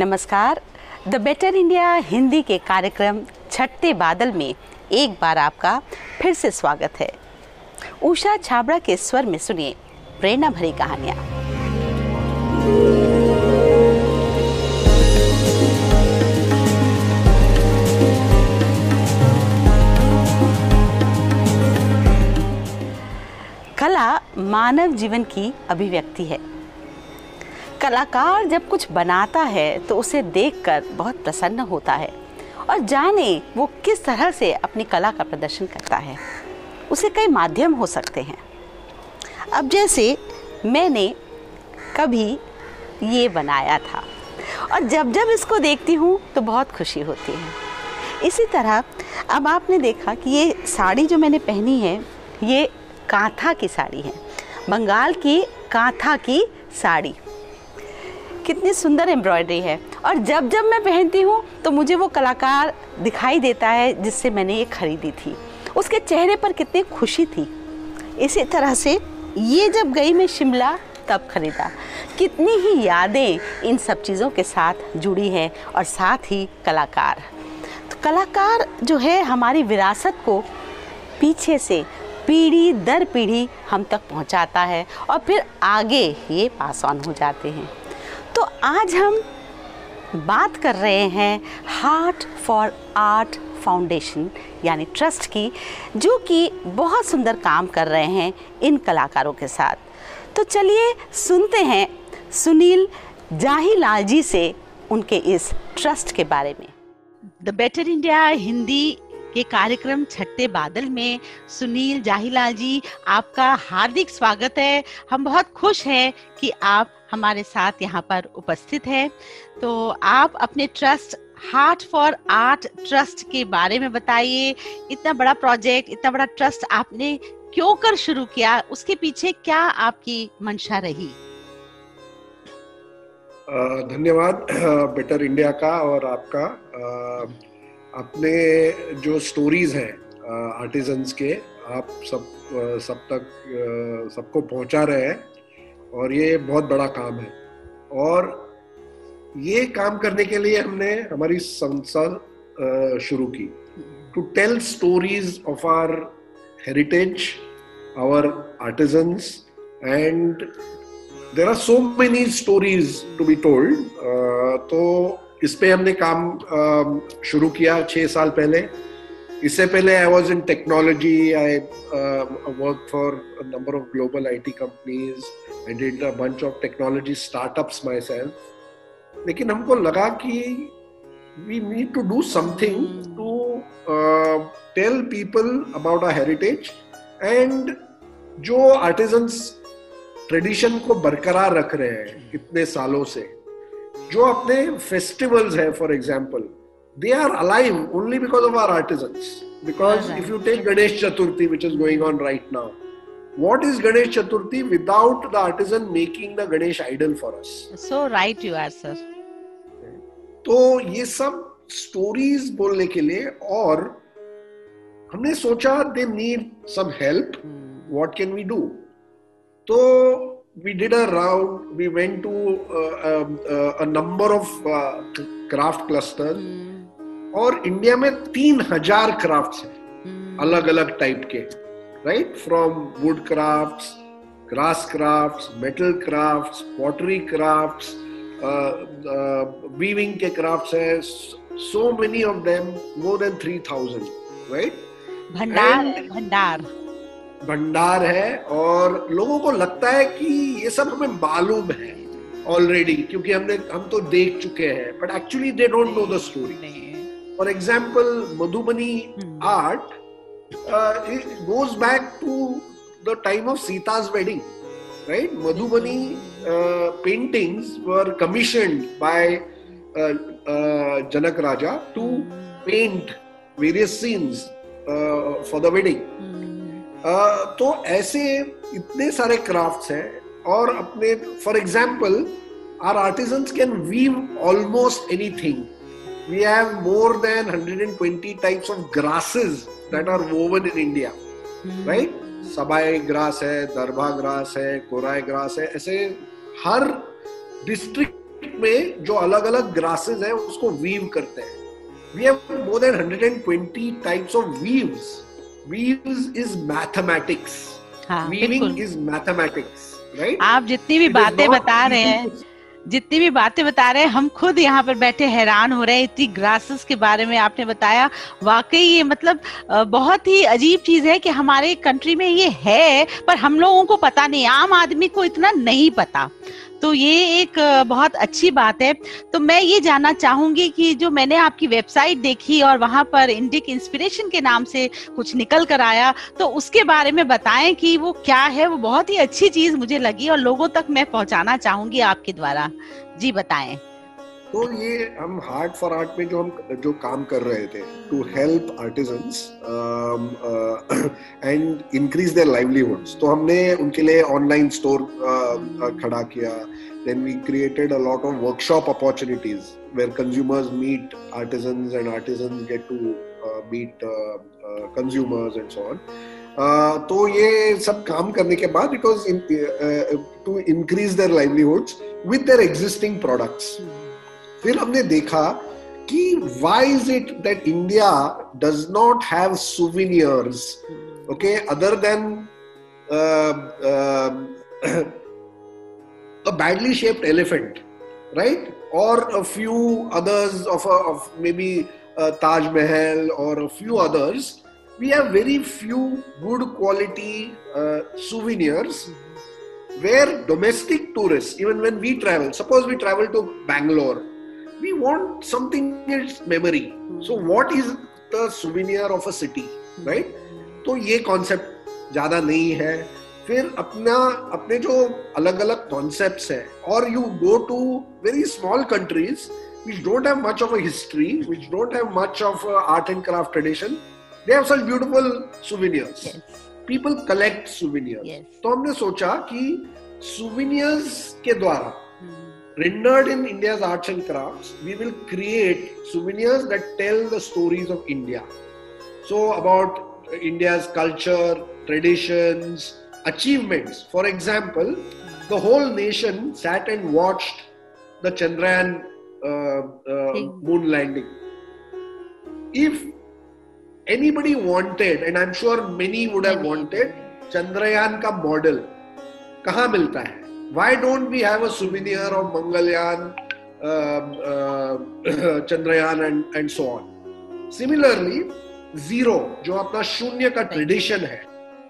नमस्कार। The better India Hindi के कार्यक्रम छठते बादल में एक बार आपका फिर से स्वागत है। उषा छाबड़ा के स्वर में सुनिए प्रेरणा भरी कहानियाँ। कला मानव जीवन की अभिव्यक्ति है। कलाकार जब कुछ बनाता है तो उसे देखकर बहुत प्रसन्न होता है और जाने वो किस तरह से अपनी कला का प्रदर्शन करता है। उसे कई माध्यम हो सकते हैं। अब जैसे मैंने कभी ये बनाया था और जब जब इसको देखती हूँ तो बहुत खुशी होती है। इसी तरह अब आपने देखा कि ये साड़ी जो मैंने पहनी है, ये कांथा की साड़ी है, बंगाल की कांथा की साड़ी। कितनी सुंदर एम्ब्रॉयडरी है। और जब जब मैं पहनती हूँ तो मुझे वो कलाकार दिखाई देता है, जिससे मैंने ये खरीदी थी। उसके चेहरे पर कितनी खुशी थी। इसी तरह से ये जब गई मैं शिमला, तब खरीदा। कितनी ही यादें इन सब चीज़ों के साथ जुड़ी हैं, और साथ ही कलाकार। तो कलाकार जो है, हमारी विरासत को पीछे से पीढ़ी दर पीढ़ी हम तक पहुंचाता है, और फिर आगे ये पास ऑन हो जाते हैं। तो आज हम बात कर रहे हैं हार्ट फॉर आर्ट फाउंडेशन यानी ट्रस्ट की, जो कि बहुत सुंदर काम कर रहे हैं इन कलाकारों के साथ। तो चलिए सुनते हैं सुनील जाहीलाल जी से उनके इस ट्रस्ट के बारे में। द बेटर इंडिया हिंदी के कार्यक्रम छठे बादल में सुनील जाहीलाल जी, आपका हार्दिक स्वागत है। हम बहुत खुश हैं कि आप हमारे साथ यहाँ पर उपस्थित हैं। तो आप अपने trust heart for art trust के बारे में बताइए। इतना बड़ा प्रोजेक्ट इतना बड़ा ट्रस्ट आपने क्यों कर शुरू किया? उसके पीछे क्या आपकी मंशा रही? धन्यवाद बेटर इंडिया का और आपका। अपने जो स्टोरीज हैं आर्टिजन्स के, आप सब सब तक सबको पहुँचा रहे हैं। और ये बहुत बड़ा काम है। और ये काम करने के लिए हमने हमारी संस्था शुरू की। To tell stories of our heritage our artisans and there are so many stories to be told तो इस पे हमने काम uh, शुरू किया छह साल पहले। इससे पहले I was in technology I work for number of global I T companies I did a bunch of technology startups my self लेकिन हमको लगा कि we need to do something to tell people about a heritage and जो artisans tradition को बरकरार रख रहे हैं इतने सालों से जो अपने फेस्टिवल्स है for example they are alive only because of our artisans. Because right. if you take Ganesh Chaturthi, which is going on right now, what is Ganesh Chaturthi without the artisan making the Ganesh idol for us? So right you are, sir. तो ये सब stories बोलने के लिए और हमने सोचा they need some help what can we do तो we did a round we went to uh, um, uh, a number of uh, craft clusters mm. और इंडिया में तीन हज़ार क्राफ्ट हैं अलग अलग टाइप के right from wood craft grass craft metal craft pottery craft weaving के craft है so many of them more than three thousand right भंडार भंडार भंडार है और लोगों को लगता है कि ये सब हमें मालूम है ऑलरेडी क्योंकि हमने हम तो देख चुके हैं but actually they don't know the story For example, Madhubani hmm. Uh, it goes back to the time of Sita's wedding, right? Madhubani uh, paintings were commissioned by uh, uh, Janak Raja to paint various scenes uh, for the wedding. Uh, तो ऐसे इतने सारे crafts हैं और अपने for example our artisans can weave almost anything we have more than 120 types of grasses that are woven in India, hmm. right? सबाई grass है Darbha grass है कोराई ग्रास है ऐसे हर डिस्ट्रिक्ट में जो अलग अलग ग्रासेस है उसको वीव करते हैं। We have more than 120 types of weaves weaves is mathematics weaving is mathematics right आप जितनी भी बातें बता रहे हैं जितनी भी बातें बता रहे हैं, हम खुद यहाँ पर बैठे हैरान हो रहे हैं। इतनी ग्रासेस के बारे में आपने बताया। वाकई ये मतलब बहुत ही अजीब चीज़ है कि हमारे कंट्री में ये है, पर हम लोगों को पता नहीं, आम आदमी को इतना नहीं पता। तो ये एक बहुत अच्छी बात है। तो मैं ये जानना चाहूँगी कि जो मैंने आपकी वेबसाइट देखी और वहाँ पर इंडिक इंस्पिरेशन के नाम से कुछ निकल कर आया तो उसके बारे में बताएँ कि वो क्या है? वो बहुत ही अच्छी चीज़ मुझे लगी और लोगों तक मैं पहुंचाना चाहूँगी आपके द्वारा। जी, बताएँ। तो ये हम हार्ट फॉर आर्ट में जो हम जो काम कर रहे थे to help artisans and increase their livelihoods तो हमने उनके लिए ऑनलाइन स्टोर uh, uh, खड़ा किया। Then we created a lot of workshop opportunities where consumers meet artisans and artisans get to meet consumers and so on तो ये सब काम करने के बाद it was to increase their livelihoods with their existing products फिर हमने देखा कि why is it that India does not have souvenirs okay other than a badly shaped elephant right or a few others of, a, of maybe uh, taj mahal or a few others we have very few good quality uh, souvenirs where domestic tourists even when we travel suppose we travel to bangalore we want something its memory. Hmm. So what is the souvenir of a city hmm. right? तो ये concept ज़्यादा नहीं है। फिर अपना अपने जो अलग अलग कॉन्सेप्ट है और you go to very small countries which don't have much of a history which don't have much of art and craft tradition they have such beautiful souvenirs people collect souvenirs तो हमने सोचा कि souvenirs के द्वारा rendered in India's arts and crafts, we will create souvenirs that tell the stories of India. So, about India's culture, traditions, achievements. For example, the whole nation sat and watched the Chandrayaan uh, uh, moon landing. If anybody wanted, and I'm sure many would have wanted, Chandrayaan ka model, कहाँ मिलता है why don't we have a souvenir of Mangalyaan, uh, uh, Chandrayaan and, and so on. Similarly, zero, जो अपना शून्य का tradition है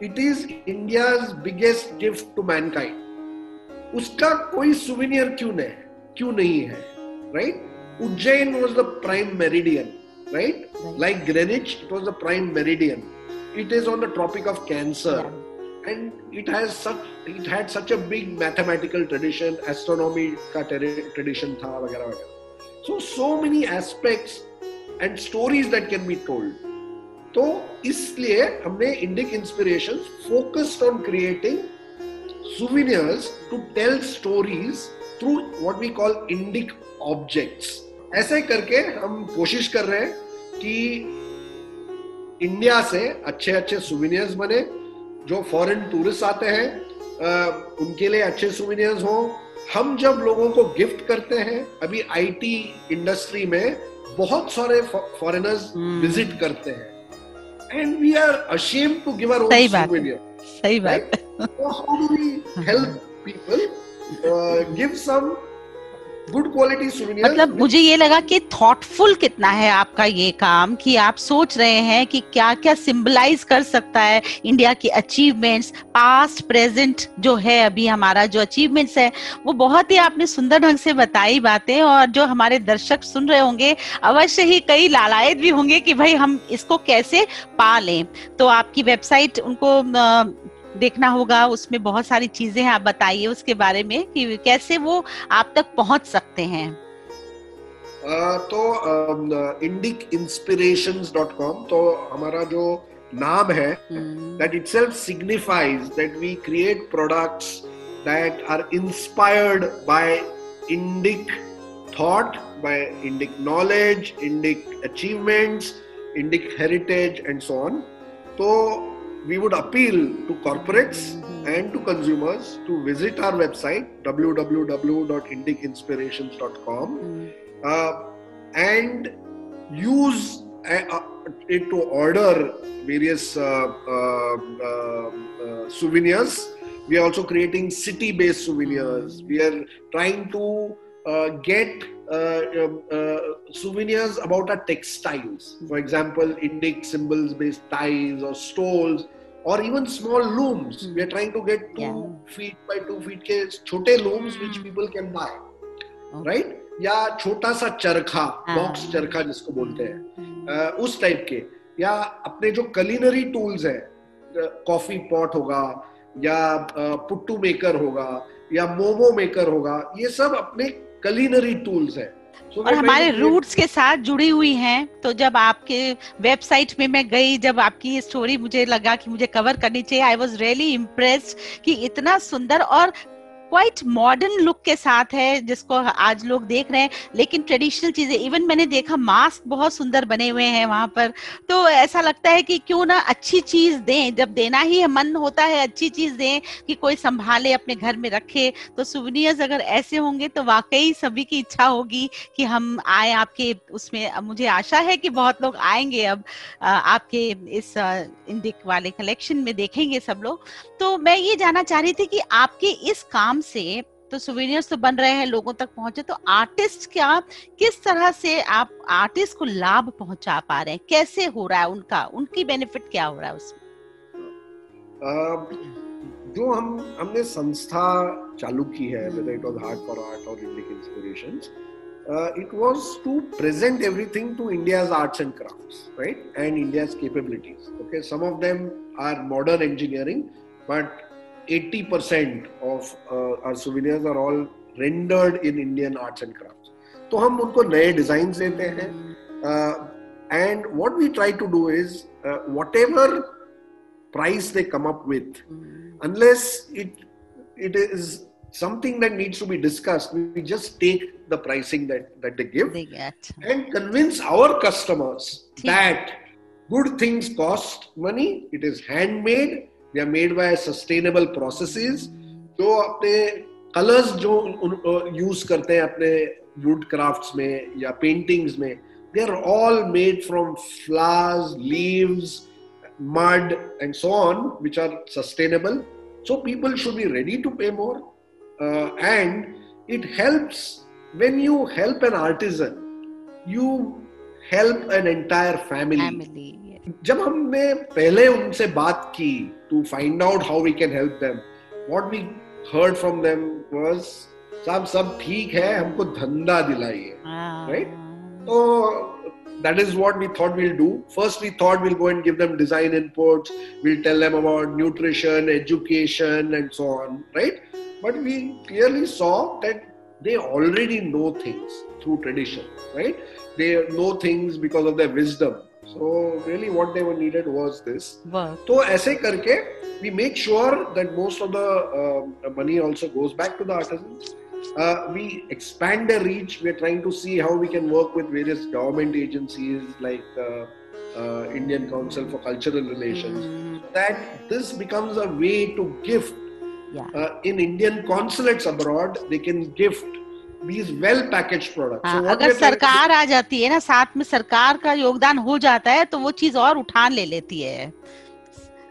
it is India's biggest gift to mankind उसका कोई सुविनियर क्यों नहीं क्यों नहीं है right Ujjain was the prime meridian right like Greenwich it was the prime meridian it is on the tropic of cancer yeah. And it has such it had such a big mathematical tradition astronomy ka tradition tha वगैरह वगैरह so so many aspects and stories that can be told तो इसलिए हमने Indic inspiration focused on creating souvenirs to tell stories through what we call indic objects ऐसे करके हम कोशिश कर रहे हैं कि इंडिया से अच्छे अच्छे सुविनियर्स बने जो फॉरेन टूरिस्ट आते हैं उनके लिए अच्छे सुविनियर्स हो। हम जब लोगों को गिफ्ट करते हैं अभी आईटी इंडस्ट्री में बहुत सारे फॉरेनर्स विज़िट हम्म। करते हैं। And we are ashamed to give our own souvenir सही बात how do we help people give some good quality मतलब मुझे ये लगा कि थॉटफुल कितना है आपका ये काम कि आप सोच रहे हैं कि क्या क्या सिंबलाइज कर सकता है इंडिया की अचीवमेंट्स पास्ट प्रेजेंट जो है अभी हमारा जो अचीवमेंट्स है। वो बहुत ही आपने सुंदर ढंग से बताई बातें और जो हमारे दर्शक सुन रहे होंगे अवश्य ही कई लालायत भी होंगे कि भाई हम इसको कैसे पा लें तो आपकी वेबसाइट उनको देखना होगा उसमें बहुत सारी चीज़ें हैं आप बताइए उसके बारे में कि कैसे वो आप तक पहुँच सकते हैं। तो इंडिक इंस्पिरेशन डॉट कॉम तो हमारा जो नाम है that itself signifies that we create products that are inspired by Indic thought by Indic knowledge Indic achievements Indic heritage and so on तो we would appeal to corporates and to consumers to visit our website www.indicinspirations.com uh, and use uh, uh, it to order various uh, uh, souvenirs. We are also creating city-based souvenirs. We are trying to uh, get souvenirs about our textiles. For example, Indic symbols-based ties or stoles, or even small looms. We are trying to get two Yeah. feet by two feet के छोटे looms which people can buy, okay. right? या छोटा सा चरखा हाँ। Box चरखा जिसको बोलते हैं अ, उस टाइप के या अपने जो कलिनरी टूल्स है कॉफ़ी पॉट होगा या अ, पुट्टू मेकर होगा या मोमो मेकर होगा ये सब अपने कलिनरी टूल्स है। So और हमारे रूट्स के साथ जुड़ी हुई हैं तो जब आपके वेबसाइट में मैं गई जब आपकी ये स्टोरी मुझे लगा कि मुझे कवर करनी चाहिए आई वॉज़ रियली इम्प्रेस कि इतना सुंदर और क्वाइट मॉडर्न लुक के साथ है, जिसको आज लोग देख रहे हैं। लेकिन ट्रेडिशनल चीज़ें इवन मैंने देखा मास्क बहुत सुंदर बने हुए हैं वहाँ पर। तो ऐसा लगता है कि क्यों ना अच्छी चीज़ दें। जब देना ही मन होता है, अच्छी चीज़ दें कि कोई संभाले, अपने घर में रखे। तो सुवनियर्स अगर ऐसे होंगे तो वाकई सभी की इच्छा होगी कि हम आए आपके उसमें। मुझे आशा है कि बहुत लोग आएँगे अब आपके इस इंडिक वाले कलेक्शन में देखेंगे सब लोग। तो मैं ये जानना चाह रही थी कि आपके इस काम से तो सुवेनियर्स तो बन रहे हैं लोगों तक पहुँचे तो आर्टिस्ट क्या किस तरह से आप आर्टिस्ट को लाभ पहुँचा पा रहे हैं कैसे हो रहा है उनका उनकी बेनिफिट क्या हो रहा है उसमें अ, जो हम हमने संस्था चालू की है it was Heart for Art or Indic Inspirations, uh, it was to present everything to India's arts and crafts, right, and India's capabilities. Okay, some of them are modern engineering, but 80% of uh, our souvenirs are all rendered in Indian arts and crafts. तो हम उनको नए design देते हैं and what we try to do is whatever price they come up with unless it it is something that needs to be discussed we just take the pricing that that they give देखिए, अच्छा and convince our customers ठीक। that good things cost money it is handmade they are made by sustainable processes जो अपने colours जो use करते हैं अपने would crafts में या पेंटिंग्स में they are all made from flowers leaves mud and so on which are sustainable so people should be ready to pay more uh, and it helps when you help an artisan you help an entire family family जब हमने पहले उनसे बात की To find out how we can help them what we heard from them was साहब सब ठीक है हमको धंधा दिलाइए Right? So that is what we thought we'll do. First, we thought we'll go and give them design inputs. We'll tell them about nutrition, education, and so on, right? But we clearly saw that they already know things through tradition, right? They know things because of their wisdom. So really, what they were needed was this. Work तो ऐसे करके we make sure that most of the uh, money also goes back to the artisans. Uh, we expand their reach. We're trying to see how we can work with various government agencies like uh, uh, Indian Council for Cultural Relations. That this becomes a way to gift. Yeah. Uh, in Indian consulates abroad, they can gift हाँ, अगर सरकार आ जाती है ना साथ में सरकार का योगदान हो जाता है तो वो चीज़ और उठान ले लेती है।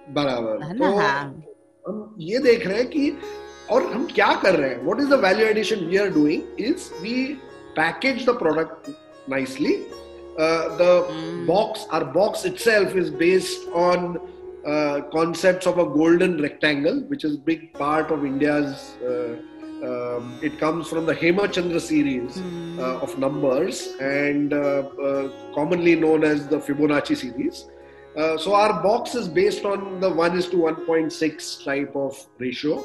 बराबर। तो हाँ। हम ये देख रहे हैं कि और हम क्या कर रहे हैं? What is the value addition we are doing is we package the product nicely the box our box itself is based on concept of a golden rectangle which is big part of India um, it comes from the hemachandra series Hmm. uh, of numbers and uh, uh, commonly known as the Fibonacci series. Uh, so our box is based on the 1 is to 1.6 type of ratio.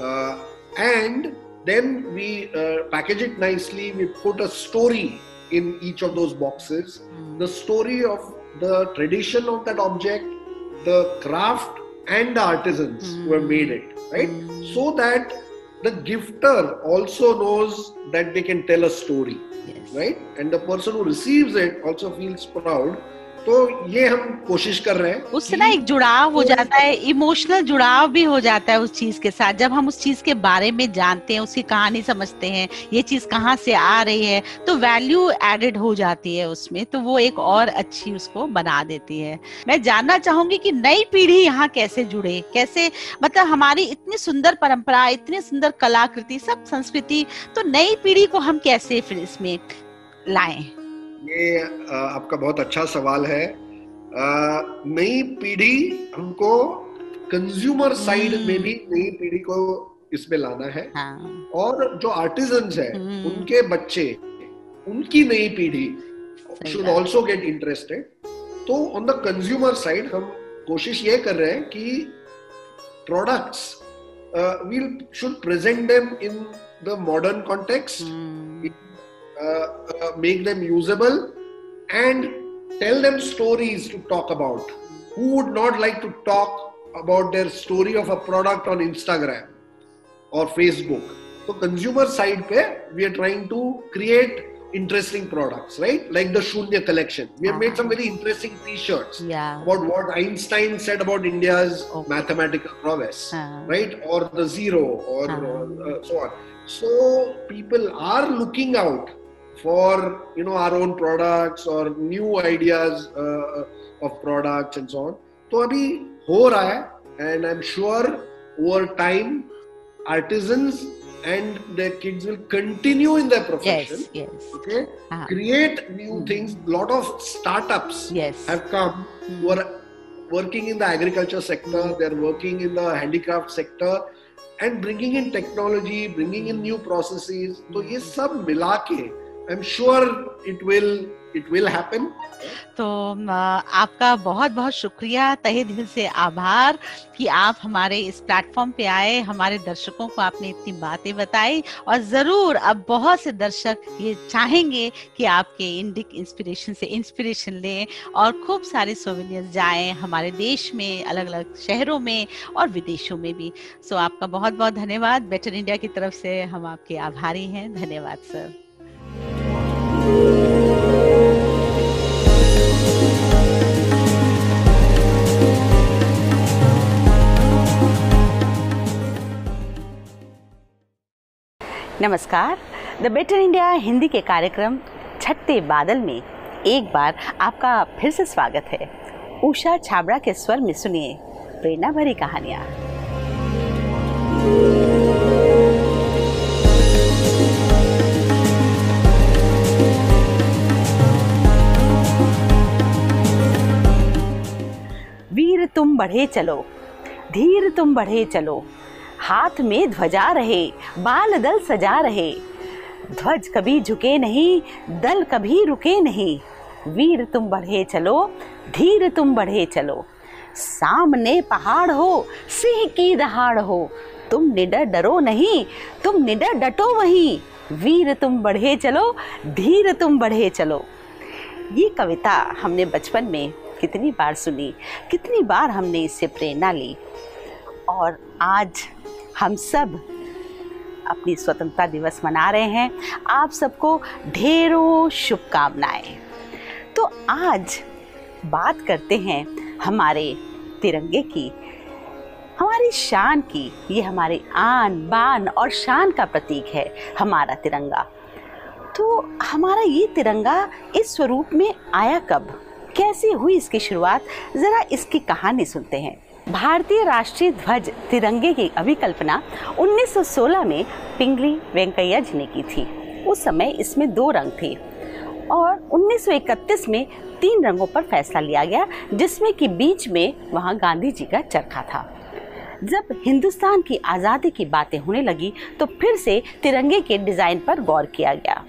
Uh, and then we uh, package it nicely. We put a story in each of those boxes. Hmm. The story of the tradition of that object, the craft, and the artisans who have made it, right? Hmm. So that the gifter also knows that they can tell a story Yes. right and the person who receives it also feels proud तो ये हम कोशिश कर रहे हैं उससे ना एक जुड़ाव हो जाता है इमोशनल जुड़ाव भी हो जाता है उस चीज़ के साथ। जब हम उस चीज़ के बारे में जानते हैं उसकी कहानी समझते हैं ये चीज़ कहाँ से आ रही है तो वैल्यू एडेड हो जाती है उसमें तो वो एक और अच्छी उसको बना देती है। मैं जानना चाहूँगी कि नई पीढ़ी यहाँ कैसे जुड़े कैसे मतलब हमारी इतनी सुंदर परंपरा इतनी सुंदर कलाकृति सब संस्कृति तो नई पीढ़ी को हम कैसे फिर इसमें लाएँ? ये आपका बहुत अच्छा सवाल है। नई पीढ़ी हमको कंज्यूमर साइड में भी नई पीढ़ी को इसमें लाना है। हाँ. और जो आर्टिजन है हम्म। उनके बच्चे उनकी नई पीढ़ी शुड ऑल्सो गेट इंटरेस्टेड तो ऑन द कंज्यूमर साइड हम कोशिश ये कर रहे हैं कि products we'll should present them in the modern context make them usable and tell them stories to talk about. Who would not like to talk about their story of a product on Instagram or Facebook? So consumer side pe, we are trying to create interesting products, right? Like the Shunya collection. We have made some very interesting t-shirts yeah. about what Einstein said about India's okay. mathematical prowess, uh-huh. right? Or the zero or uh-huh. uh, so on. So people are looking out for you know our own products or new ideas uh, of products and so on तो अभी हो रहा है and I'm sure over time artisans and their kids will continue in their profession yes, yes. okay uh-huh. create new mm. things lot of startups yes. have come mm. who are working in the agriculture sector mm. they're working in the handicraft sector and bringing in technology bringing in new processes तो ये सब मिला के I am sure it will it will happen तो आपका बहुत बहुत शुक्रिया, तहे दिल से आभार कि आप हमारे इस प्लेटफॉर्म पे आए, हमारे दर्शकों को आपने इतनी बातें बताई और ज़रूर अब बहुत से दर्शक ये चाहेंगे कि आपके इंडिक इंस्पिरेशन से इंस्पिरेशन लें और खूब सारे सोविनियर्स जाएँ हमारे देश में अलग अलग शहरों में और विदेशों में भी। सो आपका बहुत बहुत धन्यवाद। बेटर इंडिया की तरफ़ से हम आपके आभारी हैं। धन्यवाद सर नमस्कार। द बेटर इंडिया हिंदी के कार्यक्रम छठे बादल में एक बार आपका फिर से स्वागत है। उषा छाबड़ा के स्वर में सुनिए प्रेरणा भरी कहानियाँ। वीर तुम बढ़े चलो, धीर तुम बढ़े चलो। हाथ में ध्वजा रहे, बाल दल सजा रहे। ध्वज कभी झुके नहीं, दल कभी रुके नहीं। वीर तुम बढ़े चलो, धीर तुम बढ़े चलो। सामने पहाड़ हो, सिंह की दहाड़ हो। तुम निडर डरो नहीं, तुम निडर डटो वहीं। वीर तुम बढ़े चलो, धीर तुम बढ़े चलो। ये कविता हमने बचपन में कितनी बार सुनी, कितनी बार हमने इससे प्रेरणा ली। और आज हम सब अपनी स्वतंत्रता दिवस मना रहे हैं। आप सबको ढेरों शुभकामनाएँ। तो आज बात करते हैं हमारे तिरंगे की, हमारी शान की। ये हमारे आन, बान और शान का प्रतीक है हमारा तिरंगा। तो हमारा ये तिरंगा इस स्वरूप में आया कब? कैसे हुई इसकी शुरुआत, ज़रा इसकी कहानी सुनते हैं। भारतीय राष्ट्रीय ध्वज तिरंगे की अभिकल्पना 1916 में पिंगली वेंकैया जी ने की थी। उस समय इसमें दो रंग थे और 1931 में तीन रंगों पर फैसला लिया गया, जिसमें कि बीच में वहाँ गांधी जी का चरखा था। जब हिंदुस्तान की आज़ादी की बातें होने लगी तो फिर से तिरंगे के डिज़ाइन पर गौर किया गया।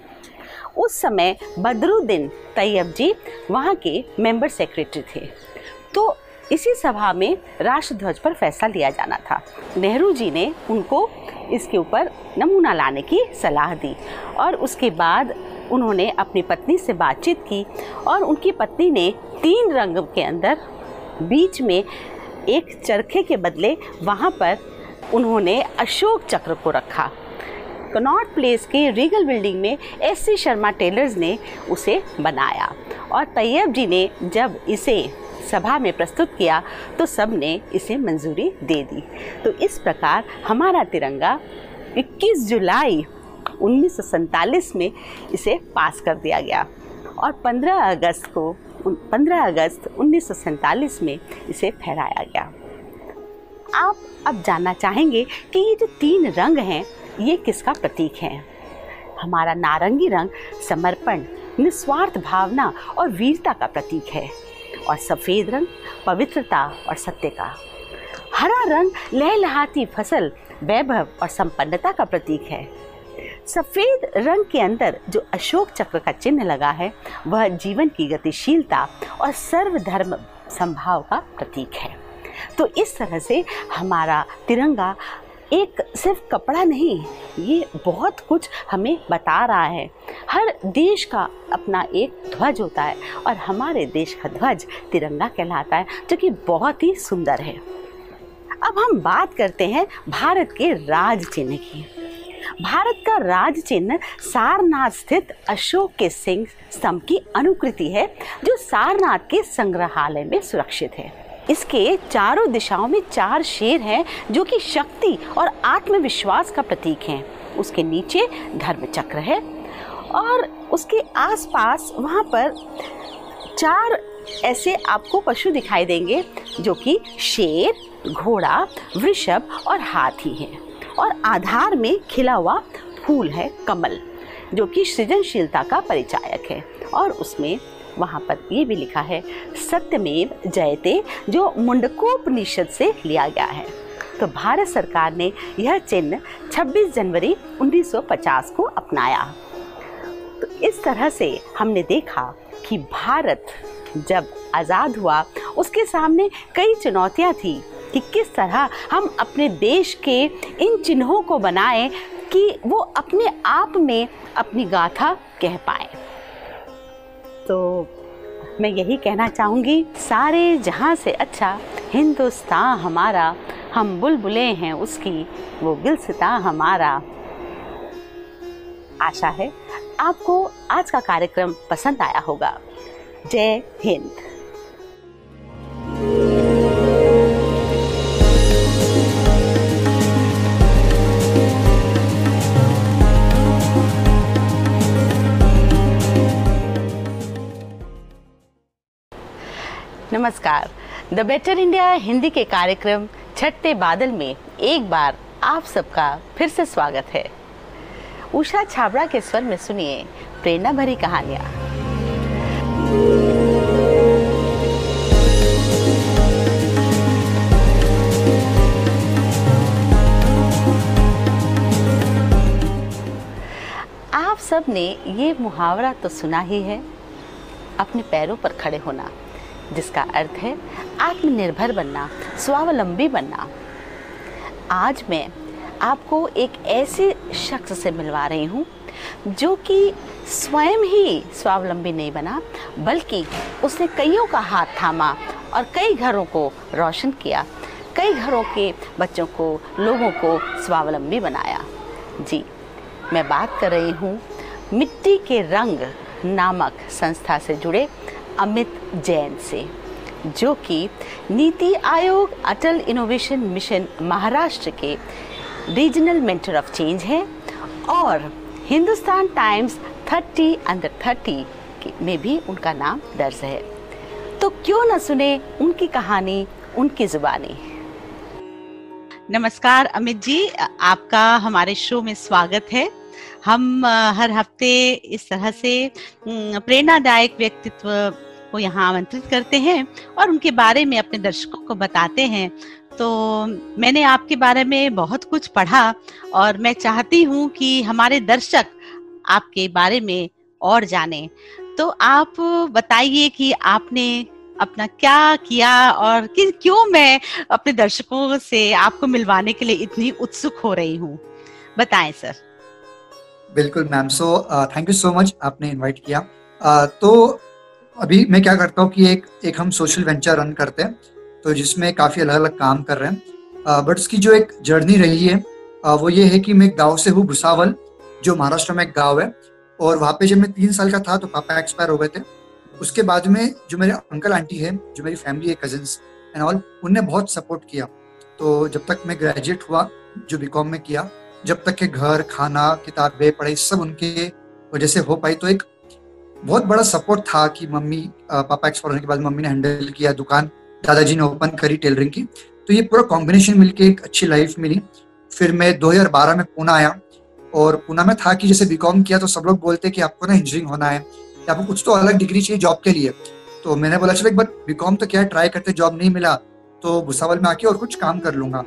उस समय बदरुद्दीन तैयब जी वहाँ के मेंबर सेक्रेटरी थे। तो इसी सभा में राष्ट्रध्वज पर फैसला लिया जाना था। नेहरू जी ने उनको इसके ऊपर नमूना लाने की सलाह दी और उसके बाद उन्होंने अपनी पत्नी से बातचीत की और उनकी पत्नी ने तीन रंग के अंदर बीच में एक चरखे के बदले वहाँ पर उन्होंने अशोक चक्र को रखा। कनॉट प्लेस के रीगल बिल्डिंग में एस सी शर्मा टेलर्स ने उसे बनाया। और तैयब जी ने जब इसे सभा में प्रस्तुत किया तो सबने इसे मंजूरी दे दी। तो इस प्रकार हमारा तिरंगा 21 जुलाई उन्नीस सौ सैंतालीस में इसे पास कर दिया गया। और 15 अगस्त को 15 अगस्त उन्नीस सौ सैंतालीस में इसे फहराया गया। आप अब जानना चाहेंगे कि ये जो तीन रंग हैं ये किसका प्रतीक है? हमारा नारंगी रंग समर्पण, निस्वार्थ भावना और वीरता का प्रतीक है और सफ़ेद रंग पवित्रता और सत्य का। हरा रंग लहलहाती फ़सल, वैभव और संपन्नता का प्रतीक है। सफ़ेद रंग के अंदर जो अशोक चक्र का चिन्ह लगा है, वह जीवन की गतिशीलता और सर्वधर्म संभाव का प्रतीक है। तो इस तरह से हमारा तिरंगा एक सिर्फ़ कपड़ा नहीं, ये बहुत कुछ हमें बता रहा है। हर देश का अपना एक ध्वज होता है और हमारे देश का ध्वज तिरंगा कहलाता है, जो कि बहुत ही सुंदर है। अब हम बात करते हैं भारत के राज चिन्ह की। भारत का राज चिन्ह सारनाथ स्थित अशोक के सिंह स्तंभ की अनुकृति है, जो सारनाथ के संग्रहालय में सुरक्षित है। इसके चारों दिशाओं में चार शेर हैं, जो कि शक्ति और आत्मविश्वास का प्रतीक हैं। उसके नीचे धर्म चक्र है और उसके आसपास वहाँ पर चार ऐसे आपको पशु दिखाई देंगे, जो कि शेर, घोड़ा, वृषभ और हाथी हैं। और आधार में खिला हुआ फूल है कमल, जो कि सृजनशीलता का परिचायक है और उसमें वहाँ पर ये भी लिखा है, सत्यमेव जयते, जो मुंडकोपनिषद से लिया गया है। तो भारत सरकार ने यह चिन्ह 26 जनवरी 1950 को अपनाया। तो इस तरह से हमने देखा कि भारत जब आज़ाद हुआ, उसके सामने कई चुनौतियाँ थी कि किस तरह हम अपने देश के इन चिन्हों को बनाएँ कि वो अपने आप में अपनी गाथा कह पाए। तो मैं यही कहना चाहूँगी, सारे जहाँ से अच्छा हिंदुस्तान हमारा, हम बुलबुलें हैं उसकी, वो गिलसिता हमारा। आशा है आपको आज का कार्यक्रम पसंद आया होगा। जय हिंद। नमस्कार। द बेटर इंडिया हिंदी के कार्यक्रम छठते बादल में एक बार आप सबका फिर से स्वागत है। उषा छाबड़ा के स्वर में सुनिए प्रेरणा भरी कहानियाँ। आप सबने ये मुहावरा तो सुना ही है, अपने पैरों पर खड़े होना। जिसका अर्थ है आत्मनिर्भर बनना, स्वावलंबी बनना। आज मैं आपको एक ऐसे शख्स से मिलवा रही हूँ, जो कि स्वयं ही स्वावलंबी नहीं बना, बल्कि उसने कईयों का हाथ थामा और कई घरों को रोशन किया, कई घरों के बच्चों को, लोगों को स्वावलंबी बनाया। जी, मैं बात कर रही हूँ मिट्टी के रंग नामक संस्था से जुड़े अमित जैन से, जो कि नीति आयोग अटल इनोवेशन मिशन महाराष्ट्र के रीजनल मेंटर ऑफ़ चेंज हैं और हिंदुस्तान टाइम्स 30 अंडर 30 में भी उनका नाम दर्ज है। तो क्यों न सुने उनकी कहानी, उनकी जुबानी। नमस्कार अमित जी, आपका हमारे शो में स्वागत है। हम हर हफ़्ते इस तरह से प्रेरणादायक व्यक्तित्व को यहाँ आमंत्रित करते हैं और उनके बारे में अपने दर्शकों को बताते हैं। तो मैंने आपके बारे में बहुत कुछ पढ़ा और मैं चाहती हूँ कि हमारे दर्शक आपके बारे में और जाने। तो आप बताइए कि आपने अपना क्या किया और कि, क्यों मैं अपने दर्शकों से आपको मिलवाने के लिए इतनी उत्सुक हो रही हूँ? बताएँ, सर। बिल्कुल ma'am so thank you so much आपने इनवाइट किया. Uh, तो अभी मैं क्या करता हूँ कि एक एक हम सोशल वेंचर रन करते हैं तो जिसमें काफ़ी अलग अलग काम कर रहे हैं. बट उसकी जो एक जर्नी रही है uh, वो ये है कि मैं गाँव से हूँ भुसावल जो महाराष्ट्र में एक गाँव है. और वहाँ पे जब मैं तीन साल का था तो पापा एक्सपायर हो गए थे. उसके बाद में जो मेरे अंकल आंटी है जो मेरी फैमिली है कजन्स एंड ऑल उनने बहुत सपोर्ट किया. तो जब तक मैं ग्रेजुएट हुआ जो बीकॉम में किया जब तक के घर, खाना, किताबें पढ़ाई सब उनके वजह से हो पाई तो एक बहुत बड़ा सपोर्ट था कि मम्मी पापा एक्सपोर्ट होने के बाद मम्मी ने हैंडल किया दुकान, दादाजी ने ओपन करी टेलरिंग की तो ये पूरा कॉम्बिनेशन मिलके एक अच्छी लाइफ मिली। फिर मैं 2012 में पूना आया और पूना में था कि जैसे बीकॉम किया तो सब लोग बोलते कि आपको ना इंजीनियरिंग होना है या आपको कुछ तो अलग डिग्री चाहिए जॉब के लिए। तो मैंने बोला, चलो एक बार बीकॉम तो क्या ट्राई करते जॉब नहीं मिला तो भुसावल में आके और कुछ काम कर लूँगा।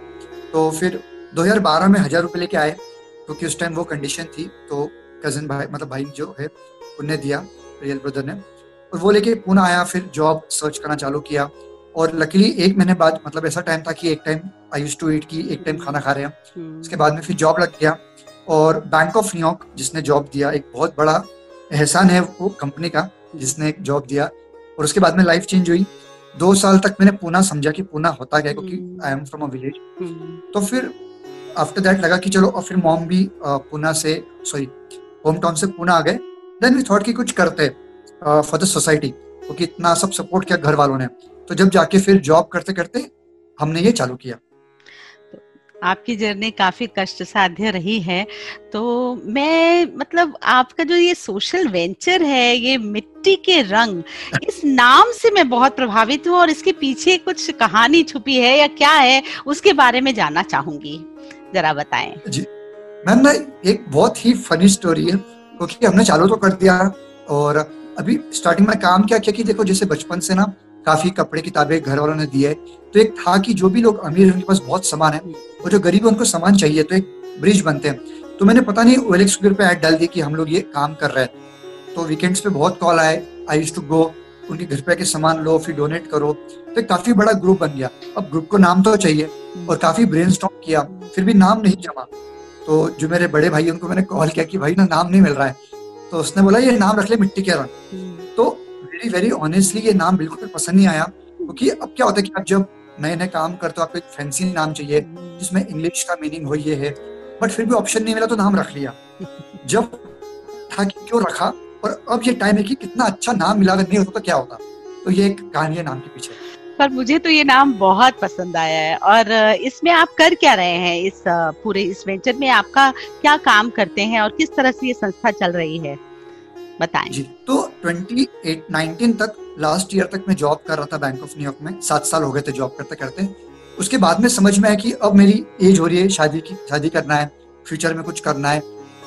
तो फिर 2012 में हज़ार रुपये लेके आए क्योंकि तो उस टाइम वो कंडीशन थी तो कज़न भाई मतलब भाई जो है उनने दिया रियल ब्रदर ने। और वो लेके पुनः आया फिर जॉब सर्च करना चालू किया। और लकीली एक महीने बाद मतलब ऐसा टाइम था कि एक time I use to eat की एक टाइम खाना खा रहे हैं। हम्म। उसके बाद में फिर जॉब लग गया। और बैंक ऑफ़ न्यूयॉर्क जिसने जॉब दिया एक बहुत बड़ा एहसान है वो कंपनी का जिसने एक जॉब दिया। और उसके बाद में लाइफ चेंज हुई। दो साल तक मैंने पूना समझा कि पूना होता क्या क्योंकि I am from a village तो फिर आफ्टर दैट लगा कि चलो और फिर मॉम भी पूना से सॉरी होम टाउन से पूना आ गए। देन वी थॉट कि कुछ करते फॉर द सोसाइटी क्योंकि इतना सब सपोर्ट किया घर वालों ने। तो जब जाके फिर जॉब करते करते हमने ये चालू किया। आपकी जर्नी काफ़ी कष्ट साध्य रही है। तो मैं मतलब आपका जो ये सोशल वेंचर है ये मिट्टी के रंग इस नाम से मैं बहुत प्रभावित हूँ और इसके पीछे कुछ कहानी छुपी है या क्या है उसके बारे में जानना चाहूँगी। जरा बताएँ। जी। मैम ना एक बहुत ही फनी स्टोरी है, क्योंकि हमने चालू तो कर दिया और अभी स्टार्टिंग में काम क्या किया कि देखो, जैसे बचपन से ना काफ़ी कपड़े, किताबें घर वालों ने दिए तो एक था कि जो भी लोग अमीर उनके पास बहुत सामान है और जो गरीब है, उनको सामान चाहिए तो एक ब्रिज बनते हैं। तो मैंने पता नहीं ओएलएक्स पे ऐड डाल दी कि हम लोग ये काम कर रहे हैं। तो वीकेंड्स पे बहुत कॉल आए आई यूज़ टू गो उनके घर पे आके सामान लो, फिर डोनेट करो। तो काफ़ी बड़ा ग्रुप बन गया। अब ग्रुप को नाम तो चाहिए और काफ़ी ब्रेन किया, फिर भी नाम नहीं जमा। तो जो मेरे बड़े भाई उनको मैंने कॉल किया कि भाई ना नाम नहीं मिल रहा है। तो उसने बोला, ये नाम रख ले मिट्टी के रंग। तो वेरी वेरी ऑनेस्टली ये नाम बिल्कुल पसंद नहीं आया, क्योंकि अब क्या होता है कि आप जब नए नए काम करते हो, आपको एक फैंसी नाम चाहिए, जिसमें इंग्लिश का मीनिंग हो, ये है बट फिर भी ऑप्शन नहीं मिला तो नाम रख लिया। जब था कि क्यों रखा, और अब ये टाइम है कि कितना अच्छा नाम मिला, अगर नहीं होता तो क्या होता? तो ये एक कहानी है नाम के पीछे। पर मुझे तो ये नाम बहुत पसंद आया है। और इसमें आप कर क्या रहे हैं? इस पूरे इस वेंचर में आपका क्या काम करते हैं और किस तरह से ये संस्था चल रही है? बताएँ। जी तो 2019 तक लास्ट ईयर तक मैं जॉब कर रहा था बैंक ऑफ़ न्यूयॉर्क में। सात साल हो गए थे जॉब करते करते। उसके बाद में समझ में आया कि अब मेरी एज हो रही है, शादी की, शादी करना है फ्यूचर में कुछ करना है।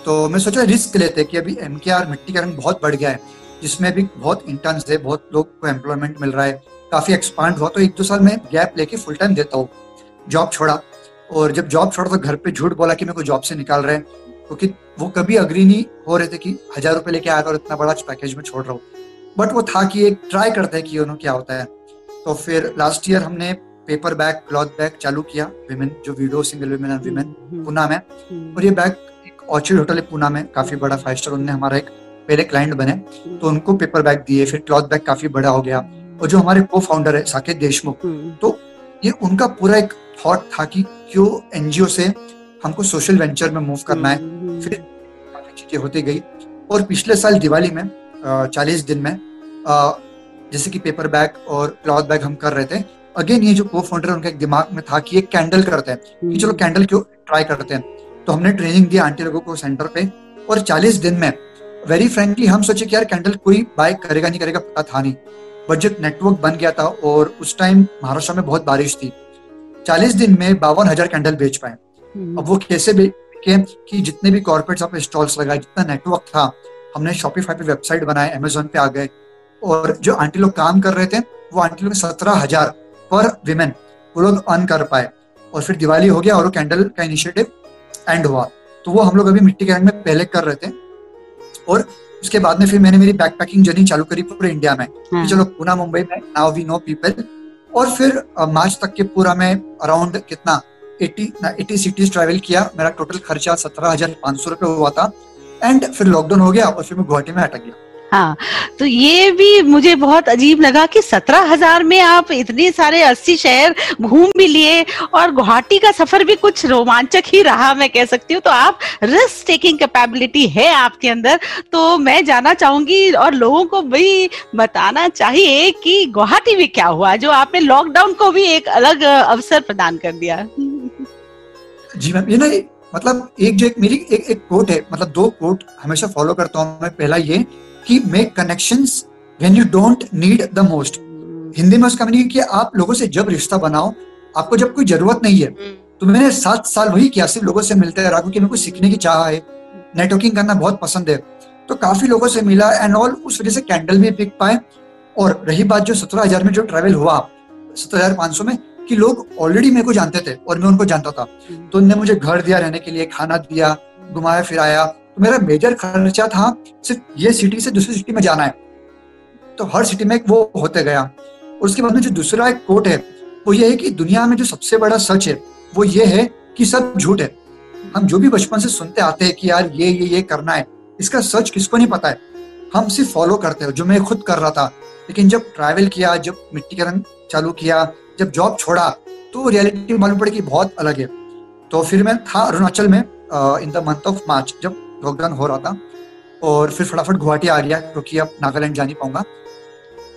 तो मैं सोचा रिस्क लेते कि अभी एम के आर मिट्टी का रंग बहुत बढ़ गया है, जिसमें अभी बहुत इंटर्न्स है, बहुत लोग को एम्प्लॉयमेंट मिल रहा है। काफ़ी एक्सपांड हुआ तो एक दो साल में गैप लेके फुल टाइम देता हूँ जॉब छोड़ा। और जब जॉब छोड़ा तो घर पे झूठ बोला कि मेरे को जॉब से निकाल रहे हैं क्योंकि तो वो कभी अग्री नहीं हो रहे थे कि हज़ार रुपए लेके आया था और इतना बड़ा पैकेज में छोड़ रहा हूँ। बट वो था कि एक ट्राई करते हैं कि यू क्या होता है। तो फिर लास्ट ईयर हमने पेपर बैग क्लॉथ बैग चालू किया विमेन जो widow single women and women Pune में। हम्म। और ये बैग एक ऑर्चिड होटल है पूना में काफ़ी बड़ा फाइव स्टार उन्होंने हमारा एक पहले क्लाइंट बने तो उनको पेपर बैग दिए फिर क्लॉथ बैग काफ़ी बड़ा हो गया। और जो हमारे को फाउंडर है साकेत देशमुख हम्म। तो ये उनका पूरा एक थॉट था कि क्यों एनजीओ से हमको सोशल वेंचर में मूव करना है। हम्म। फिर काफ़ी चीज़ें होती गई। और पिछले साल दिवाली में चालीस दिन में जैसे कि पेपर बैग और क्लॉथ बैग हम कर रहे थे अगेन ये जो को फाउंडर उनके दिमाग में था कि एक कैंडल करते हैं कि चलो कैंडल क्यों ट्राई करते हैं। तो हमने ट्रेनिंग दिया आंटी लोगों को सेंटर पे। और 40 दिन में वेरी फ्रेंकली हम सोचे कि यार कैंडल कोई बाय करेगा नहीं करेगा पता था नहीं। बट जब नेटवर्क बन गया था और उस टाइम महाराष्ट्र में बहुत बारिश थी। चालीस दिन में बावन हज़ार कैंडल बेच पाए। हम्म। अब वो कैसे बेचे कि जितने भी कॉर्पोरेट आप स्टॉल्स लगाए जितना नेटवर्क था हमने शॉपिफाई पे वेबसाइट बनाए अमेजोन पे आ गए। और जो आंटी लोग काम कर रहे थे वो आंटी लोग सत्रह हज़ार पर विमेन वो लोग अर्न कर पाए। और फिर दिवाली हो गया और वो कैंडल का इनिशिएटिव एंड हुआ। तो वो हम लोग अभी मिट्टी के रंग में पहले कर रहे थे। और उसके बाद में फिर मैंने मेरी बैक पैकिंग जर्नी चालू करी पूरे इंडिया में। हाँ। चलो पूना मुंबई में नाउ वी नो पीपल और फिर मार्च तक के पूरा मैं अराउंड कितना 80 80 सिटीज़ ट्रैवल किया। मेरा टोटल खर्चा सत्रह हज़ार पाँच सौ रुपए हुआ था। एंड फिर लॉकडाउन हो गया और फिर मैं गुवाहाटी में अटक गया। हाँ तो ये भी मुझे बहुत अजीब लगा कि सत्रह हज़ार में आप इतने सारे अस्सी शहर घूम भी लिए और गुवाहाटी का सफ़र भी कुछ रोमांचक ही रहा, मैं कह सकती हूँ। तो आप रिस्क टेकिंग कैपेबिलिटी है आपके अंदर तो मैं जाना चाहूँगी और लोगों को भी बताना चाहिए कि गुवाहाटी में क्या हुआ, जो आपने लॉकडाउन को भी एक अलग अवसर प्रदान कर दिया। जी मैम, ये ना मतलब एक जो एक मेरी एक एक कोट है मतलब दो कोट हमेशा फॉलो करता हूँ मैं। पहला ये कि make connections when you don't need the most Hindi में उसका मीनिंग कि आप लोगों से जब रिश्ता बनाओ आपको जब कोई ज़रूरत नहीं है हम्म। तो मैंने सात साल वही किया सिर्फ़ लोगों से मिलते रहा क्योंकि मेरे को सीखने की चाह है नेटवर्किंग करना बहुत पसंद है तो काफ़ी लोगों से मिला एंड ऑल उस वजह से कैंडल भी बिक पाए और रही बात जो सत्रह हज़ार में जो ट्रेवल हुआ सत्रह हज़ार पाँच सौ में कि लोग ऑलरेडी मेरे को जानते थे और मैं उनको जानता था हम्म। तो उनने मुझे घर दिया रहने के लिए खाना दिया घुमाया फिराया मेरा मेजर खर्चा था, सिर्फ़ ये सिटी से दूसरी सिटी में जाना है। तो हर सिटी में वो होते गया। और उसके बाद में जो दूसरा एक कोट है, वो ये है कि दुनिया में जो सबसे बड़ा सच है, वो ये है कि सब झूठ है। हम जो भी बचपन से सुनते आते हैं कि यार ये ये ये करना है, इसका सच किसको नहीं पता है? हम सिर्फ़ फॉलो करते हैं, जो मैं खुद कर रहा था। लेकिन जब ट्रैवल किया, जब मिट्टी का रंग चालू किया, जब जॉब छोड़ा तो रियलिटी मालूम पड़ी कि बहुत अलग है। तो फिर मैं था अरुणाचल में in the month of March जब लॉकडाउन हो रहा था। और फिर फटाफट गुवाहाटी आ गया क्योंकि अब नागालैंड जा नहीं पाऊँगा।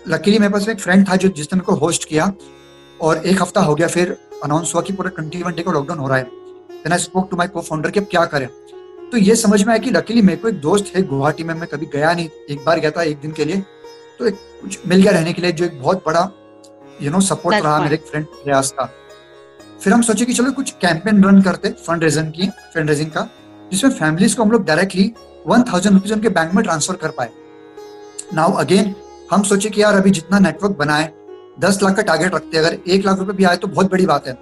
लकीली मेरे पास एक फ्रेंड था जो जिसने मेरे को होस्ट किया और एक हफ़्ता हो गया फिर अनाउंस हुआ कि पूरे ट्वेंटी वन डे को लॉकडाउन हो रहा है। Then I spoke to my co founder कि अब क्या करें। तो ये समझ में आया कि लकीली मेरे को एक दोस्त है गुवाहाटी में मैं कभी गया नहीं। एक बार गया था एक दिन के लिए। तो एक कुछ मिल गया रहने के लिए जो एक बहुत बड़ा यू नो सपोर्ट रहा मेरे एक फ्रेंड प्रयास का। फिर हम सोचे कि चलो कुछ कैंपेन रन करते फंड रेजन की फंड रेजिंग का। जिसमें फैमिलीज़ को हम लोग डायरेक्टली वन थाउज़ेंड रुपीज़ उनके बैंक में ट्रांसफ़र कर पाए। नाउ अगेन हम सोचे कि यार अभी जितना नेटवर्क बनाए दस लाख का टारगेट रखते अगर एक लाख रुपए भी आए तो बहुत बड़ी बात है।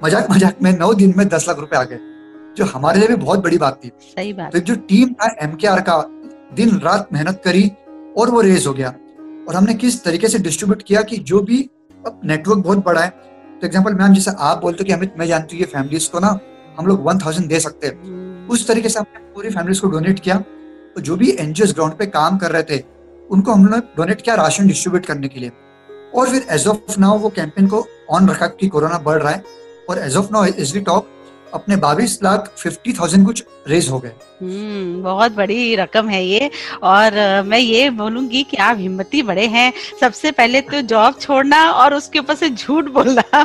मज़ाक मज़ाक में नौ दिन में दस लाख रुपए आ गए। जो हमारे लिए भी बहुत बड़ी बात थी। सही बात। तो जो टीम था एम का दिन रात मेहनत करी और वो रेज हो गया। और हमने किस तरीके से डिस्ट्रीब्यूट किया कि जो भी अब नेटवर्क बहुत बड़ा है। तो एग्ज़ाम्पल मैम जैसे आप बोलते हो कि अमित मैं जानती हूँ ये फैमिलीज़ को ना हम लोग वन थाउज़ेंड दे सकते हैं। हम्म। उस तरीके से हमने पूरी फैमिलीज़ को डोनेट किया। तो जो भी एनजीओ ग्राउंड पे काम कर रहे थे, उनको हमने डोनेट किया राशन डिस्ट्रीब्यूट करने के लिए। और फिर एज ऑफ़ नाउ वो कैंपेन को ऑन रखा कि कोरोना बढ़ रहा है। और as of now as we talk अपने बाईस लाख फिफ्टी थाउज़ेंड कुछ रेज हो गए। हम्म बहुत बड़ी रकम है ये। और मैं ये बोलूँगी कि आप हिम्मती बड़े हैं। सबसे पहले तो जॉब छोड़ना और उसके ऊपर से झूठ बोलना।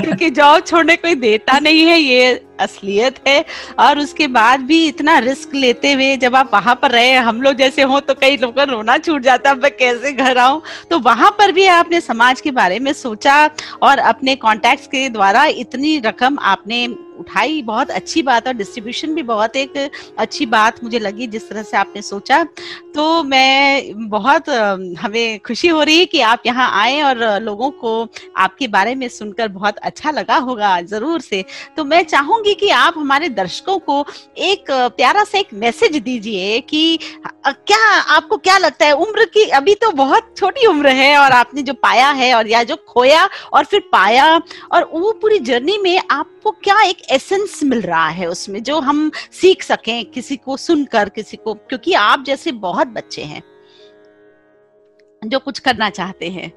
क्योंकि जॉब छोड़ने कोई देता नहीं है ये। असलियत है और उसके बाद भी इतना रिस्क लेते हुए जब आप वहाँ पर रहे, हम लोग जैसे हो तो कई लोगों का रोना छूट जाता है, मैं कैसे घर आऊँ? तो वहाँ पर भी आपने समाज के बारे में सोचा और अपने कॉन्टेक्ट के द्वारा इतनी रकम आपने उठाई। बहुत अच्छी बात और डिस्ट्रीब्यूशन भी बहुत एक अच्छी बात मुझे लगी जिस तरह से आपने सोचा। तो मैं बहुत हमें खुशी हो रही है कि आप यहाँ आए और लोगों को आपके बारे में सुनकर बहुत अच्छा लगा होगा ज़रूर से। तो मैं चाहूँगी कि आप हमारे दर्शकों को एक प्यारा सा एक मैसेज दीजिए कि क्या आपको क्या लगता है? उम्र की, अभी तो बहुत छोटी उम्र है और आपने जो पाया है और, या जो खोया और फिर पाया और वो पूरी जर्नी में आपको क्या एक एसेंस मिल रहा है उसमें जो हम सीख सकें किसी को सुनकर, किसी को, क्योंकि आप जैसे बहुत बच्चे हैं जो कुछ करना चाहते हैं।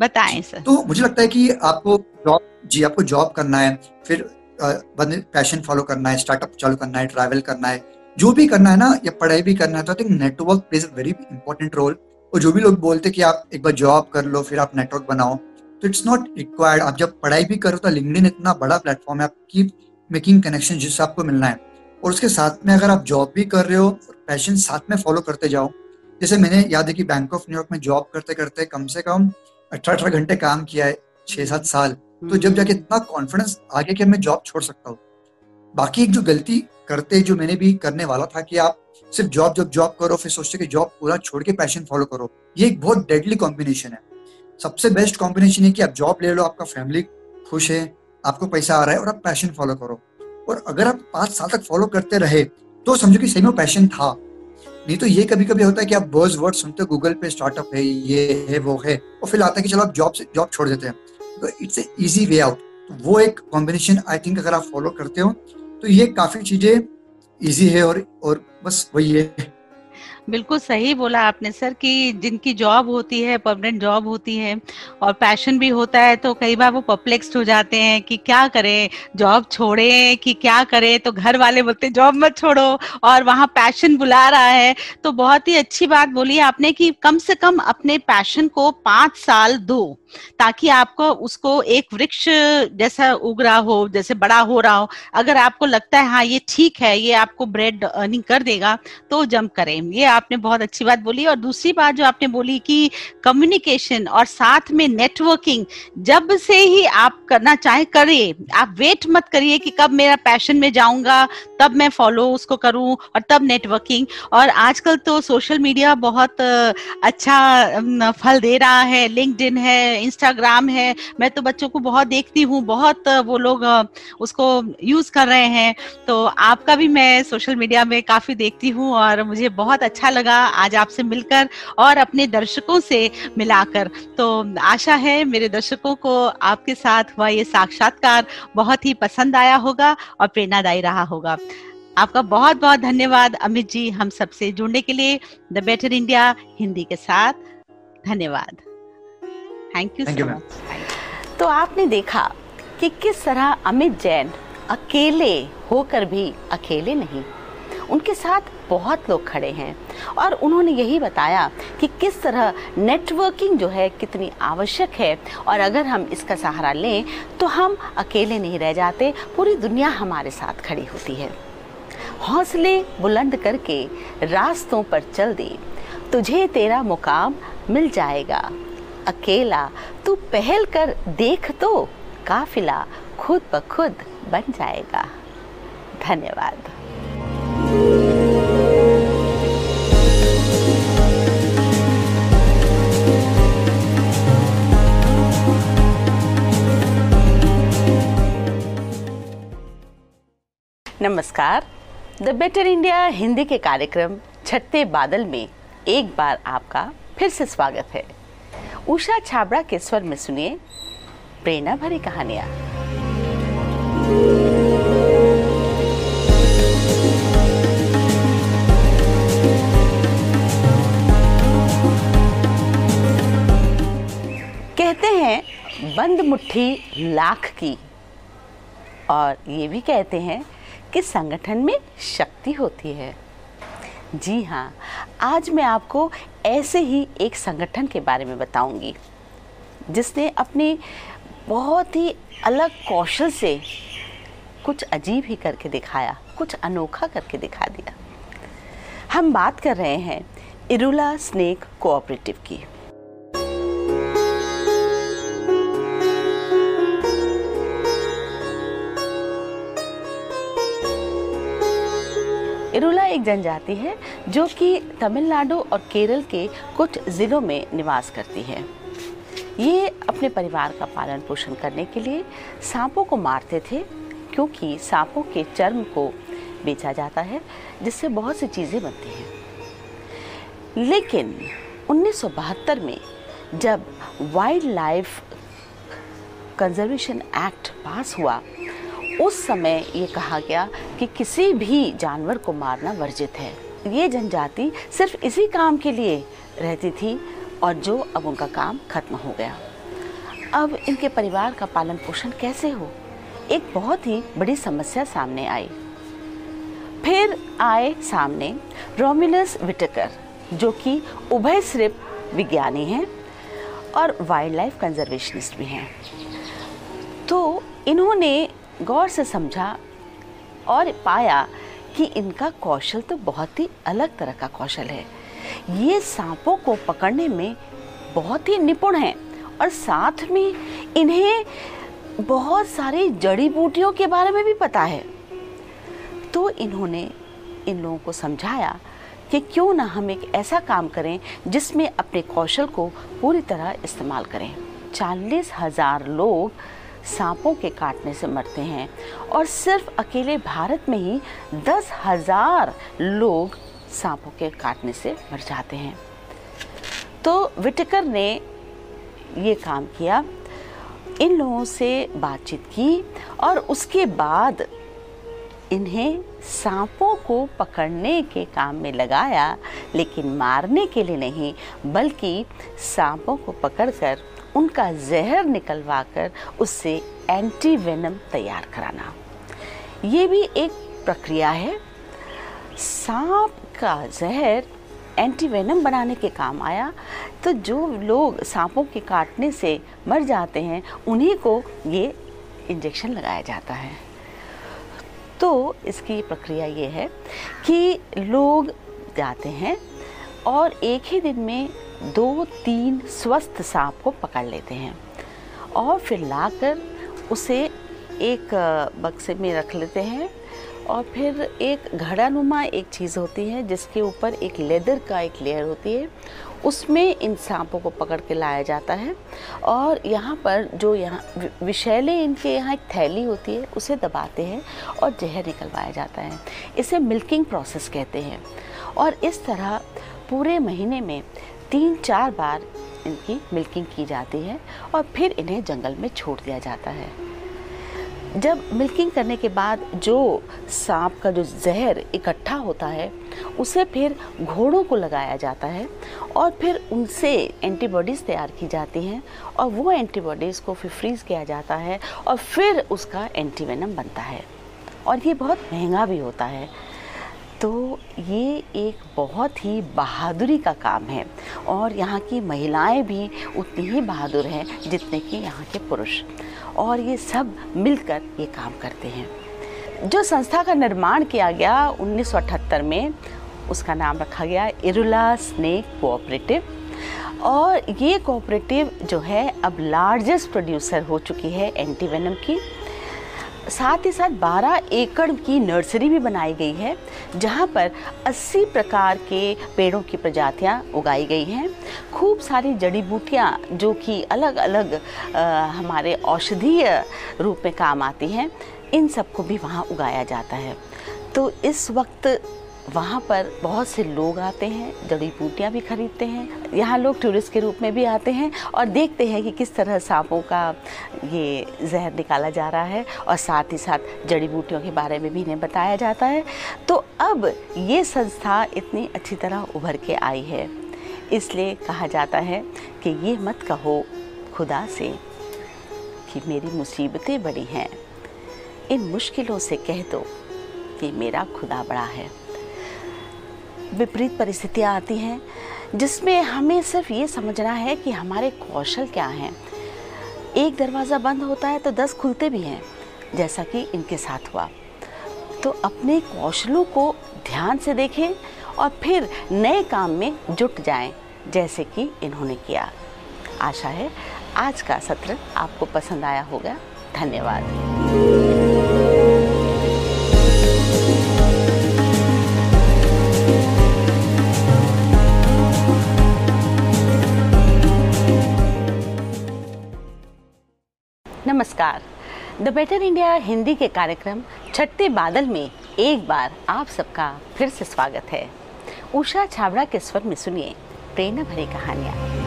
बताएँ, सर। तो मुझे लगता है कि आपको जॉब जी, आपको जॉब करना है, फिर पैशन फॉलो करना है स्टार्टअप चालू करना है ट्रैवल करना है, जो भी करना है ना, या पढ़ाई भी करना है तो I think network plays a very important role और जो भी लोग बोलते हैं कि आप एक बार जॉब कर लो, फिर आप नेटवर्क बनाओ तो इट्स नॉट रिक्वायर्ड आप जब पढ़ाई भी करो तो लिंकडिन इतना बड़ा प्लेटफॉर्म है, आपकी मेकिंग कनेक्शन जिससे आपको मिलना है। और उसके साथ में अगर आप जॉब भी कर रहे हो पैशन साथ में फॉलो करते जाओ, जैसे मैंने याद है कि बैंक ऑफ़ न्यूयॉर्क में जॉब करते करते कम से कम अठारह अठारह घंटे काम किया है, छह सात साल। तो जब जाके इतना कॉन्फिडेंस आ गया कि मैं जॉब छोड़ सकता हूँ। बाकी एक जो गलती करते, जो मैंने भी करने वाला था कि आप सिर्फ़ जॉब जब जॉब करो, फिर सोचते कि जॉब पूरा छोड़ के पैशन फॉलो करो, ये एक बहुत डेडली कॉम्बिनेशन है। सबसे बेस्ट कॉम्बिनेशन है कि आप जॉब ले लो, आपका फैमिली खुश है, आपको पैसा आ रहा है और आप पैशन फॉलो करो। और अगर आप पाँच साल तक फॉलो करते रहे तो समझो कि सही में पैशन था। नहीं तो ये कभी कभी होता है कि आप बर्ज वर्ड सुनते हो गूगल पे स्टार्टअप है, ये है, वो है, और फिर आता है कि चलो आप जॉब से जॉब छोड़ देते हैं। It's a easy way out तो वो एक कॉम्बिनेशन आई थिंक अगर आप फॉलो करते हो तो ये काफ़ी चीज़ें इजी है और और बस वही है। बिल्कुल सही बोला आपने सर कि जिनकी जॉब होती है परमानेंट जॉब होती है और पैशन भी होता है तो कई बार वो परप्लेक्स्ड हो जाते हैं कि क्या करें जॉब छोड़े कि क्या करें तो घर वाले बोलते हैं जॉब मत छोड़ो और वहाँ पैशन बुला रहा है। तो बहुत ही अच्छी बात बोली आपने कि कम से कम अपने पैशन को पाँच साल दो। ताकि आपको उसको एक वृक्ष जैसा उग रहा हो, जैसे बड़ा हो रहा हो। अगर आपको लगता है हाँ ये ठीक है, ये आपको ब्रेड अर्निंग कर देगा तो जंप करें। ये आपने बहुत अच्छी बात बोली। और दूसरी बात जो आपने बोली कि कम्युनिकेशन और साथ में नेटवर्किंग जब से ही आप करना चाहे, करिए। आप वेट मत करिए कि कब मेरा पैशन में जाऊँगा, तब मैं फॉलो उसको करूँ, और तब नेटवर्किंग और आजकल तो सोशल मीडिया बहुत अच्छा फल दे रहा है। लिंक्डइन है इंस्टाग्राम है। मैं तो बच्चों को बहुत देखती हूँ, बहुत वो लोग उसको यूज़ कर रहे हैं। तो आपका भी मैं सोशल मीडिया में काफ़ी देखती हूँ और मुझे बहुत अच्छा लगा आज आपसे मिलकर और अपने दर्शकों से मिलाकर। तो आशा है मेरे दर्शकों को आपके साथ हुआ ये साक्षात्कार बहुत ही पसंद आया होगा और प्रेरणादायी रहा होगा। आपका बहुत बहुत धन्यवाद अमित जी हम सबसे जुड़ने के लिए। द बेटर इंडिया हिंदी के साथ। धन्यवाद। थैंक यू सो मच तो आपने देखा कि किस तरह अमित जैन अकेले होकर भी अकेले नहीं। उनके साथ बहुत लोग खड़े हैं और उन्होंने यही बताया कि किस तरह नेटवर्किंग जो है कितनी आवश्यक है और अगर हम इसका सहारा लें तो हम अकेले नहीं रह जाते पूरी दुनिया हमारे साथ खड़ी होती है। हौसले बुलंद करके रास्तों पर चल दे तुझे तेरा मुकाम मिल जाएगा। अकेला, तू पहल कर देख तो काफिला खुद ब खुद बन जाएगा। धन्यवाद। नमस्कार। द बेटर इंडिया हिंदी के कार्यक्रम छठे बादल में एक बार आपका फिर से स्वागत है। उषा छाबड़ा के स्वर में सुनिए प्रेरणा भरी कहानियाँ। कहते हैं, बंद मुट्ठी लाख की। और ये भी कहते हैं कि संगठन में शक्ति होती है। जी हाँ आज मैं आपको ऐसे ही एक संगठन के बारे में बताऊँगी, जिसने अपने बहुत ही अलग कौशल से कुछ अजीब ही करके दिखाया, कुछ अनोखा करके दिखा दिया। हम बात कर रहे हैं इरुला स्नेक कोऑपरेटिव की। इरुला एक जनजाति है जो कि तमिलनाडु और केरल के कुछ ज़िलों में निवास करती है। ये अपने परिवार का पालन पोषण करने के लिए सांपों को मारते थे, क्योंकि सांपों के चर्म को बेचा जाता है, जिससे बहुत सी चीज़ें बनती हैं। लेकिन 1972 में जब wild life conservation act pass हुआ उस समय ये कहा गया कि किसी भी जानवर को मारना वर्जित है। ये जनजाति सिर्फ़ इसी काम के लिए रहती थी और जो अब उनका काम खत्म हो गया। अब इनके परिवार का पालन पोषण कैसे हो? एक बहुत ही बड़ी समस्या सामने आई। फिर आए सामने रोमिलस विटकर, जो कि उभय सिर्फ़ विज्ञानी हैं और वाइल्ड लाइफ कंजर्वेशनिस्ट भी हैं। तो इन्होंने गौर से समझा और पाया कि इनका कौशल तो बहुत ही अलग तरह का कौशल है। ये सांपों को पकड़ने में बहुत ही निपुण हैं और साथ में इन्हें बहुत सारी जड़ी बूटियों के बारे में भी पता है। तो इन्होंने इन लोगों को समझाया कि क्यों ना हम एक ऐसा काम करें जिसमें अपने कौशल को पूरी तरह इस्तेमाल करें। चालीस हज़ार लोग सांपों के काटने से मरते हैं। और सिर्फ़ अकेले भारत में ही दस हज़ार लोग सांपों के काटने से मर जाते हैं। तो विटकर ने ये काम किया। इन लोगों से बातचीत की और उसके बाद इन्हें सांपों को पकड़ने के काम में लगाया, लेकिन मारने के लिए नहीं, बल्कि सांपों को पकड़कर उनका जहर निकलवा कर उससे एंटी वेनम तैयार कराना। ये भी एक प्रक्रिया है। सांप का जहर एंटी वेनम बनाने के काम आया। तो जो लोग सांपों के काटने से मर जाते हैं, उन्हीं को ये इंजेक्शन लगाया जाता है। तो इसकी प्रक्रिया ये है कि लोग जाते हैं और एक ही दिन में दो तीन स्वस्थ सांप को पकड़ लेते हैं। और फिर लाकर उसे एक बक्से में रख लेते हैं। और फिर एक घड़ानुमा एक चीज़ होती है, जिसके ऊपर एक लेदर का एक लेयर होती है, उसमें इन सांपों को पकड़ के लाया जाता है। और यहाँ पर जो यहाँ विषैले इनके यहाँ एक थैली होती है, उसे दबाते हैं और जहर निकलवाया जाता है। इसे मिल्किंग प्रोसेस कहते हैं। और इस तरह पूरे महीने में तीन चार बार इनकी मिल्किंग की जाती है और फिर इन्हें जंगल में छोड़ दिया जाता है। जब मिल्किंग करने के बाद जो सांप का जो जहर इकट्ठा होता है, उसे फिर घोड़ों को लगाया जाता है और फिर उनसे एंटीबॉडीज़ तैयार की जाती हैं और वो एंटीबॉडीज़ को फिर फ्रीज़ किया जाता है और फिर उसका एंटीवेनम बनता है। और ये बहुत महँगा भी होता है। तो ये एक बहुत ही बहादुरी का काम है। और यहाँ की महिलाएँ भी उतनी ही बहादुर हैं जितने कि यहाँ के पुरुष। और ये सब मिलकर ये काम करते हैं। जो संस्था का निर्माण किया गया 1978 में, उसका नाम रखा गया इरुला स्नेक कोऑपरेटिव। और ये कोऑपरेटिव जो है, अब लार्जेस्ट प्रोड्यूसर हो चुकी है एंटीवेनम की। साथ ही साथ 12 एकड़ की नर्सरी भी बनाई गई है जहाँ पर 80 प्रकार के पेड़ों की प्रजातियाँ उगाई गई हैं। खूब सारी जड़ी बूटियाँ जो कि अलग अलग आ, हमारे औषधीय रूप में काम आती हैं इन सबको भी वहाँ उगाया जाता है। तो इस वक्त वहाँ पर बहुत से लोग आते हैं, जड़ी बूटियाँ भी खरीदते हैं। यहाँ लोग टूरिस्ट के रूप में भी आते हैं और देखते हैं कि किस तरह सांपों का ये जहर निकाला जा रहा है और साथ ही साथ जड़ी बूटियों के बारे में भी इन्हें बताया जाता है। तो अब ये संस्था इतनी अच्छी तरह उभर के आई है। इसलिए कहा जाता है कि ये मत कहो, खुदा से कि मेरी मुसीबतें बड़ी हैं। इन मुश्किलों से कह दो कि मेरा खुदा बड़ा है। विपरीत परिस्थितियाँ आती हैं, जिसमें हमें सिर्फ़ ये समझना है कि हमारे कौशल क्या हैं। एक दरवाज़ा बंद होता है तो दस खुलते भी हैं, जैसा कि इनके साथ हुआ। तो अपने कौशलों को ध्यान से देखें और फिर नए काम में जुट जाएँ, जैसे कि इन्होंने किया। आशा है आज का सत्र आपको पसंद आया होगा। धन्यवाद। नमस्कार। द बेटर इंडिया हिंदी के कार्यक्रम छठे बादल में एक बार आप सबका फिर से स्वागत है। उषा छाबड़ा के स्वर में सुनिए प्रेरणा भरी कहानियाँ।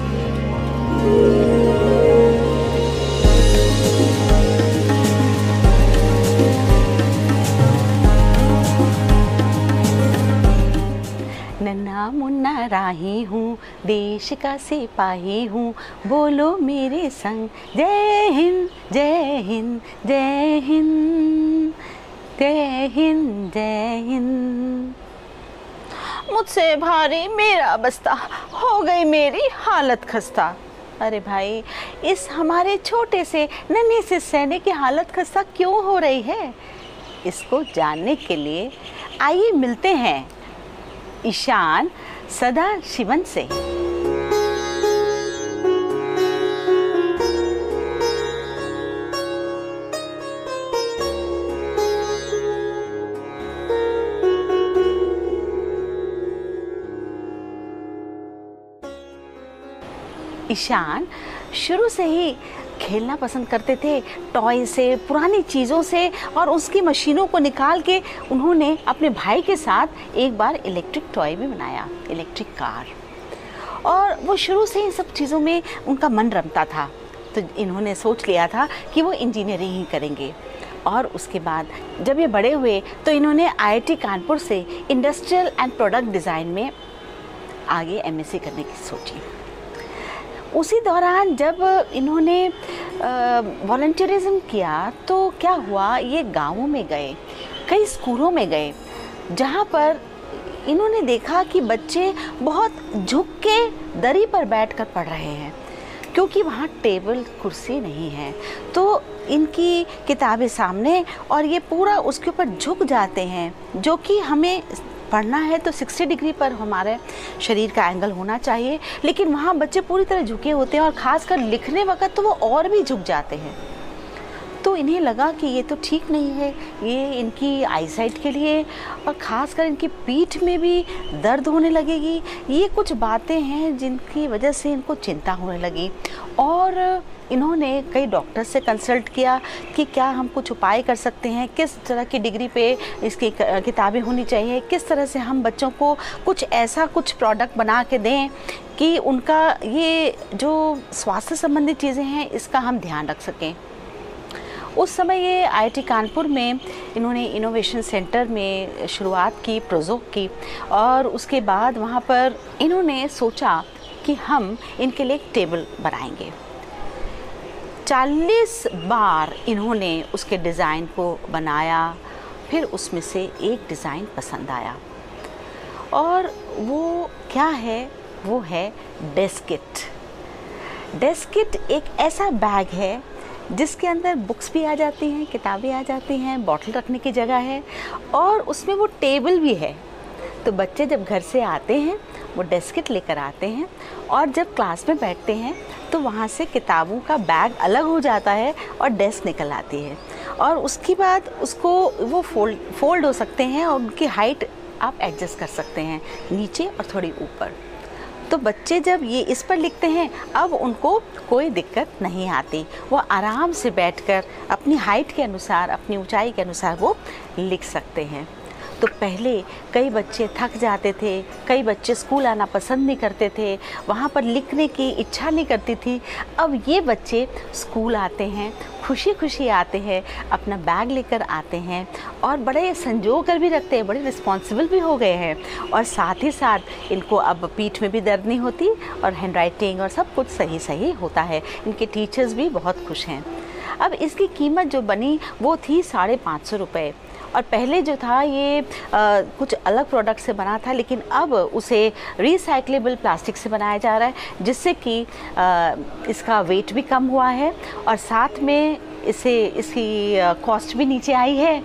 नन्ना मुन्ना राही हूँ, देश का सिपाही हूँ। बोलो मेरे संग, जय हिंद जय हिंद जय हिंद जय हिंद जय हिंद। मुझसे भारी मेरा बस्ता, हो गई मेरी हालत खस्ता। अरे भाई, इस हमारे छोटे से, नन्हे से सैनिक की हालत खस्ता क्यों हो रही है? इसको जानने के लिए आइए मिलते हैं। ईशान सदा शिवन से। ईशान शुरू से ही खेलना पसंद करते थे टॉय से, पुरानी चीज़ों से और उसकी मशीनों को निकाल के उन्होंने अपने भाई के साथ एक बार इलेक्ट्रिक टॉय भी बनाया इलेक्ट्रिक कार और वो शुरू से इन सब चीज़ों में उनका मन रमता था। तो इन्होंने सोच लिया था कि वो इंजीनियरिंग ही करेंगे। और उसके बाद जब ये बड़े हुए तो इन्होंने आईआईटी कानपुर से इंडस्ट्रियल एंड प्रोडक्ट डिज़ाइन में आगे एमएससी करने की सोची। उसी दौरान जब इन्होंने वॉल्टियरिज्म किया तो क्या हुआ? ये गाँवों में गए, कई स्कूलों में गए, जहाँ पर इन्होंने देखा कि बच्चे बहुत झुक के दरी पर बैठकर पढ़ रहे हैं, क्योंकि वहाँ टेबल, कुर्सी नहीं है। तो इनकी किताबें सामने और ये पूरा उसके ऊपर झुक जाते हैं, जो कि हमें पढ़ना है तो 60 डिग्री पर हमारे शरीर का एंगल होना चाहिए। लेकिन वहाँ बच्चे पूरी तरह झुके होते हैं और ख़ासकर लिखने वक्त तो वो और भी झुक जाते हैं। तो इन्हें लगा कि ये तो ठीक नहीं है, ये इनकी आईसाइट के लिए और ख़ासकर इनकी पीठ में भी दर्द होने लगेगी। ये कुछ बातें हैं जिनकी वजह से इनको चिंता होने लगी और इन्होंने कई डॉक्टर से कंसल्ट किया कि क्या हम कुछ उपाय कर सकते हैं, किस तरह की डिग्री पे इसकी किताबें होनी चाहिए, किस तरह से हम बच्चों को कुछ ऐसा कुछ प्रोडक्ट बना के दें कि उनका ये जो स्वास्थ्य संबंधी चीज़ें हैं, इसका हम ध्यान रख सकें। उस समय ये आईआईटी कानपुर में इन्होंने इनोवेशन सेंटर में शुरुआत की प्रोजोक की और उसके बाद वहाँ पर इन्होंने सोचा कि हम इनके लिए एक टेबल बनाएँगे। 40 बार इन्होंने उसके डिज़ाइन को बनाया, फिर उसमें से एक डिज़ाइन पसंद आया। और वो क्या है? वो है डेस्किट डेस्किट एक ऐसा बैग है जिसके अंदर बुक्स भी आ जाती हैं, किताबें आ जाती हैं बॉटल रखने की जगह है और उसमें वो टेबल भी है। तो बच्चे जब घर से आते हैं, वो डेस्किट लेकर आते हैं और जब क्लास में बैठते हैं तो वहाँ से किताबों का बैग अलग हो जाता है और डेस्क निकल आती है। और उसके बाद उसको वो फोल्ड फोल्ड हो सकते हैं और उनकी हाइट आप एडजस्ट कर सकते हैं, नीचे और थोड़ी ऊपर। तो बच्चे जब ये इस पर लिखते हैं, अब उनको कोई दिक्कत नहीं आती। वो आराम से बैठकर अपनी हाइट के अनुसार, अपनी ऊंचाई के अनुसार वो लिख सकते हैं। तो पहले कई बच्चे थक जाते थे, कई बच्चे स्कूल आना पसंद नहीं करते थे, वहाँ पर लिखने की इच्छा नहीं करती थी। अब ये बच्चे स्कूल आते हैं खुशी खुशी आते हैं, अपना बैग लेकर आते हैं और बड़े संजो कर भी रखते हैं, बड़े रिस्पॉन्सिबल भी हो गए हैं। और साथ ही साथ इनको अब पीठ में भी दर्द नहीं होती और हैंड राइटिंग और सब कुछ सही सही होता है। इनके टीचर्स भी बहुत खुश हैं। अब इसकी कीमत जो बनी वो थी साढ़े पाँच सौ रुपये और पहले जो था ये आ, कुछ अलग प्रोडक्ट से बना था लेकिन अब उसे रिसाइकलेबल प्लास्टिक से बनाया जा रहा है जिससे कि इसका वेट भी कम हुआ है और साथ में इसे इसकी कॉस्ट भी नीचे आई है।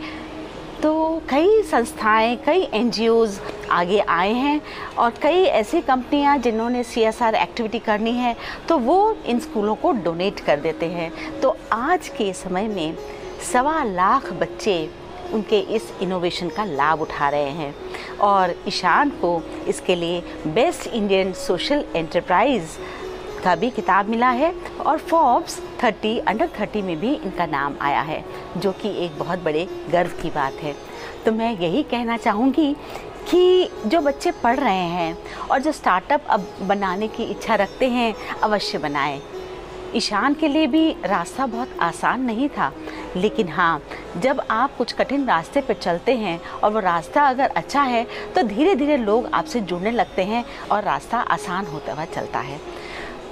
तो कई संस्थाएँ कई एन आगे आए हैं और कई ऐसी कंपनियाँ जिन्होंने सीएसआर एक्टिविटी करनी है तो वो इन स्कूलों को डोनेट कर देते हैं। तो आज के समय में सवा लाख बच्चे उनके इस इनोवेशन का लाभ उठा रहे हैं। और ईशान को इसके लिए बेस्ट इंडियन सोशल एंटरप्राइज का भी किताब मिला है और फोर्ब्स 30 अंडर 30 में भी इनका नाम आया है, जो कि एक बहुत बड़े गर्व की बात है। तो मैं यही कहना चाहूँगी कि जो बच्चे पढ़ रहे हैं और जो स्टार्टअप अब बनाने की इच्छा रखते हैं, अवश्य बनाएँ। ईशान के लिए भी रास्ता बहुत आसान नहीं था। लेकिन हाँ जब आप कुछ कठिन रास्ते पर चलते हैं और वो रास्ता अगर अच्छा है तो धीरे धीरे लोग आपसे जुड़ने लगते हैं और रास्ता आसान होता हुआ चलता है।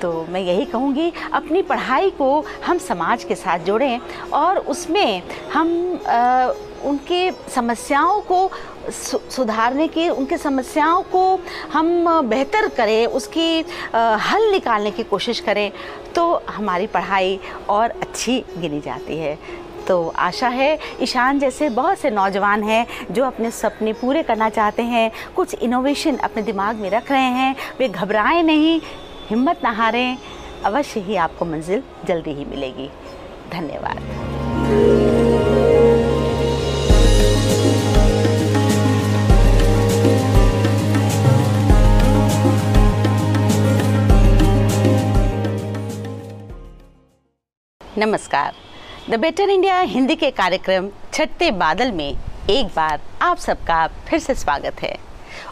तो मैं यही कहूँगी अपनी पढ़ाई को हम समाज के साथ जोड़ें और उसमें हम आ, उनके समस्याओं को सुधारने की, उनके समस्याओं को हम बेहतर करें, उसकी हल निकालने की कोशिश करें तो हमारी पढ़ाई और अच्छी गिनी जाती है। तो आशा है, ईशान जैसे बहुत से नौजवान हैं, जो अपने सपने पूरे करना चाहते हैं, कुछ इनोवेशन अपने दिमाग में रख रहे हैं, वे घबराएँ नहीं, हिम्मत ना हारें, अवश्य ही आपको मंजिल जल्दी ही मिलेगी। धन्यवाद। नमस्कार। द बेटर इंडिया हिंदी के कार्यक्रम छठते बादल में एक बार आप सबका फिर से स्वागत है।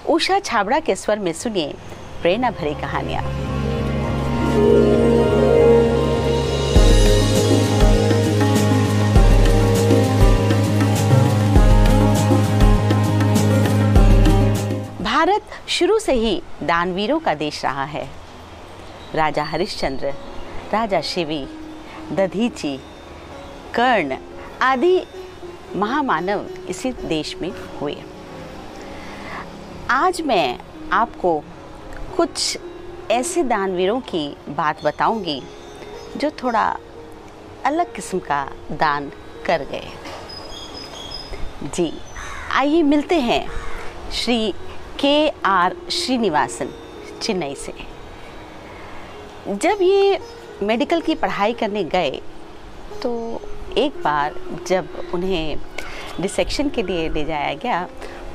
उषा छाबड़ा के स्वर में सुनिए प्रेरणा भरी कहानियाँ। भारत शुरू से ही दानवीरों का देश रहा है। राजा हरिश्चंद्र, राजा शिवी दधीची, कर्ण आदि महामानव इसी देश में हुए। आज मैं आपको कुछ ऐसे दानवीरों की बात बताऊँगी जो थोड़ा अलग किस्म का दान कर गए जी, आइए मिलते हैं श्री के आर श्रीनिवासन, चेन्नई से। जब ये मेडिकल की पढ़ाई करने गए तो एक बार जब उन्हें डिसेक्शन के लिए ले जाया गया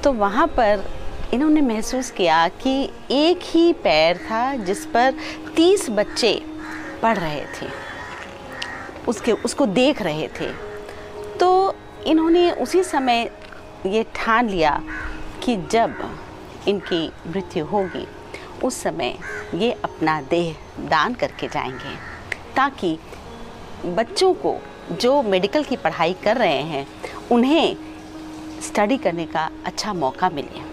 तो वहाँ पर इन्होंने महसूस किया कि एक ही पैर था जिस पर तीस बच्चे पढ़ रहे थे, उसके, उसको देख रहे थे। तो इन्होंने उसी समय ये ठान लिया कि जब इनकी मृत्यु होगी, उस समय ये अपना देह दान करके जाएँगे। ताकि बच्चों को जो मेडिकल की पढ़ाई कर रहे हैं, उन्हें स्टडी करने का अच्छा मौका मिले।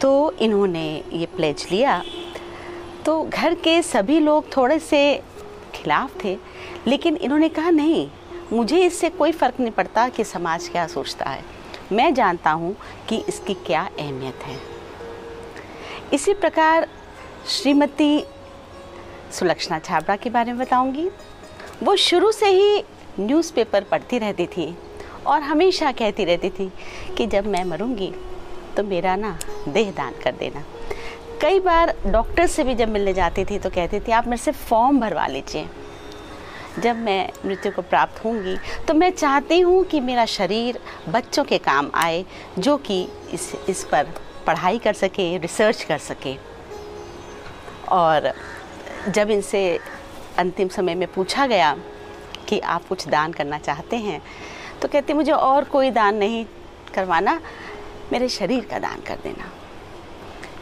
तो इन्होंने ये प्लेज लिया। तो घर के सभी लोग थोड़े से खिलाफ थे, लेकिन इन्होंने कहा, नहीं, मुझे इससे कोई फ़र्क नहीं पड़ता कि समाज क्या सोचता है। मैं जानता हूँ कि इसकी क्या अहमियत है। इसी प्रकार श्रीमती सुलक्षणा छाबड़ा के बारे में बताऊँगी। वो शुरू से ही न्यूज़पेपर पढ़ती रहती थी और हमेशा कहती रहती थी कि जब मैं मरूँगी तो मेरा ना देह दान कर देना। कई बार डॉक्टर से भी जब मिलने जाती थी तो कहती थी, आप मेरे से फॉर्म भरवा लीजिए। जब मैं मृत्यु को प्राप्त होंगी तो मैं चाहती हूँ कि मेरा शरीर बच्चों के काम आए, जो कि इस इस पर पढ़ाई कर सके, रिसर्च कर सके। और जब इनसे अंतिम समय में पूछा गया कि आप कुछ दान करना चाहते हैं तो कहते, मुझे और कोई दान नहीं करवाना, मेरे शरीर का दान कर देना।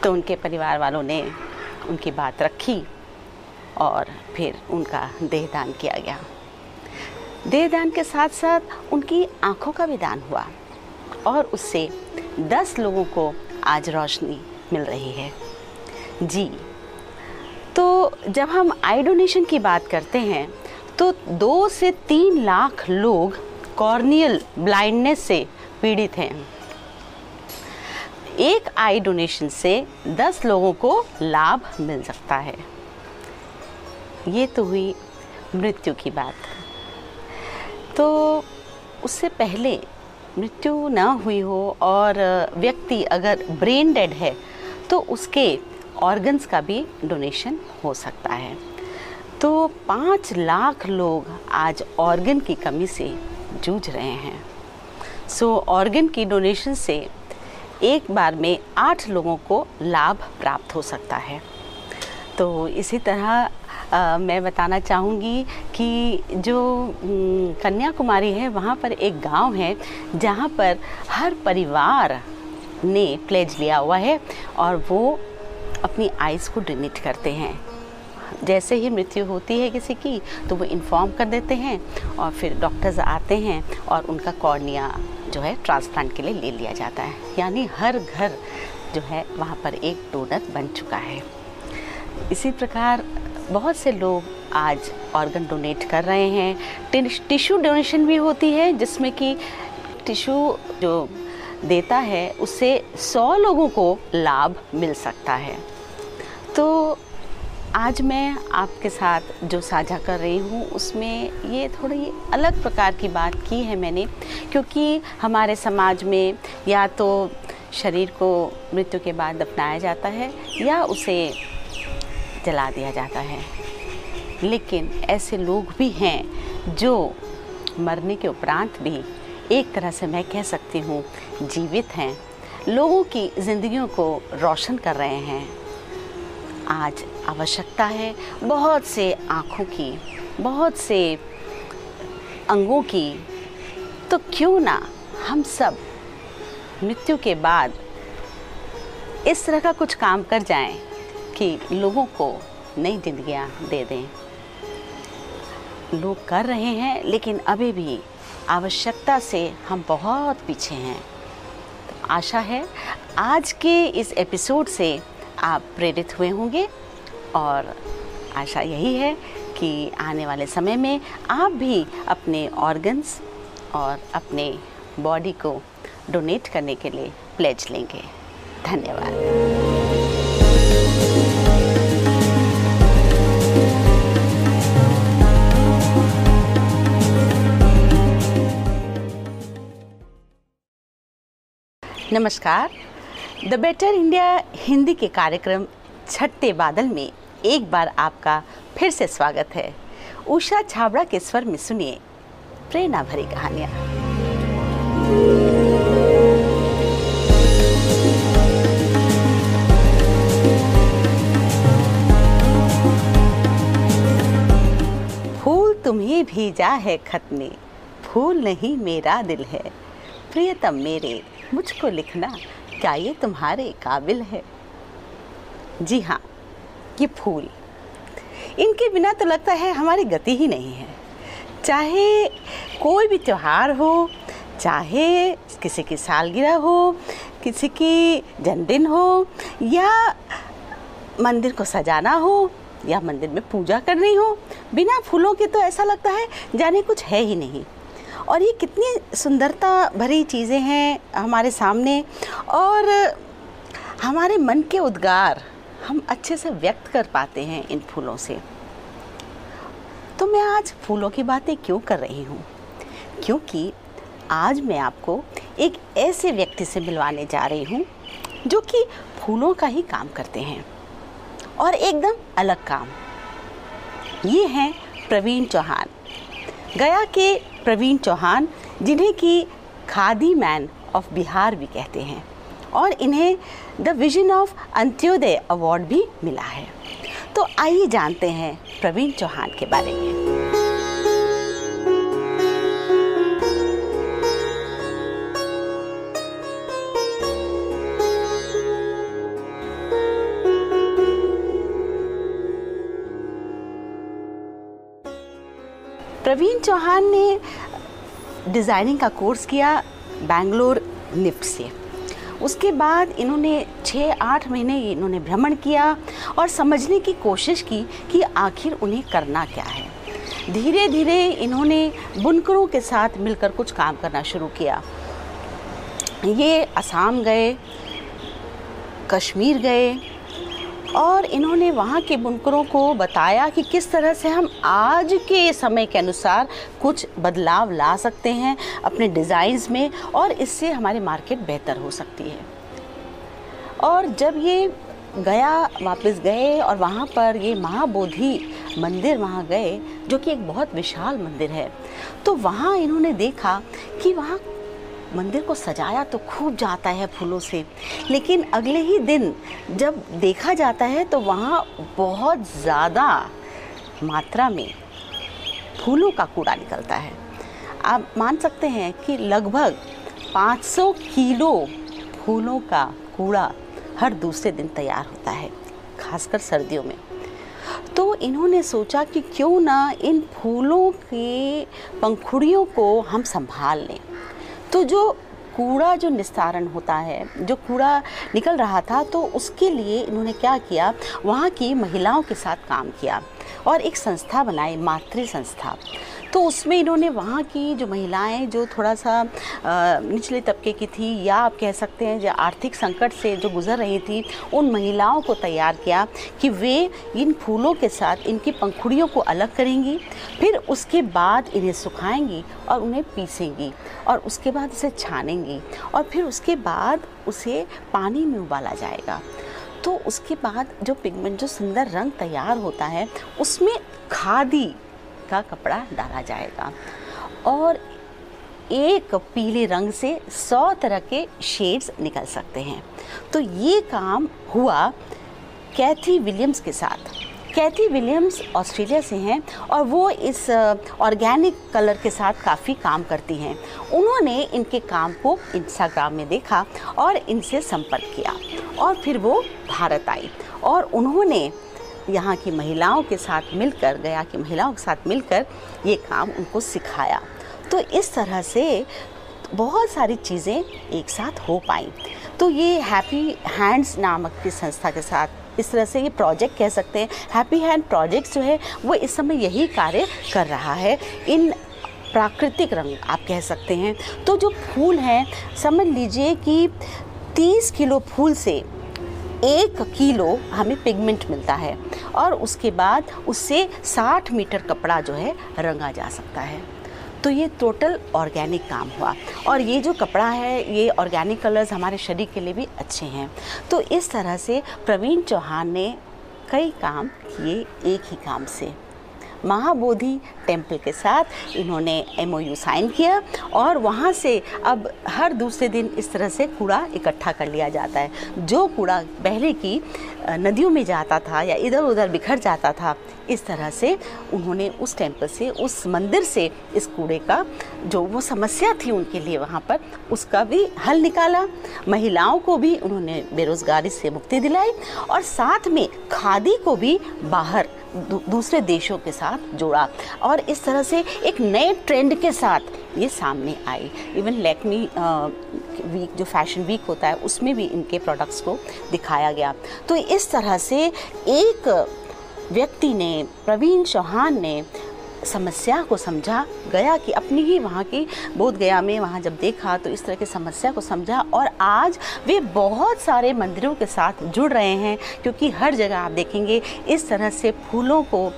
तो उनके परिवार वालों ने उनकी बात रखी और फिर उनका देह दान किया गया। देह दान के साथ साथ उनकी आँखों का भी दान हुआ और उससे दस लोगों को आज रोशनी मिल रही है। जी तो जब हम आई डोनेशन की बात करते हैं तो दो से तीन लाख लोग कॉर्नियल ब्लाइंडनेस से पीड़ित हैं। एक आई डोनेशन से दस लोगों को लाभ मिल सकता है। ये तो हुई मृत्यु की बात। तो उससे पहले मृत्यु न हुई हो और व्यक्ति अगर ब्रेन डेड है तो उसके ऑर्गन्स का भी डोनेशन हो सकता है। तो पाँच लाख लोग आज ऑर्गन की कमी से जूझ रहे हैं। सो ऑर्गन की डोनेशन से एक बार में आठ लोगों को लाभ प्राप्त हो सकता है। तो इसी तरह आ, मैं बताना चाहूँगी कि जो कन्याकुमारी है वहाँ पर एक गाँव है जहाँ पर हर परिवार ने प्लेज लिया हुआ है और वो अपनी आइज़ को डोनेट करते हैं। जैसे ही मृत्यु होती है किसी की तो वो इन्फॉर्म कर देते हैं और फिर डॉक्टर्स आते हैं और उनका कॉर्निया जो है ट्रांसप्लांट के लिए ले लिया जाता है। यानी हर घर जो है, वहाँ पर एक डोनर बन चुका है। इसी प्रकार बहुत से लोग आज ऑर्गन डोनेट कर रहे हैं। टिश्यू डोनेशन भी होती है, जिसमें कि टिश्यू जो देता है, उससे सौ लोगों को लाभ मिल सकता है। तो आज मैं आपके साथ जो साझा कर रही हूँ, उसमें ये थोड़ी अलग प्रकार की बात की है मैंने, क्योंकि हमारे समाज में या तो शरीर को मृत्यु के बाद दफनाया जाता है या उसे जला दिया जाता है। लेकिन ऐसे लोग भी हैं जो मरने के उपरांत भी एक तरह से मैं कह सकती हूँ, जीवित हैं। लोगों की ज़िंदगियों को रोशन कर रहे हैं। आज आवश्यकता है बहुत से आँखों की, बहुत से अंगों की। तो क्यों ना हम सब मृत्यु के बाद इस तरह का कुछ काम कर जाएँ कि लोगों को नई जिंदगियाँ दे दें। लोग कर रहे हैं, लेकिन अभी भी आवश्यकता से हम बहुत पीछे हैं। तो आशा है आज के इस एपिसोड से आप प्रेरित हुए होंगे और आशा यही है कि आने वाले समय में आप भी अपने ऑर्गन्स और अपने बॉडी को डोनेट करने के लिए प्लेज लेंगे। धन्यवाद। नमस्कार। द बेटर इंडिया हिंदी के कार्यक्रम छठे बादल में एक बार आपका फिर से स्वागत है। उषा छाबड़ा के स्वर में सुनिए प्रेरणा भरी कहानियाँ। फूल तुम्हें भेजा है खत में, फूल नहीं मेरा दिल है। प्रियतम मेरे, मुझको लिखना क्या ये तुम्हारे काबिल है? जी हाँ ये फूल। इनके बिना तो लगता है हमारी गति ही नहीं है। चाहे कोई भी त्यौहार हो, चाहे किसी की सालगिरह हो, किसी की जन्मदिन हो, या मंदिर को सजाना हो, या मंदिर में पूजा करनी हो, बिना फूलों के तो ऐसा लगता है जाने कुछ है ही नहीं। और ये कितनी सुंदरता भरी चीज़ें हैं हमारे सामने और हमारे मन के उद्गार हम अच्छे से व्यक्त कर पाते हैं इन फूलों से। तो मैं आज फूलों की बातें क्यों कर रही हूँ? क्योंकि आज मैं आपको एक ऐसे व्यक्ति से मिलवाने जा रही हूँ जो कि फूलों का ही काम करते हैं और एकदम अलग काम। ये हैं प्रवीण चौहान। गया के प्रवीण चौहान, जिन्हें कि खादी मैन ऑफ़ बिहार भी कहते हैं। और इन्हें the vision of Antyodaya award भी मिला है। तो आइए जानते हैं प्रवीण चौहान के बारे में। प्रवीण चौहान ने डिज़ाइनिंग का कोर्स किया बेंगलोर निफ्ट से। उसके बाद इन्होंने छः आठ महीने इन्होंने भ्रमण किया और समझने की कोशिश की कि आखिर उन्हें करना क्या है। धीरे धीरे इन्होंने बुनकरों के साथ मिलकर कुछ काम करना शुरू किया। ये असम गए, कश्मीर गए और इन्होंने वहाँ के बुनकरों को बताया कि किस तरह से हम आज के समय के अनुसार कुछ बदलाव ला सकते हैं अपने डिज़ाइंस में और इससे हमारी मार्केट बेहतर हो सकती है। और जब ये गया, वापस गए और वहाँ पर ये महाबोधि मंदिर वहाँ गए, जो कि एक बहुत विशाल मंदिर है तो वहाँ इन्होंने देखा कि वहाँ मंदिर को सजाया तो खूब जाता है फूलों से। लेकिन अगले ही दिन जब देखा जाता है तो वहाँ बहुत ज़्यादा मात्रा में फूलों का कूड़ा निकलता है। आप मान सकते हैं कि लगभग 500 किलो फूलों का कूड़ा हर दूसरे दिन तैयार होता है, खासकर सर्दियों में। तो इन्होंने सोचा कि क्यों ना इन फूलों के पंखुड़ियों को हम संभाल लें। तो जो कूड़ा जो निस्तारण होता है, जो कूड़ा निकल रहा था तो उसके लिए इन्होंने क्या किया? वहाँ की महिलाओं के साथ काम किया और एक संस्था बनाई, मातृ संस्था। तो उसमें इन्होंने वहाँ की जो महिलाएँ, जो थोड़ा सा निचले तबके की थी या आप कह सकते हैं, जो आर्थिक संकट से जो गुजर रही थी, उन महिलाओं को तैयार किया कि वे इन फूलों के साथ इनकी पंखुड़ियों को अलग करेंगी, फिर उसके बाद इन्हें सुखाएँगी और उन्हें पीसेंगी और उसके बाद उसे छानेंगी और फिर उसके बाद उसे पानी में उबाला जाएगा। तो उसके बाद जो पिगमेंट, जो सुंदर रंग तैयार होता है, उसमें खादी का कपड़ा डाला जाएगा। और एक पीले रंग से सौ तरह के शेड्स निकल सकते हैं। तो ये काम हुआ कैथी विलियम्स के साथ। कैथी विलियम्स ऑस्ट्रेलिया से हैं और वो इस ऑर्गेनिक कलर के साथ काफ़ी काम करती हैं। उन्होंने इनके काम को इंस्टाग्राम में देखा और इनसे संपर्क किया और फिर वो भारत आई। और उन्होंने यहाँ की महिलाओं के साथ मिलकर, गया की महिलाओं के साथ मिलकर ये काम उनको सिखाया। तो इस तरह से बहुत सारी चीज़ें एक साथ हो पाई। तो ये हैप्पी हैंड्स नामक की संस्था के साथ इस तरह से ये प्रोजेक्ट कह सकते हैं। हैप्पी हैंड प्रोजेक्ट जो है, वो इस समय यही कार्य कर रहा है। इन प्राकृतिक रंग आप कह सकते हैं। तो जो फूल हैं, समझ लीजिए कि 30 किलो फूल से एक किलो हमें पिगमेंट मिलता है और उसके बाद उससे 60 मीटर कपड़ा जो है रंगा जा सकता है। तो ये टोटल ऑर्गेनिक काम हुआ। और ये जो कपड़ा है, ये ऑर्गेनिक कलर्स हमारे शरीर के लिए भी अच्छे हैं। तो इस तरह से प्रवीण चौहान ने कई काम किए एक ही काम से। महाबोधि टेंपल के साथ इन्होंने एमओयू साइन किया और वहाँ से अब हर दूसरे दिन इस तरह से कूड़ा इकट्ठा कर लिया जाता है। जो कूड़ा पहले की नदियों में जाता था या इधर उधर बिखर जाता था, इस तरह से उन्होंने उस टेंपल से, उस मंदिर से इस कूड़े का जो वो समस्या थी उनके लिए वहाँ पर, उसका भी हल निकाला। महिलाओं को भी उन्होंने बेरोज़गारी से मुक्ति दिलाई और साथ में खादी को भी बाहर दूसरे देशों के साथ जोड़ा और इस तरह से एक नए ट्रेंड के साथ ये सामने आई। इवन लैक्मी वीक जो फ़ैशन वीक होता है, उसमें भी इनके प्रोडक्ट्स को दिखाया गया। तो इस तरह से एक व्यक्ति ने, प्रवीण चौहान ने समस्या को समझा गया कि अपनी ही वहाँ की बोध गया में वहाँ जब देखा तो इस तरह की समस्या को समझा और आज वे बहुत सारे मंदिरों के साथ जुड़ रहे हैं क्योंकि हर जगह आप देखेंगे इस तरह से फूलों को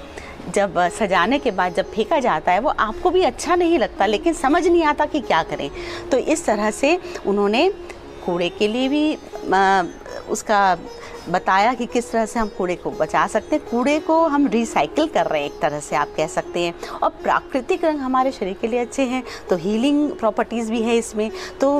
जब सजाने के बाद जब फेंका जाता है वो आपको भी अच्छा नहीं लगता लेकिन समझ नहीं आता कि क्या करें। तो इस तरह से उन्होंने कूड़े के लिए भी आ, उसका बताया कि किस तरह से हम कूड़े को बचा सकते हैं। कूड़े को हम रिसाइकिल कर रहे हैं, एक तरह से आप कह सकते हैं। और प्राकृतिक रंग हमारे शरीर के लिए अच्छे हैं तो हीलिंग प्रॉपर्टीज़ भी है इसमें। तो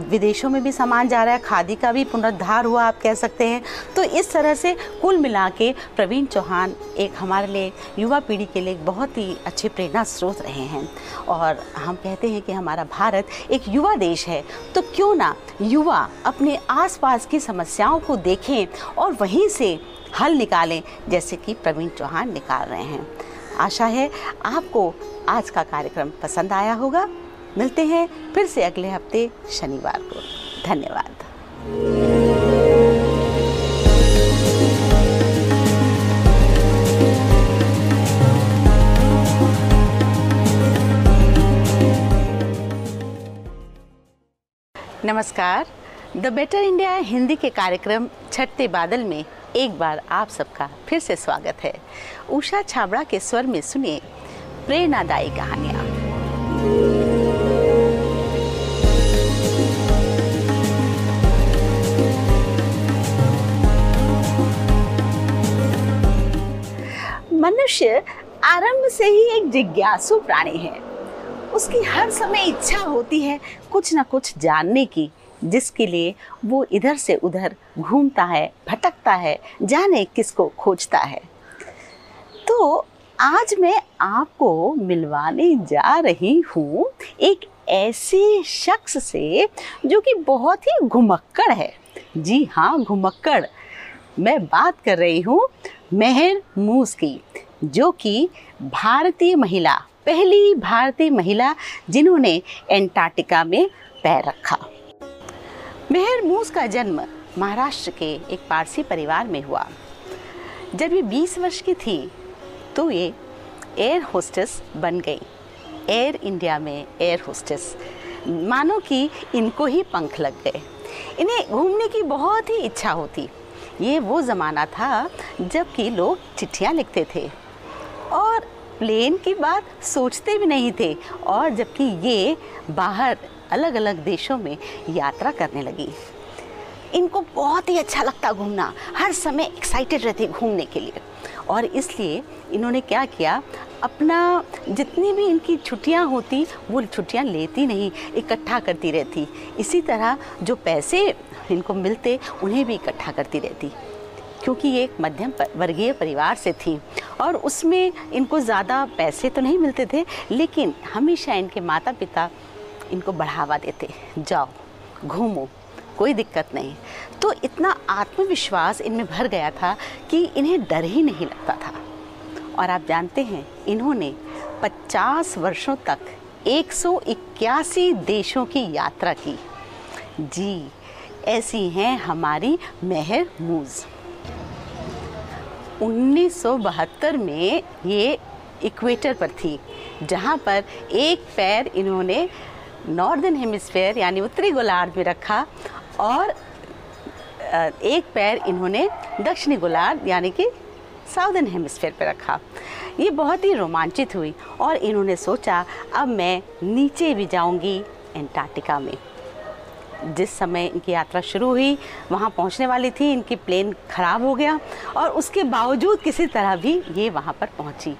विदेशों में भी सामान जा रहा है, खादी का भी पुनरुद्धार हुआ, आप कह सकते हैं। तो इस तरह से कुल मिला के प्रवीण चौहान एक हमारे लिए, युवा पीढ़ी के लिए बहुत ही अच्छे प्रेरणा स्रोत रहे हैं। और हम कहते हैं कि हमारा भारत एक युवा देश है। तो क्यों ना युवा अपने आसपास की समस्याओं को देखें और वहीं से हल निकालें, जैसे कि प्रवीण चौहान निकाल रहे हैं। आशा है आपको आज का कार्यक्रम पसंद आया होगा। मिलते हैं फिर से अगले हफ़्ते शनिवार को। धन्यवाद। नमस्कार। द बेटर इंडिया हिंदी के कार्यक्रम छठते बादल में एक बार आप सबका फिर से स्वागत है। उषा छाबड़ा के स्वर में सुनिए प्रेरणादायी कहानियाँ। मनुष्य आरंभ से ही एक जिज्ञासु प्राणी है। उसकी हर समय इच्छा होती है कुछ ना कुछ जानने की। जिसके लिए वो इधर से उधर घूमता है, भटकता है, जाने किसको खोजता है। तो आज मैं आपको मिलवाने जा रही हूँ एक ऐसे शख्स से जो कि बहुत ही घुमक्कड़ है। जी हाँ घुमक्कड़। मैं बात कर रही हूँ मेहर मूस की, जो कि भारतीय महिला, पहली भारतीय महिला जिन्होंने एंटार्क्टिका में पैर रखा। मेहर मूस का जन्म महाराष्ट्र के एक पारसी परिवार में हुआ। जब ये 20 वर्ष की थी तो ये एयर होस्टेस बन गई। एयर इंडिया में एयर होस्टेस मानो कि इनको ही पंख लग गए। इन्हें घूमने की बहुत ही इच्छा होती। ये वो ज़माना था जब कि लोग चिट्ठियाँ लिखते थे। और प्लेन की बात सोचते भी नहीं थे। और जबकि ये बाहर अलग अलग देशों में यात्रा करने लगी। इनको बहुत ही अच्छा लगता घूमना, हर समय एक्साइटेड रहती घूमने के लिए। और इसलिए इन्होंने क्या किया, अपना जितनी भी इनकी छुट्टियाँ होती, वो छुट्टियाँ लेती नहीं, इकट्ठा करती रहती। इसी तरह जो पैसे इनको मिलते, उन्हें भी इकट्ठा करती रहती। क्योंकि ये एक मध्यम वर्गीय परिवार से थी। और उसमें इनको ज़्यादा पैसे तो नहीं मिलते थे, लेकिन हमेशा इनके माता पिता इनको बढ़ावा देते जाओ, घूमो, कोई दिक्कत नहीं। तो इतना आत्मविश्वास इनमें भर गया था कि इन्हें डर ही नहीं लगता था। और आप जानते हैं, इन्होंने 50 वर्षों तक 181 देशों की यात्रा की। जी, ऐसी हैं हमारी मेहर मूज़। 1972 में ये इक्वेटर पर थी, जहाँ पर एक पैर इन्होंने नॉर्दर्न हेमिस्फेयर, यानी उत्तरी गोलार्ध में रखा और एक पैर इन्होंने दक्षिणी गोलार्ध, यानी कि साउदर्न हेमिस्फेयर पर रखा। ये बहुत ही रोमांचित हुई और इन्होंने सोचा, अब मैं नीचे भी जाऊँगी एंटार्क्टिका में। जिस समय इनकी यात्रा शुरू हुई, वहाँ पहुँचने वाली थी, इनकी प्लेन ख़राब हो गया और उसके बावजूद किसी तरह भी ये वहाँ पर पहुँची।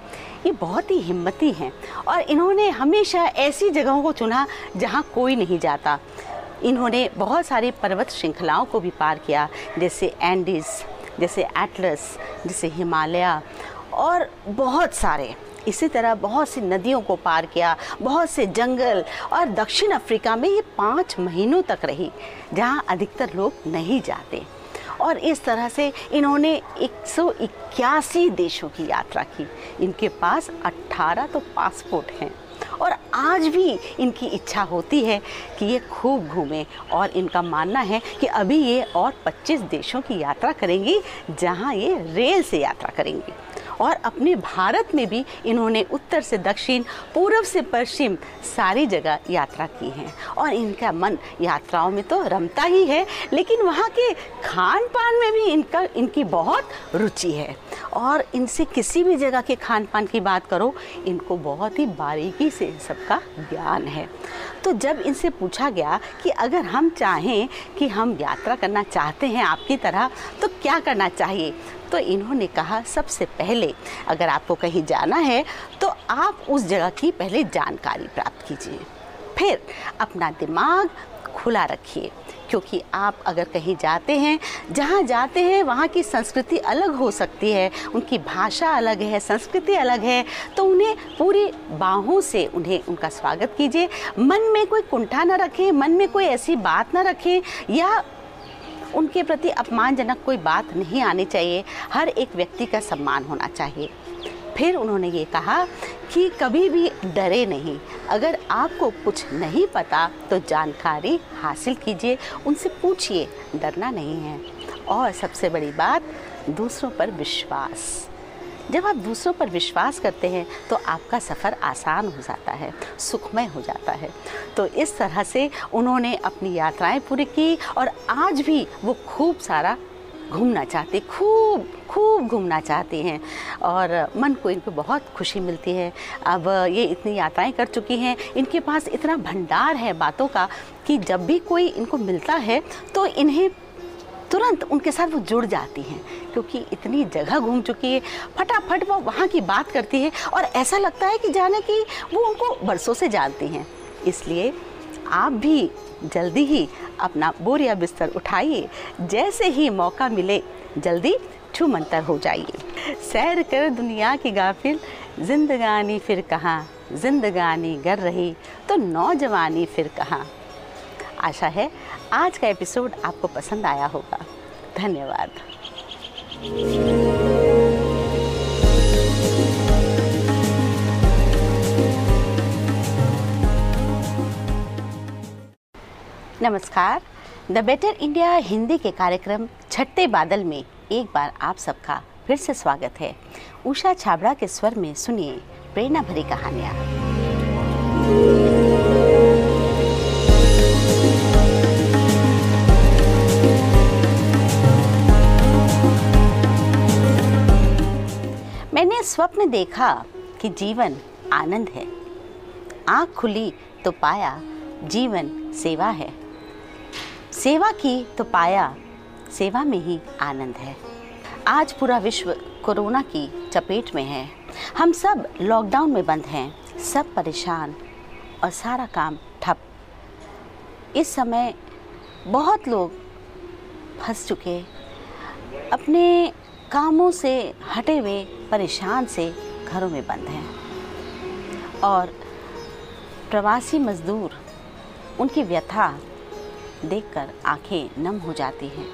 ये बहुत ही हिम्मती हैं। और इन्होंने हमेशा ऐसी जगहों को चुना जहाँ कोई नहीं जाता। इन्होंने बहुत सारी पर्वत श्रृंखलाओं को भी पार किया, जैसे एंडीज़, जैसे एटलस, जैसे हिमालय, और बहुत सारे। इसी तरह बहुत सी नदियों को पार किया, बहुत से जंगल, और दक्षिण अफ्रीका में ये पाँच महीनों तक रही, जहाँ अधिकतर लोग नहीं जाते। और इस तरह से इन्होंने एक सौ इक्यासी देशों की यात्रा की। इनके पास 18 तो पासपोर्ट हैं। और आज भी इनकी इच्छा होती है कि ये खूब घूमें और इनका मानना है कि अभी ये और 25 देशों की यात्रा करेंगी, जहाँ ये रेल से यात्रा करेंगी। और अपने भारत में भी इन्होंने उत्तर से दक्षिण पूर्व से पश्चिम सारी जगह यात्रा की है। और इनका मन यात्राओं में तो रमता ही है, लेकिन वहाँ के खान पान में भी इनका, इनकी बहुत रुचि है। और इनसे किसी भी जगह के खान पान की बात करो, इनको बहुत ही बारीकी से सबका ज्ञान है। तो जब इनसे पूछा गया कि अगर हम चाहें कि हम यात्रा करना चाहते हैं आपकी तरह तो क्या करना चाहिए? तो इन्होंने कहा, सबसे पहले अगर आपको कहीं जाना है तो आप उस जगह की पहले जानकारी प्राप्त कीजिए। फिर अपना दिमाग खुला रखिए, क्योंकि आप अगर कहीं जाते हैं, जहाँ जाते हैं, वहाँ की संस्कृति अलग हो सकती है, उनकी भाषा अलग है, संस्कृति अलग है तो उन्हें पूरी बाहों से उन्हें उनका स्वागत कीजिए। मन में कोई कुंठा ना रखें, मन में कोई ऐसी बात ना रखें, या उनके प्रति अपमानजनक कोई बात नहीं आनी चाहिए। हर एक व्यक्ति का सम्मान होना चाहिए। फिर उन्होंने ये कहा कि कभी भी डरे नहीं। अगर आपको कुछ नहीं पता तो जानकारी हासिल कीजिए। उनसे पूछिए, डरना नहीं है। और सबसे बड़ी बात, दूसरों पर विश्वास। जब आप दूसरों पर विश्वास करते हैं तो आपका सफ़र आसान हो जाता है, सुखमय हो जाता है। तो इस तरह से उन्होंने अपनी यात्राएँ पूरी की और आज भी वो खूब सारा घूमना चाहते, खूब खूब घूमना चाहते हैं और मन को इनको बहुत खुशी मिलती है। अब ये इतनी यात्राएँ कर चुकी हैं, इनके पास इतना भंडार है बातों का कि जब भी कोई इनको मिलता है तो इन्हें तुरंत उनके साथ वो जुड़ जाती हैं, क्योंकि इतनी जगह घूम चुकी है। फटाफट वो वहाँ की बात करती है और ऐसा लगता है कि जाने कि वो उनको बरसों से जानती हैं। इसलिए आप भी जल्दी ही अपना बोरिया बिस्तर उठाइए। जैसे ही मौका मिले, जल्दी छूमंतर हो जाइए। सैर कर दुनिया की गाफिल, जिंदगानी फिर कहाँ? जिंदगानी गर रही तो नौजवानी फिर कहाँ? आशा है आज का एपिसोड आपको पसंद आया होगा। धन्यवाद। नमस्कार। द बेटर इंडिया हिंदी के कार्यक्रम छठे बादल में एक बार आप सबका फिर से स्वागत है। उषा छाबड़ा के स्वर में सुनिए प्रेरणा भरी कहानियाँ। मैंने स्वप्न देखा कि जीवन आनंद है। आँख खुली तो पाया जीवन सेवा है। सेवा की तो पाया, सेवा में ही आनंद है। आज पूरा विश्व कोरोना की चपेट में है। हम सब लॉकडाउन में बंद हैं, सब परेशान और सारा काम ठप। इस समय बहुत लोग फंस चुके। अपने कामों से हटे हुए, परेशान से घरों में बंद हैं। और प्रवासी मज़दूर, उनकी व्यथा देखकर आँखें नम हो जाती हैं।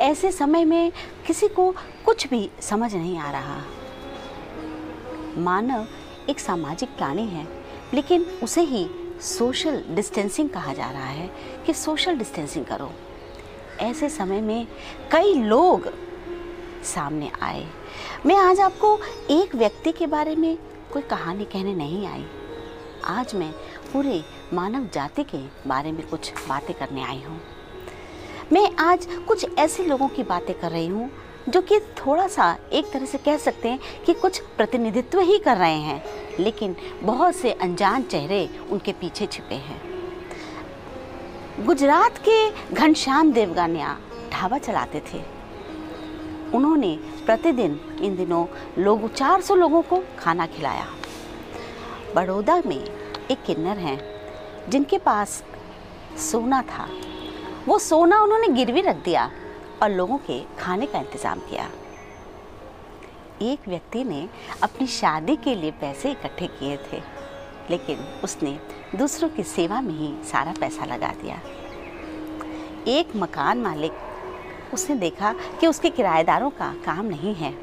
ऐसे समय में किसी को कुछ भी समझ नहीं आ रहा। मानव एक सामाजिक प्राणी है, लेकिन उसे ही सोशल डिस्टेंसिंग कहा जा रहा है कि सोशल डिस्टेंसिंग करो। ऐसे समय में कई लोग सामने आए। मैं आज आपको एक व्यक्ति के बारे में कोई कहानी कहने नहीं आई। आज मैं पूरे मानव जाति के बारे में कुछ बातें करने आई हूँ। मैं आज कुछ ऐसे लोगों की बातें कर रही हूँ, जो कि थोड़ा सा एक तरह से कह सकते हैं कि कुछ प्रतिनिधित्व ही कर रहे हैं, लेकिन बहुत से अनजान चेहरे उनके पीछे छिपे हैं। गुजरात के घनश्याम देवगानिया ढाबा चलाते थे। उन्होंने प्रतिदिन इन दिनों लोग 400 लोगों को खाना खिलाया। बड़ौदा में एक किन्नर हैं, जिनके पास सोना था। वो सोना उन्होंने गिरवी रख दिया और लोगों के खाने का इंतज़ाम किया। एक व्यक्ति ने अपनी शादी के लिए पैसे इकट्ठे किए थे, लेकिन उसने दूसरों की सेवा में ही सारा पैसा लगा दिया। एक मकान मालिक उसने देखा कि उसके किराएदारों का काम नहीं है।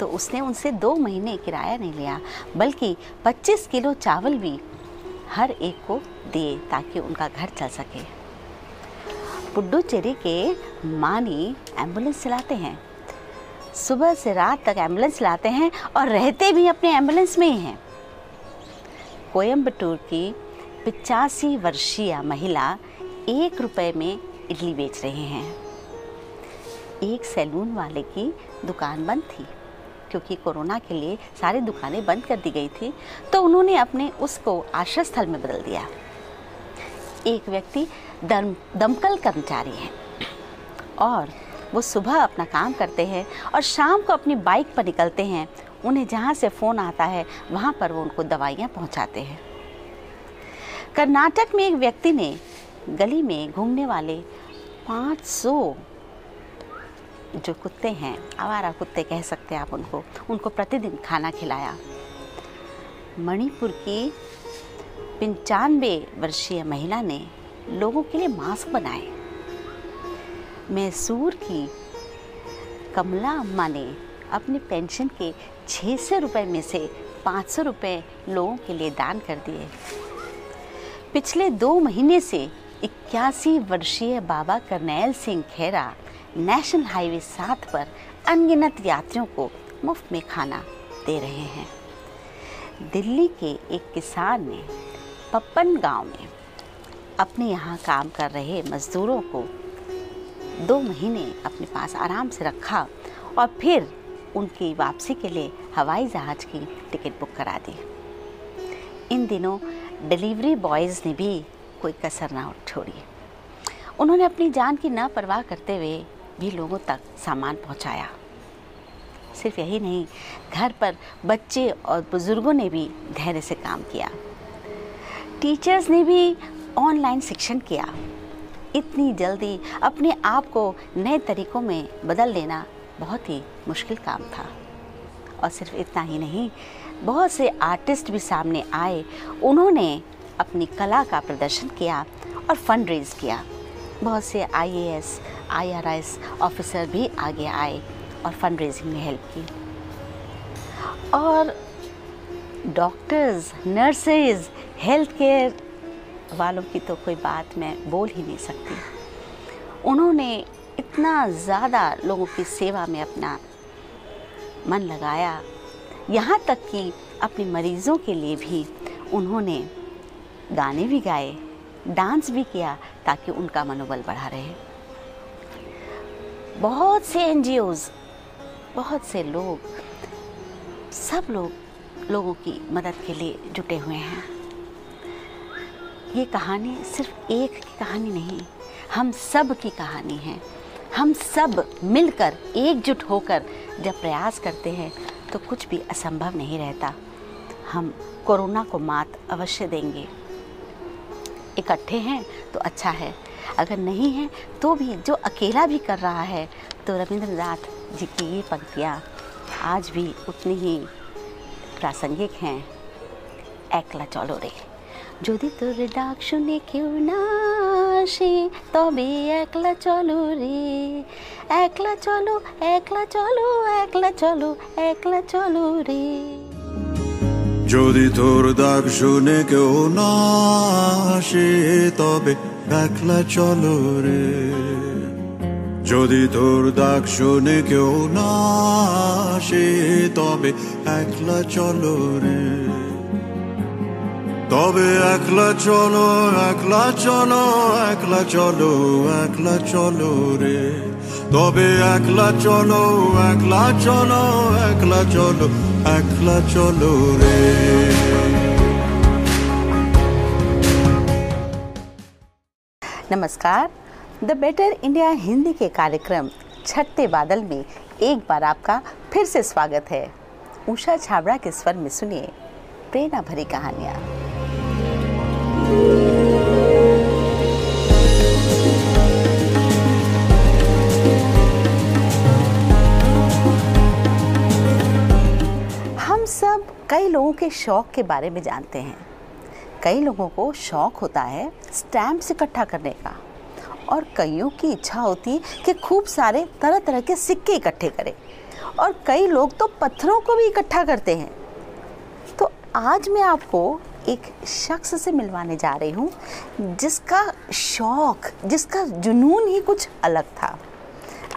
तो उसने उनसे दो महीने किराया नहीं लिया, बल्कि 25 किलो चावल भी हर एक को दिए ताकि उनका घर चल सके। पुडुचेरी के मानी एंबुलेंस चलाते हैं। सुबह से रात तक एंबुलेंस चलाते हैं और रहते भी अपने एंबुलेंस में ही हैं। कोयम्बटूर की पिचासी वर्षीय महिला एक रुपए में इडली बेच रहे हैं। एक सैलून वाले की दुकान बंद थी, क्योंकि कोरोना के लिए सारी दुकानें बंद कर दी गई थी तो उन्होंने अपने उसको आश्रय स्थल में बदल दिया। एक व्यक्ति दम, दमकल कर्मचारी है और वो सुबह अपना काम करते हैं और शाम को अपनी बाइक पर निकलते हैं। उन्हें जहाँ से फ़ोन आता है, वहाँ पर वो उनको दवाइयाँ पहुँचाते हैं। कर्नाटक में एक व्यक्ति ने गली में घूमने वाले 500 जो कुत्ते हैं, आवारा कुत्ते कह सकते हैं आप उनको उनको प्रतिदिन खाना खिलाया। मणिपुर की पंचानवे वर्षीय महिला ने लोगों के लिए मास्क बनाए। मैसूर की कमला अम्मा ने अपने पेंशन के छः सौ रुपये में से पाँच सौ रुपये लोगों के लिए दान कर दिए। पिछले दो महीने से इक्यासी वर्षीय बाबा करनैल सिंह खेरा नेशनल हाईवे सात पर अनगिनत यात्रियों को मुफ़्त में खाना दे रहे हैं। दिल्ली के एक किसान ने पप्पन गाँव में अपने यहाँ काम कर रहे मज़दूरों को दो महीने अपने पास आराम से रखा और फिर उनकी वापसी के लिए हवाई जहाज़ की टिकट बुक करा दी। इन दिनों डिलीवरी बॉयज़ ने भी कोई कसर ना छोड़ी। उन्होंने अपनी जान की ना परवाह करते हुए भी लोगों तक सामान पहुँचाया। सिर्फ़ यही नहीं, घर पर बच्चे और बुज़ुर्गों ने भी धैर्य से काम किया। टीचर्स ने भी ऑनलाइन शिक्षण किया। इतनी जल्दी अपने आप को नए तरीक़ों में बदल लेना बहुत ही मुश्किल काम था। और सिर्फ़ इतना ही नहीं, बहुत से आर्टिस्ट भी सामने आए। उन्होंने अपनी कला का प्रदर्शन किया और फंड रेज किया। बहुत से आईएएस आईआरएस ऑफिसर भी आगे आए और फंड रेजिंग में हेल्प की। और डॉक्टर्स नर्सेज हेल्थ केयर वालों की तो कोई बात मैं बोल ही नहीं सकती। उन्होंने इतना ज़्यादा लोगों की सेवा में अपना मन लगाया। यहाँ तक कि अपने मरीज़ों के लिए भी उन्होंने गाने भी गाए। डांस भी किया ताकि उनका मनोबल बढ़ा रहे। बहुत से एन बहुत से लोग, सब लोग, लोगों की मदद के लिए जुटे हुए हैं। ये कहानी सिर्फ़ एक की कहानी नहीं, हम सब की कहानी है। हम सब मिलकर एकजुट होकर जब प्रयास करते हैं तो कुछ भी असंभव नहीं रहता। हम कोरोना को मात अवश्य देंगे। इकट्ठे हैं तो अच्छा है अगर नहीं है तो भी जो अकेला भी कर रहा है तो रविंद्रनाथ जी की ये पंक्तियाँ आज भी उतनी ही प्रासंगिक हैं একলা চলো রে যদি তোর ডাক শুনে কেউ না আসে তবে একলা চলো রে একলা চলো একলা চলো একলা চলো একলা চলো রে যদি তোর ডাক শুনে কেউ না তবে একলা চলো রে। যদি তোর ডাক শুনে কেউ না তবে একলা চলো রে। তবে একলা চলো একলা চলো একলা চলো একলা চলো রে। তবে একলা চলো একলা চলো একলা চলো একলা চলো রে नमस्कार द बेटर इंडिया हिंदी के कार्यक्रम छठते बादल में एक बार आपका फिर से स्वागत है उषा छाबड़ा के स्वर में सुनिए प्रेरणा भरी कहानियां कई लोगों के शौक के बारे में जानते हैं। कई लोगों को शौक होता है स्टैम्प्स इकट्ठा करने का और कईयों की इच्छा होती है कि खूब सारे तरह तरह के सिक्के इकट्ठे करें और कई लोग तो पत्थरों को भी इकट्ठा करते हैं। तो आज मैं आपको एक शख्स से मिलवाने जा रही हूँ जिसका शौक, जिसका जुनून ही कुछ अलग था।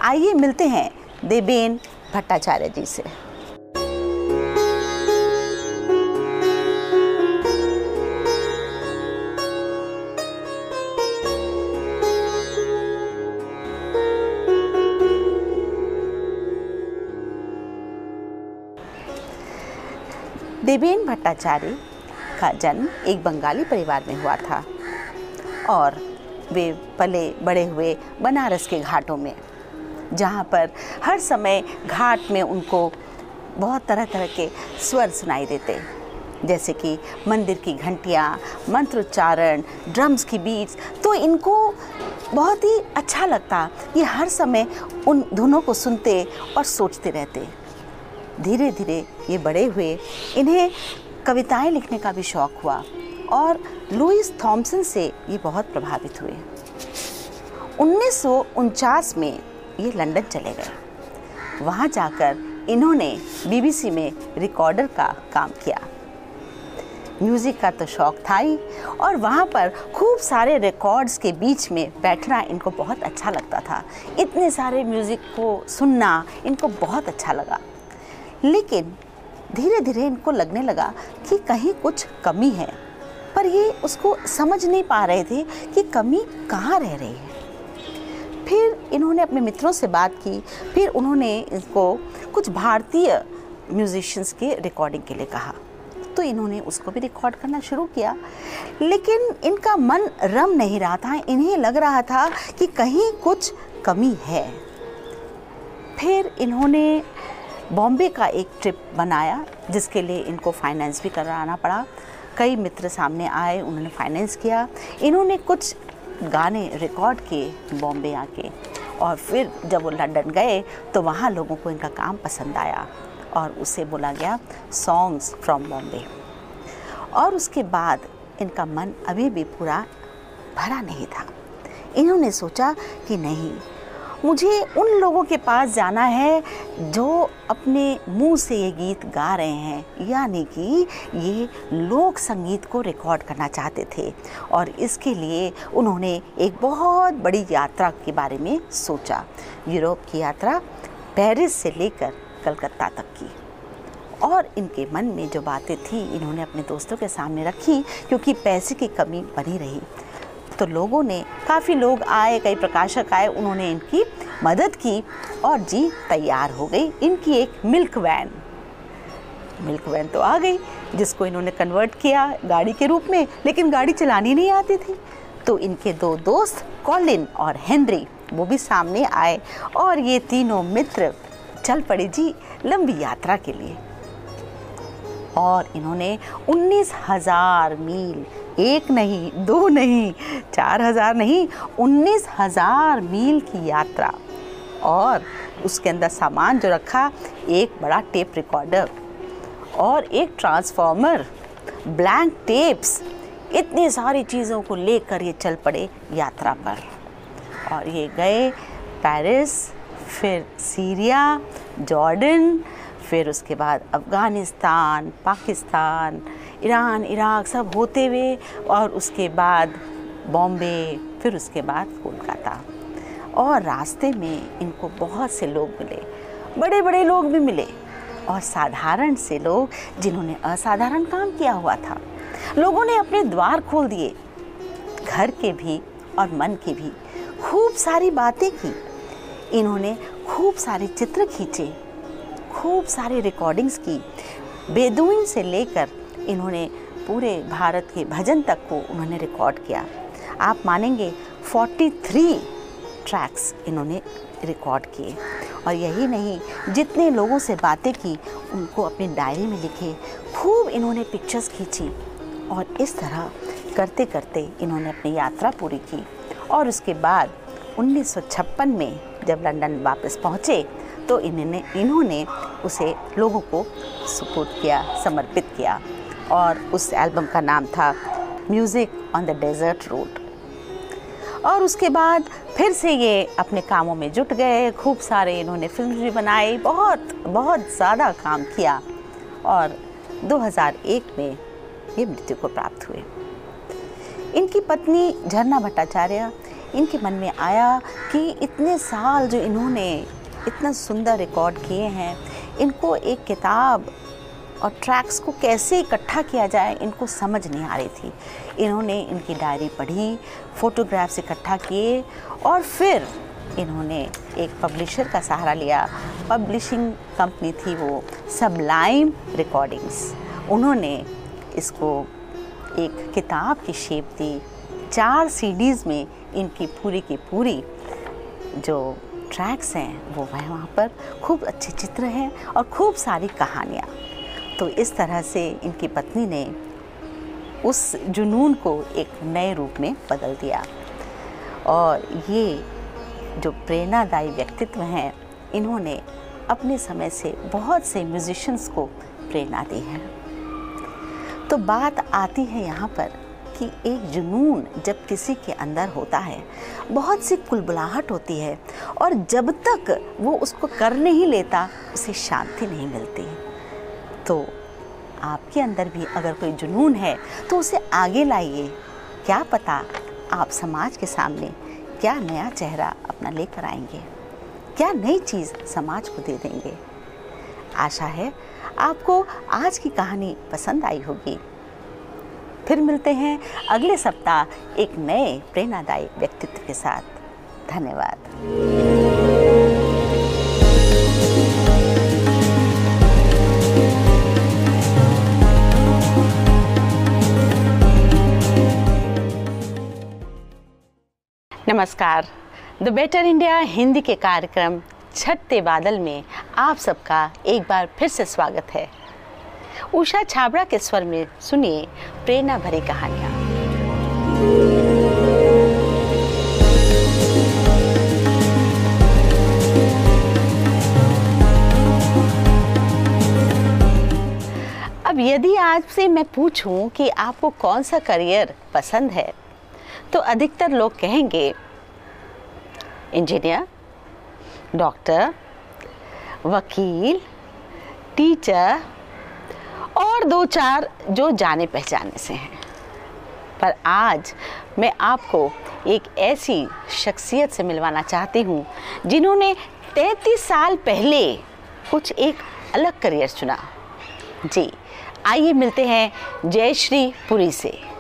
आइए मिलते हैं देबेन भट्टाचार्य जी से। देवेन भट्टाचार्य का जन्म एक बंगाली परिवार में हुआ था और वे पले बड़े हुए बनारस के घाटों में, जहाँ पर हर समय घाट में उनको बहुत तरह तरह के स्वर सुनाई देते, जैसे कि मंदिर की घंटियाँ, मंत्रोच्चारण, ड्रम्स की बीट्स। तो इनको बहुत ही अच्छा लगता ये हर समय उन धुनों को सुनते और सोचते रहते। धीरे धीरे ये बड़े हुए, इन्हें कविताएँ लिखने का भी शौक हुआ और लुइस थॉमसन से ये बहुत प्रभावित हुए। उन्नीस सौ उनचास में ये लंदन चले गए। वहाँ जाकर इन्होंने बीबीसी में रिकॉर्डर का काम किया। म्यूज़िक का तो शौक था ही और वहाँ पर खूब सारे रिकॉर्ड्स के बीच में बैठना इनको बहुत अच्छा लगता था। इतने सारे म्यूज़िक को सुनना इनको बहुत अच्छा लगा। लेकिन धीरे धीरे इनको लगने लगा कि कहीं कुछ कमी है। पर ये उसको समझ नहीं पा रहे थे कि कमी कहाँ रह रही है। फिर इन्होंने अपने मित्रों से बात की, फिर उन्होंने इनको कुछ भारतीय म्यूजिशंस के रिकॉर्डिंग के लिए कहा। तो इन्होंने उसको भी रिकॉर्ड करना शुरू किया। लेकिन इनका मन रम नहीं रहा था, इन्हें लग रहा था कि कहीं कुछ कमी है। फिर इन्होंने बॉम्बे का एक ट्रिप बनाया, जिसके लिए इनको फाइनेंस भी कराना पड़ा। कई मित्र सामने आए, उन्होंने फाइनेंस किया। इन्होंने कुछ गाने रिकॉर्ड किए बॉम्बे आके। और फिर जब वो लंदन गए तो वहाँ लोगों को इनका काम पसंद आया और उसे बोला गया सॉन्ग्स फ्रॉम बॉम्बे। और उसके बाद इनका मन अभी भी पूरा भरा नहीं था। इन्होंने सोचा कि नहीं मुझे उन लोगों के पास जाना है जो अपने मुँह से ये गीत गा रहे हैं। यानी कि ये लोक संगीत को रिकॉर्ड करना चाहते थे। और इसके लिए उन्होंने एक बहुत बड़ी यात्रा के बारे में सोचा। यूरोप की यात्रा पेरिस से लेकर कलकत्ता तक की। और इनके मन में जो बातें थी, इन्होंने अपने दोस्तों के सामने रखी, क्योंकि पैसे की कमी बनी रही। तो लोगों ने, काफ़ी लोग आए, कई प्रकाशक आए, उन्होंने इनकी मदद की और जी तैयार हो गई इनकी एक मिल्क वैन। मिल्क वैन तो आ गई, जिसको इन्होंने कन्वर्ट किया गाड़ी के रूप में, लेकिन गाड़ी चलानी नहीं आती थी। तो इनके दो दोस्त, कॉलिन और हेनरी, वो भी सामने आए और ये तीनों मित्र चल पड़े जी लंबी यात्रा के लिए। और इन्होंने उन्नीस हज़ार मील एक नहीं, दो नहीं, चार हज़ार नहीं, उन्नीस हज़ार मील की यात्रा। और उसके अंदर सामान जो रखा, एक बड़ा टेप रिकॉर्डर और एक ट्रांसफॉर्मर, ब्लैंक टेप्स, इतनी सारी चीज़ों को लेकर ये चल पड़े यात्रा पर। और ये गए पेरिस, फिर सीरिया, जॉर्डन, फिर उसके बाद अफ़गानिस्तान, पाकिस्तान ईरान, इराक सब होते हुए और उसके बाद बॉम्बे, फिर उसके बाद कोलकाता। और रास्ते में इनको बहुत से लोग मिले बड़े बड़े लोग भी मिले। और साधारण से लोग जिन्होंने असाधारण काम किया हुआ था, लोगों ने अपने द्वार खोल दिए, घर के भी और मन के भी खूब सारी बातें की। इन्होंने खूब सारे चित्र खींचे, खूब सारी रिकॉर्डिंग्स की बेदुइन से लेकर इन्होंने पूरे भारत के भजन तक को उन्होंने रिकॉर्ड किया। आप मानेंगे 43 ट्रैक्स इन्होंने रिकॉर्ड किए। और यही नहीं, जितने लोगों से बातें की, उनको अपनी डायरी में लिखे, खूब इन्होंने पिक्चर्स खींची। और इस तरह करते करते इन्होंने अपनी यात्रा पूरी की। और उसके बाद 1956 में जब लंदन वापस पहुँचे तो इन्होंने इन्होंने उसे लोगों को सपोर्ट किया, समर्पित किया। और उस एल्बम का नाम था music on the desert road और उसके बाद फिर से ये अपने कामों में जुट गए, खूब सारे इन्होंने फ़िल्म भी बनाई, बहुत बहुत ज़्यादा काम किया और 2001 में ये मृत्यु को प्राप्त हुए। इनकी पत्नी झरना भट्टाचार्य, इनके मन में आया कि इतने साल जो इन्होंने इतना सुंदर रिकॉर्ड किए हैं, इनको एक किताब और ट्रैक्स को कैसे इकट्ठा किया जाए, इनको समझ नहीं आ रही थी। इन्होंने इनकी डायरी पढ़ी फ़ोटोग्राफ्स इकट्ठा किए और फिर इन्होंने एक पब्लिशर का सहारा लिया। पब्लिशिंग कंपनी थी वो सबलाइम रिकॉर्डिंग्स उन्होंने इसको एक किताब की शेप दी। चार सीडीज़ में इनकी पूरी की पूरी जो ट्रैक्स हैं, वो वह वहाँ पर। खूब अच्छे चित्र हैं और खूब सारी कहानियाँ। तो इस तरह से इनकी पत्नी ने उस जुनून को एक नए रूप में बदल दिया। और ये जो प्रेरणादायी व्यक्तित्व हैं, इन्होंने अपने समय से बहुत से म्यूजिशंस को प्रेरणा दी है। तो बात आती है यहाँ पर कि एक जुनून जब किसी के अंदर होता है, बहुत सी कुलबुलाहट होती है और जब तक वो उसको कर नहीं लेता, उसे शांति नहीं मिलती। तो आपके अंदर भी अगर कोई जुनून है तो उसे आगे लाइए। क्या पता आप समाज के सामने क्या नया चेहरा अपना लेकर आएँगे, क्या नई चीज़ समाज को दे देंगे। आशा है आपको आज की कहानी पसंद आई होगी। फिर मिलते हैं अगले सप्ताह एक नए प्रेरणादायी व्यक्तित्व के साथ। धन्यवाद। नमस्कार। द बेटर इंडिया हिंदी के कार्यक्रम छठते बादल में आप सबका एक बार फिर से स्वागत है। उषा छाबड़ा के स्वर में सुनिए प्रेरणा भरी कहानियाँ। अब यदि आपसे मैं पूछूँ कि आपको कौन सा करियर पसंद है तो अधिकतर लोग कहेंगे इंजीनियर डॉक्टर वकील टीचर और दो चार जो जाने पहचाने से हैं। पर आज मैं आपको एक ऐसी शख्सियत से मिलवाना चाहती हूँ, जिन्होंने 33 साल पहले कुछ एक अलग करियर चुना। जी, आइए मिलते हैं जयश्री पुरी से।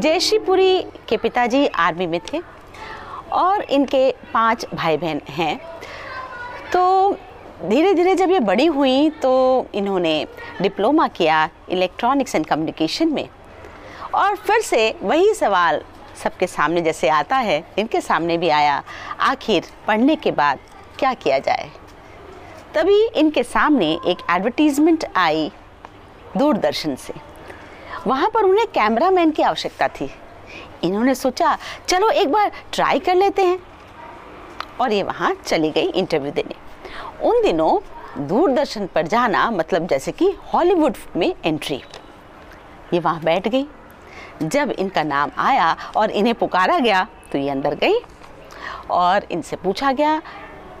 जयश्रीपुरी के पिताजी आर्मी में थे और इनके पाँच भाई बहन हैं। तो धीरे धीरे जब ये बड़ी हुई तो इन्होंने डिप्लोमा किया इलेक्ट्रॉनिक्स एंड कम्युनिकेशन में। और फिर से वही सवाल सबके सामने जैसे आता है, इनके सामने भी आया, आखिर पढ़ने के बाद क्या किया जाए? तभी इनके सामने एक एडवर्टीज़मेंट आई दूरदर्शन से। वहाँ पर उन्हें कैमरामैन की आवश्यकता थी। इन्होंने सोचा, चलो एक बार ट्राई कर लेते हैं। और ये वहाँ चली गई इंटरव्यू देने। उन दिनों दूरदर्शन पर जाना मतलब जैसे कि हॉलीवुड में एंट्री। ये वहाँ बैठ गई। जब इनका नाम आया और इन्हें पुकारा गया तो ये अंदर गई और इनसे पूछा गया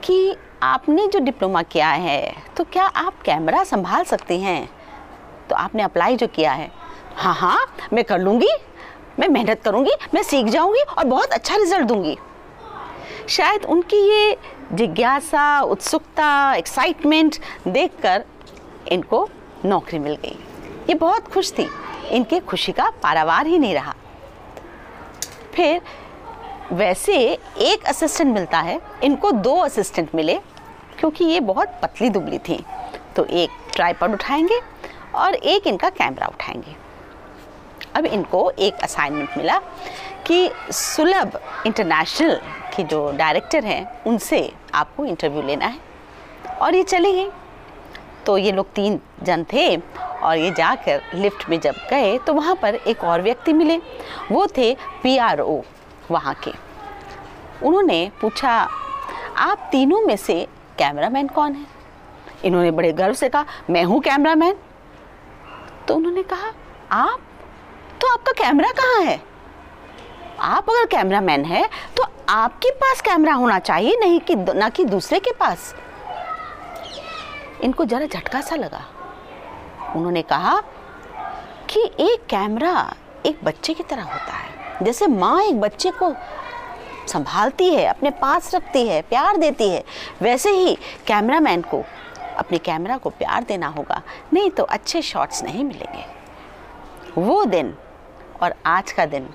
कि, आपने जो डिप्लोमा किया है तो क्या आप कैमरा संभाल सकती हैं? तो आपने अप्लाई जो किया है हाँ हाँ मैं कर लूँगी। मैं मेहनत करूँगी, मैं सीख जाऊँगी और बहुत अच्छा रिज़ल्ट दूँगी। शायद उनकी ये जिज्ञासा, उत्सुकता एक्साइटमेंट देखकर इनको नौकरी मिल गई। ये बहुत खुश थी। इनके खुशी का पारावार ही नहीं रहा। फिर वैसे एक असिस्टेंट मिलता है। इनको दो असिस्टेंट मिले, क्योंकि ये बहुत पतली दुबली थी। तो एक ट्राईपॉड उठाएँगे और एक इनका कैमरा उठाएँगे। अब इनको एक असाइनमेंट मिला कि सुलभ इंटरनेशनल की जो डायरेक्टर हैं, उनसे आपको इंटरव्यू लेना है। और ये चले गए तो ये लोग तीन जन थे और ये जाकर लिफ्ट में जब गए तो वहाँ पर एक और व्यक्ति मिले। वो थे पी आर ओ वहाँ के। उन्होंने पूछा, आप तीनों में से कैमरामैन कौन है? इन्होंने बड़े गर्व से कहा, मैं हूँ कैमरामैन तो उन्होंने कहा, आप तो आपका कैमरा कहाँ है? आप अगर कैमरामैन है तो आपके पास कैमरा होना चाहिए, नहीं कि ना कि दूसरे के पास। इनको जरा झटका सा लगा। उन्होंने कहा कि एक कैमरा एक बच्चे की तरह होता है। जैसे माँ एक बच्चे को संभालती है, अपने पास रखती है, प्यार देती है, वैसे ही कैमरामैन को, अपने कैमरा को प्यार देना होगा। नहीं तो अच्छे शॉट्स नहीं मिलेंगे। वो दिन और आज का दिन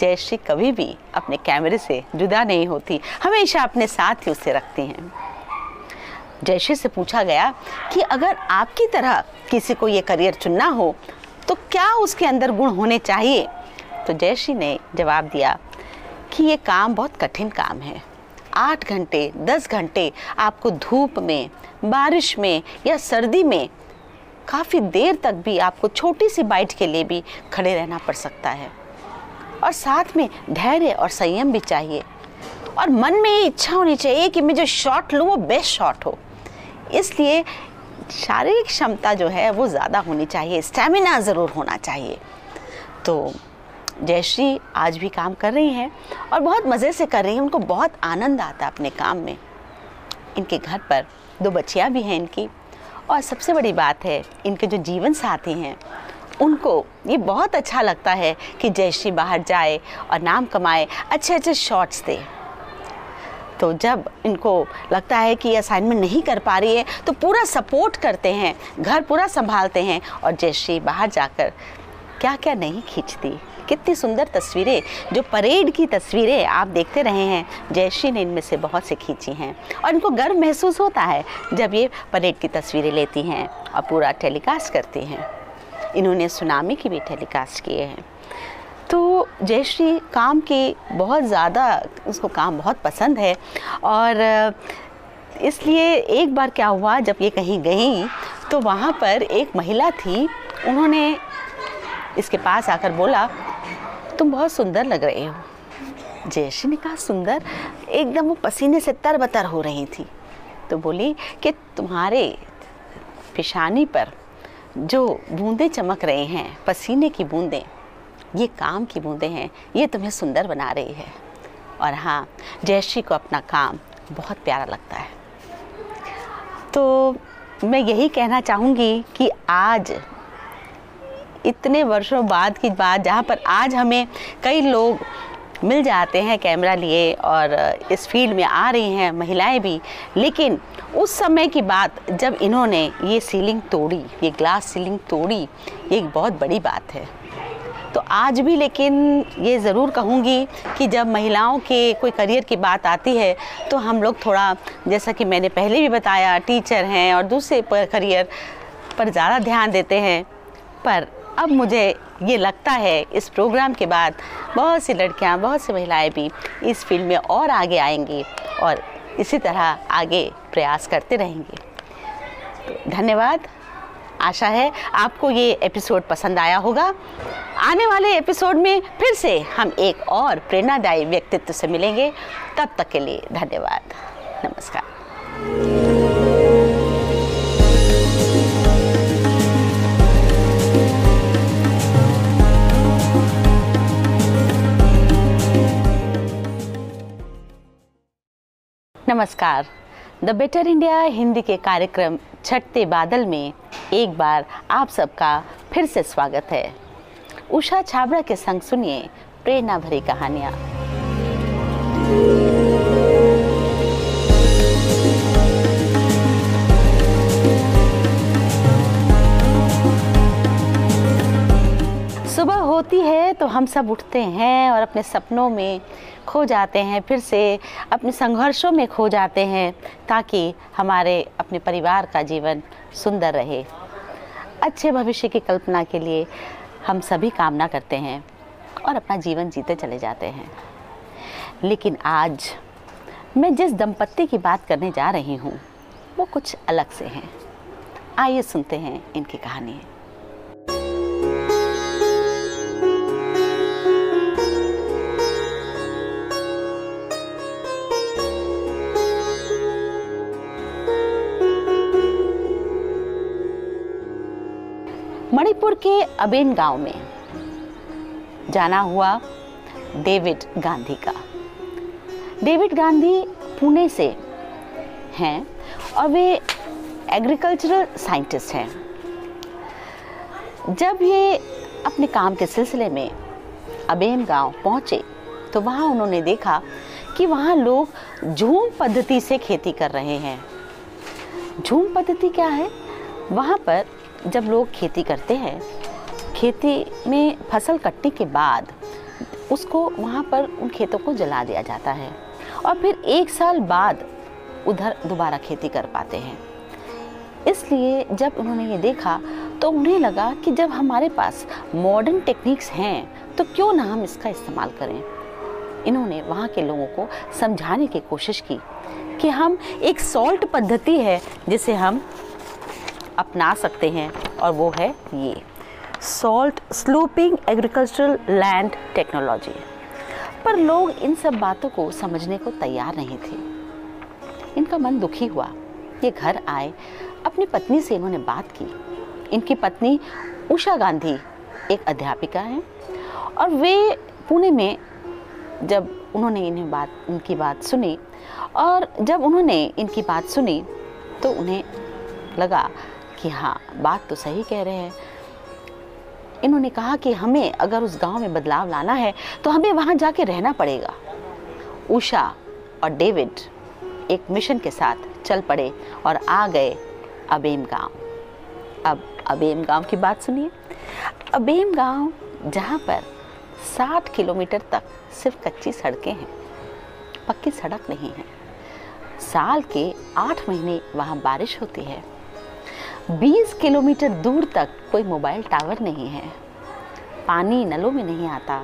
जयश्री कभी भी अपने कैमरे से जुदा नहीं होती। हमेशा अपने साथ ही उसे रखती हैं। जयश्री से पूछा गया कि अगर आपकी तरह किसी को ये करियर चुनना हो तो क्या उसके अंदर गुण होने चाहिए? तो जयश्री ने जवाब दिया कि ये काम बहुत कठिन काम है। आठ घंटे, दस घंटे आपको धूप में, बारिश में या सर्दी में काफ़ी देर तक भी आपको छोटी सी बाइट के लिए भी खड़े रहना पड़ सकता है। और साथ में धैर्य और संयम भी चाहिए। और मन में ये इच्छा होनी चाहिए कि मैं जो शॉट लूँ, वो बेस्ट शॉट हो। इसलिए शारीरिक क्षमता जो है, वो ज़्यादा होनी चाहिए स्टेमिना ज़रूर होना चाहिए। तो जयश्री आज भी काम कर रही हैं और बहुत मज़े से कर रही हैं, उनको बहुत आनंद आता है अपने काम में। इनके घर पर दो बच्चियाँ भी हैं इनकी। और सबसे बड़ी बात है, इनके जो जीवन साथी हैं, उनको ये बहुत अच्छा लगता है कि जयश्री बाहर जाए और नाम कमाए अच्छे अच्छे शॉट्स दे। तो जब इनको लगता है कि असाइनमेंट नहीं कर पा रही है तो पूरा सपोर्ट करते हैं, घर पूरा संभालते हैं और जयश्री बाहर जाकर क्या क्या नहीं खींचती। कितनी सुंदर तस्वीरें, जो परेड की तस्वीरें आप देखते रहे हैं, जयश्री ने इनमें से बहुत से खींची हैं। और इनको गर्व महसूस होता है, जब ये परेड की तस्वीरें लेती हैं और पूरा टेलीकास्ट करती हैं। इन्होंने सुनामी की भी टेलीकास्ट किए हैं। तो जयश्री, काम की बहुत ज़्यादा, उसको काम बहुत पसंद है और इसलिए एक बार क्या हुआ, जब ये कहीं गई तो वहाँ पर एक महिला थी, उन्होंने इसके पास आकर बोला, तुम बहुत सुंदर लग रहे हो। जयश्री ने कहा सुंदर एकदम वो पसीने से तरबतर हो रही थी। तो बोली कि तुम्हारे पिशानी पर जो बूंदें चमक रहे हैं, पसीने की बूंदें, ये काम की बूंदें हैं, ये तुम्हें सुंदर बना रही है। और हाँ जयश्री को अपना काम बहुत प्यारा लगता है। तो मैं यही कहना चाहूँगी कि आज इतने वर्षों बाद की बात, जहाँ पर आज हमें कई लोग मिल जाते हैं कैमरा लिए और इस फ़ील्ड में आ रही हैं महिलाएँ भी। लेकिन उस समय की बात, जब इन्होंने ये सीलिंग तोड़ी, ये ग्लास सीलिंग तोड़ी, ये एक बहुत बड़ी बात है। तो आज भी लेकिन ये ज़रूर कहूँगी कि जब महिलाओं के कोई करियर की बात आती है तो हम लोग थोड़ा, जैसा कि मैंने पहले भी बताया टीचर हैं और दूसरे पर करियर पर ज़्यादा ध्यान देते हैं। पर अब मुझे ये लगता है इस प्रोग्राम के बाद बहुत सी लड़कियाँ, बहुत सी महिलाएँ भी इस फ़ील्ड में और आगे आएँगी और इसी तरह आगे प्रयास करते रहेंगे। तो धन्यवाद। आशा है आपको ये एपिसोड पसंद आया होगा। आने वाले एपिसोड में फिर से हम एक और प्रेरणादायी व्यक्तित्व से मिलेंगे। तब तक के लिए धन्यवाद। नमस्कार। नमस्कार। द बेटर इंडिया हिंदी के कार्यक्रम छठते बादल में एक बार आप सबका फिर से स्वागत है। उषा छाबड़ा के संग सुनिए प्रेरणा भरी कहानियाँ। सुबह होती है तो हम सब उठते हैं और अपने सपनों में खो जाते हैं, फिर से अपने संघर्षों में खो जाते हैं ताकि हमारे, अपने परिवार का जीवन सुंदर रहे। अच्छे भविष्य की कल्पना के लिए हम सभी कामना करते हैं और अपना जीवन जीते चले जाते हैं। लेकिन आज मैं जिस दंपत्ति की बात करने जा रही हूँ, वो कुछ अलग से हैं। आइए सुनते हैं इनकी कहानी। मणिपुर के अबेन गाँव में। जाना हुआ डेविड गांधी का। डेविड गांधी पुणे से हैं और वे एग्रीकल्चरल साइंटिस्ट हैं। जब ये अपने काम के सिलसिले में अबेन गाँव पहुँचे तो वहाँ उन्होंने देखा कि वहाँ लोग झूम पद्धति से खेती कर रहे हैं। झूम पद्धति क्या है? वहाँ पर जब लोग खेती करते हैं, खेती में फ़सल कटने के बाद उसको वहाँ पर उन खेतों को जला दिया जाता है और फिर एक साल बाद उधर दोबारा खेती कर पाते हैं। इसलिए जब उन्होंने ये देखा तो उन्हें लगा कि जब हमारे पास मॉडर्न टेक्निक्स हैं तो क्यों ना हम इसका इस्तेमाल करें? इन्होंने वहाँ के लोगों को समझाने की कोशिश की कि हम एक सॉल्ट पद्धति है, जिसे हम अपना सकते हैं और वो है ये। Salt sloping agricultural land technology पर लोग इन सब बातों को समझने को तैयार नहीं थे। इनका मन दुखी हुआ। ये घर आए, अपनी पत्नी से इन्होंने बात की। इनकी पत्नी उषा गांधी एक अध्यापिका हैं और वे पुणे में जब उन्होंने इन्हें बात, इनकी बात सुनी और जब उन्होंने इनकी बात सुनी तो उन्हें लगा कि हाँ बात तो सही कह रहे हैं। इन्होंने कहा कि हमें अगर उस गाँव में बदलाव लाना है तो हमें वहाँ जाके रहना पड़ेगा। उषा और डेविड एक मिशन के साथ चल पड़े और आ गए अबेम गाँव। अब अबेम गाँव की बात सुनिए। अबेम गाँव जहाँ पर 60 किलोमीटर तक सिर्फ़ कच्ची सड़कें हैं, पक्की सड़क नहीं है। साल के आठ महीने वहाँ बारिश होती है। 20 किलोमीटर दूर तक कोई मोबाइल टावर नहीं है। पानी नलों में नहीं आता।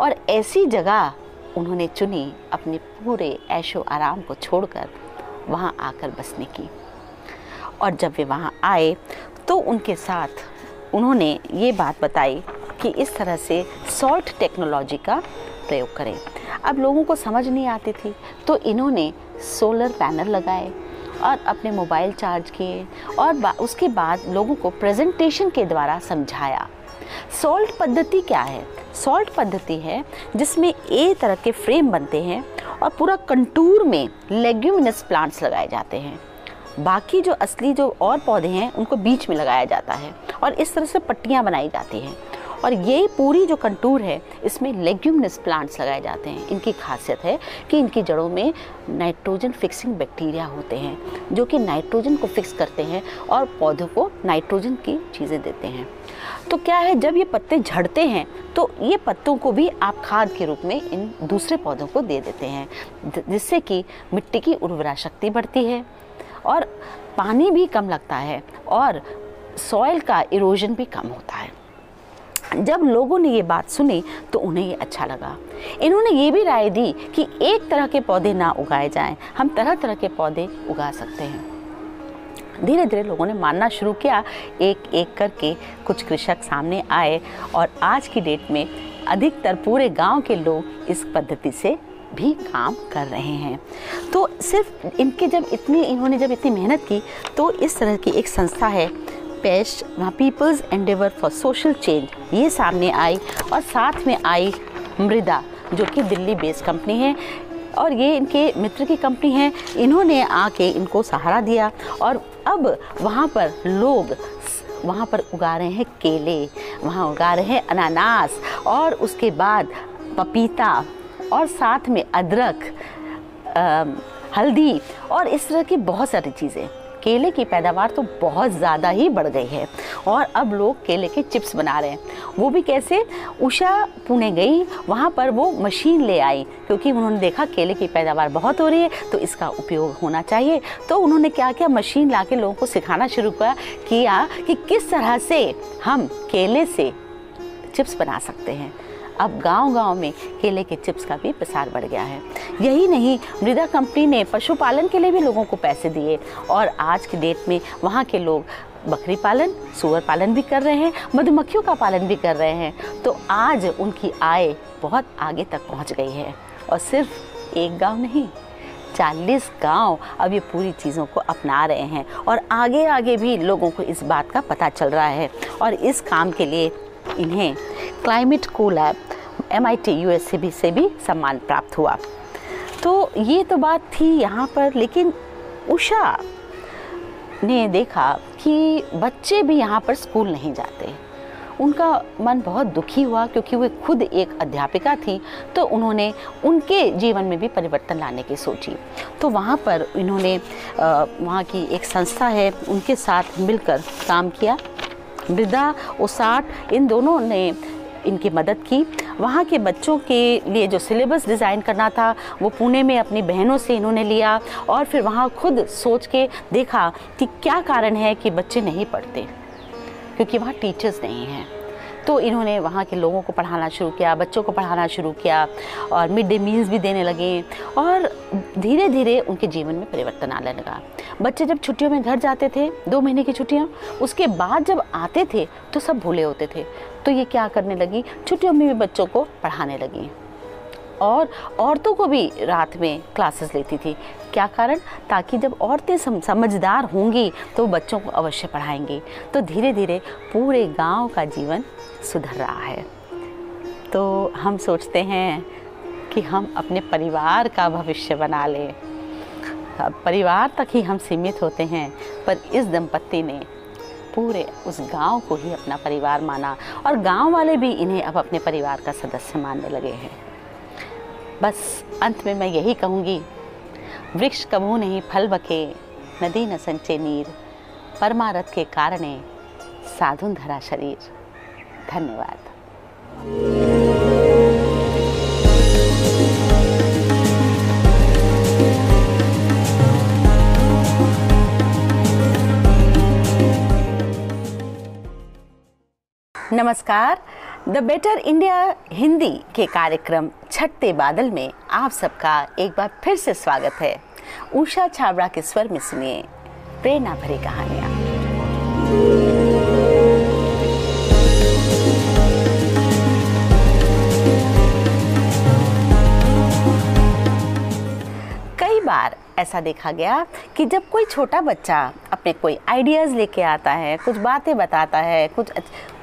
और ऐसी जगह उन्होंने चुनी अपने पूरे ऐशो आराम को छोड़कर वहाँ आकर बसने की। और जब वे वहाँ आए तो उनके साथ उन्होंने ये बात बताई कि इस तरह से सॉल्ट टेक्नोलॉजी का प्रयोग करें। अब लोगों को समझ नहीं आती थी तो इन्होंने सोलर पैनल लगाए और अपने मोबाइल चार्ज किए और बा, उसके बाद लोगों को प्रेजेंटेशन के द्वारा समझाया। सॉल्ट पद्धति क्या है? सॉल्ट पद्धति है जिसमें ए तरह के फ्रेम बनते हैं और पूरा कंटूर में लेग्यूमिनस प्लांट्स लगाए जाते हैं। बाकी जो असली जो और पौधे हैं उनको बीच में लगाया जाता है और इस तरह से पट्टियाँ बनाई जाती हैं। और ये पूरी जो कंटूर है, इसमें लेग्यूमिनस प्लांट्स लगाए जाते हैं। इनकी खासियत है कि इनकी जड़ों में नाइट्रोजन फिक्सिंग बैक्टीरिया होते हैं, जो कि नाइट्रोजन को फिक्स करते हैं और पौधों को नाइट्रोजन की चीज़ें देते हैं। तो क्या है, जब ये पत्ते झड़ते हैं तो ये पत्तों को भी आप खाद के रूप में इन दूसरे पौधों को दे देते हैं जिससे कि मिट्टी की उर्वरा शक्ति बढ़ती है और पानी भी कम लगता है और सॉइल का इरोजन भी कम होता है। जब लोगों ने ये बात सुनी तो उन्हें ये अच्छा लगा। इन्होंने ये भी राय दी कि एक तरह के पौधे ना उगाए जाएँ। हम तरह तरह के पौधे उगा सकते हैं। धीरे धीरे लोगों ने मानना शुरू किया एक एक करके कुछ कृषक सामने आए और आज की डेट में अधिकतर पूरे गाँव के लोग इस पद्धति से भी काम कर रहे हैं। तो सिर्फ़ इनके जब इतनी, इन्होंने जब इतनी मेहनत की तो इस तरह की एक संस्था है pest people's endeavour for social change ये सामने आई और साथ में आई मृदा, जो कि दिल्ली बेस्ड कंपनी है। और ये इनके मित्र की कंपनी है। इन्होंने आके इनको सहारा दिया और अब वहाँ पर लोग वहाँ पर उगा रहे हैं केले, वहाँ उगा रहे हैं अनानास और उसके बाद पपीता और साथ में अदरक हल्दी और इस तरह की बहुत सारी चीज़ें। केले की पैदावार तो बहुत ज़्यादा ही बढ़ गई है और अब लोग केले के चिप्स बना रहे हैं। वो भी कैसे? उषा पुणे गई, वहाँ पर वो मशीन ले आई, क्योंकि उन्होंने देखा केले की पैदावार बहुत हो रही है तो इसका उपयोग होना चाहिए। तो उन्होंने क्या किया मशीन ला के लोगों को सिखाना शुरू किया कि किस तरह से हम केले से चिप्स बना सकते हैं। अब गांव-गांव में केले के चिप्स का भी प्रसार बढ़ गया है। यही नहीं, मृदा कंपनी ने पशुपालन के लिए भी लोगों को पैसे दिए और आज की डेट में वहाँ के लोग बकरी पालन, सुअर पालन भी कर रहे हैं, मधुमक्खियों का पालन भी कर रहे हैं। तो आज उनकी आय बहुत आगे तक पहुँच गई है और सिर्फ़ एक गाँव नहीं 40 गाँव अब ये पूरी चीज़ों को अपना रहे हैं और आगे आगे भी लोगों को इस बात का पता चल रहा है। और इस काम के लिए इन्हें क्लाइमेट को lab M I T U S C भी से भी सम्मान प्राप्त हुआ। तो ये तो बात थी यहाँ पर, लेकिन उषा ने देखा कि बच्चे भी यहाँ पर स्कूल नहीं जाते। उनका मन बहुत दुखी हुआ क्योंकि वे खुद एक अध्यापिका थी तो उन्होंने उनके जीवन में भी परिवर्तन लाने की सोची। तो वहाँ पर इन्होंने वहाँ की एक संस्था है, उनके साथ मिलकर काम किया। मृदा ओसाट इन दोनों ने इनकी मदद की। वहाँ के बच्चों के लिए जो सिलेबस डिज़ाइन करना था, वो पुणे में अपनी बहनों से इन्होंने लिया और फिर वहाँ खुद सोच के देखा कि क्या कारण है कि बच्चे नहीं पढ़ते, क्योंकि वहाँ टीचर्स नहीं हैं। तो इन्होंने वहाँ के लोगों को पढ़ाना शुरू किया, बच्चों को पढ़ाना शुरू किया और मिड डे मील्स भी देने लगे और धीरे धीरे उनके जीवन में परिवर्तन आने लगा। बच्चे जब छुट्टियों में घर जाते थे, दो महीने की छुट्टियाँ, उसके बाद जब आते थे तो सब भूले होते थे। तो ये क्या करने लगी? छुट्टियों में भी बच्चों को पढ़ाने लगी। और औरतों को भी रात में क्लासेस लेती थी। क्या कारण? ताकि जब औरतें सम, समझदार होंगी तो बच्चों को अवश्य पढ़ाएँगी। तो धीरे धीरे पूरे गाँव का जीवन सुधर रहा है। तो हम सोचते हैं कि हम अपने परिवार का भविष्य बना लें। परिवार तक ही हम सीमित होते हैं पर इस दंपत्ति ने पूरे उस गाँव को ही अपना परिवार माना। और गाँव वाले भी इन्हें अब अपने परिवार का सदस्य मानने लगे हैं। बस अंत में मैं यही कहूँगी, वृक्ष कबू नहीं, फल बके नदी न संचे नीर, परमारथ के कारणे साधुन धरा शरीर। धन्यवाद। नमस्कार। द बेटर इंडिया हिंदी के कार्यक्रम छठते बादल में आप सबका एक बार फिर से स्वागत है। उषा छाबड़ा के स्वर में सुनिए प्रेरणा भरी कहानियाँ। कई बार ऐसा देखा गया कि जब कोई छोटा बच्चा अपने कोई आइडियाज़ लेके आता है, कुछ बातें बताता है, कुछ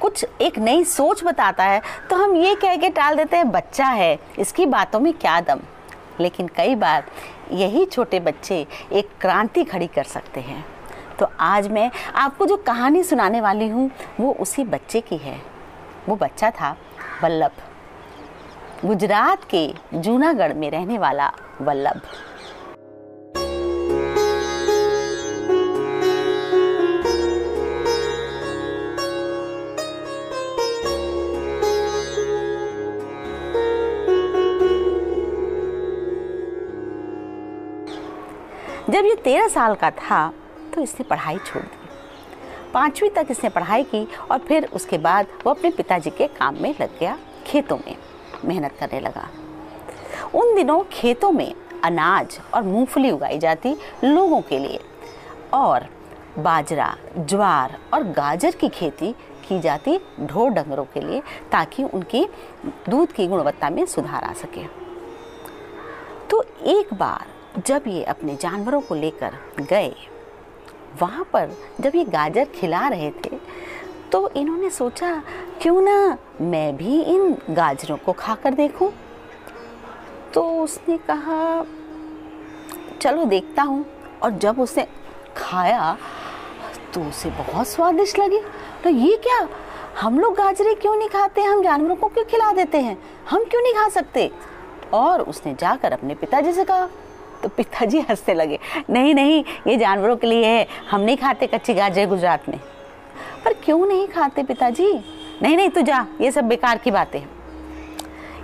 कुछ एक नई सोच बताता है तो हम ये कह के टाल देते हैं, बच्चा है, इसकी बातों में क्या दम? लेकिन कई बार यही छोटे बच्चे एक क्रांति खड़ी कर सकते हैं। तो आज मैं आपको जो कहानी सुनाने वाली हूँ, वो उसी बच्चे की है। वो बच्चा था वल्लभ। गुजरात के जूनागढ़ में रहने वाला वल्लभ। जब ये तेरह साल का था तो इसने पढ़ाई छोड़ दी। पाँचवीं तक इसने पढ़ाई की और फिर उसके बाद वो अपने पिताजी के काम में लग गया खेतों में, मेहनत करने लगा। उन दिनों खेतों में अनाज और मूंगफली उगाई जाती लोगों के लिए और बाजरा, ज्वार और गाजर की खेती की जाती ढोर डंगरों के लिए ताकि उनकी दूध की गुणवत्ता में सुधार आ सके। तो एक बार जब ये अपने जानवरों को लेकर गए, वहाँ पर जब ये गाजर खिला रहे थे तो इन्होंने सोचा, क्यों ना मैं भी इन गाजरों को खाकर देखूँ? तो उसने कहा, चलो देखता हूँ। और जब उसने खाया तो उसे बहुत स्वादिष्ट लगी। तो ये क्या? हम लोग गाजरे क्यों नहीं खाते? हम जानवरों को क्यों खिला देते हैं? हम क्यों नहीं खा सकते? और उसने जाकर अपने पिताजी से कहा तो पिताजी हंसने लगे, नहीं नहीं, ये जानवरों के लिए है, हम नहीं खाते कच्ची गाजर गुजरात में। पर क्यों नहीं खाते पिताजी? नहीं नहीं, तू जा, ये सब बेकार की बातें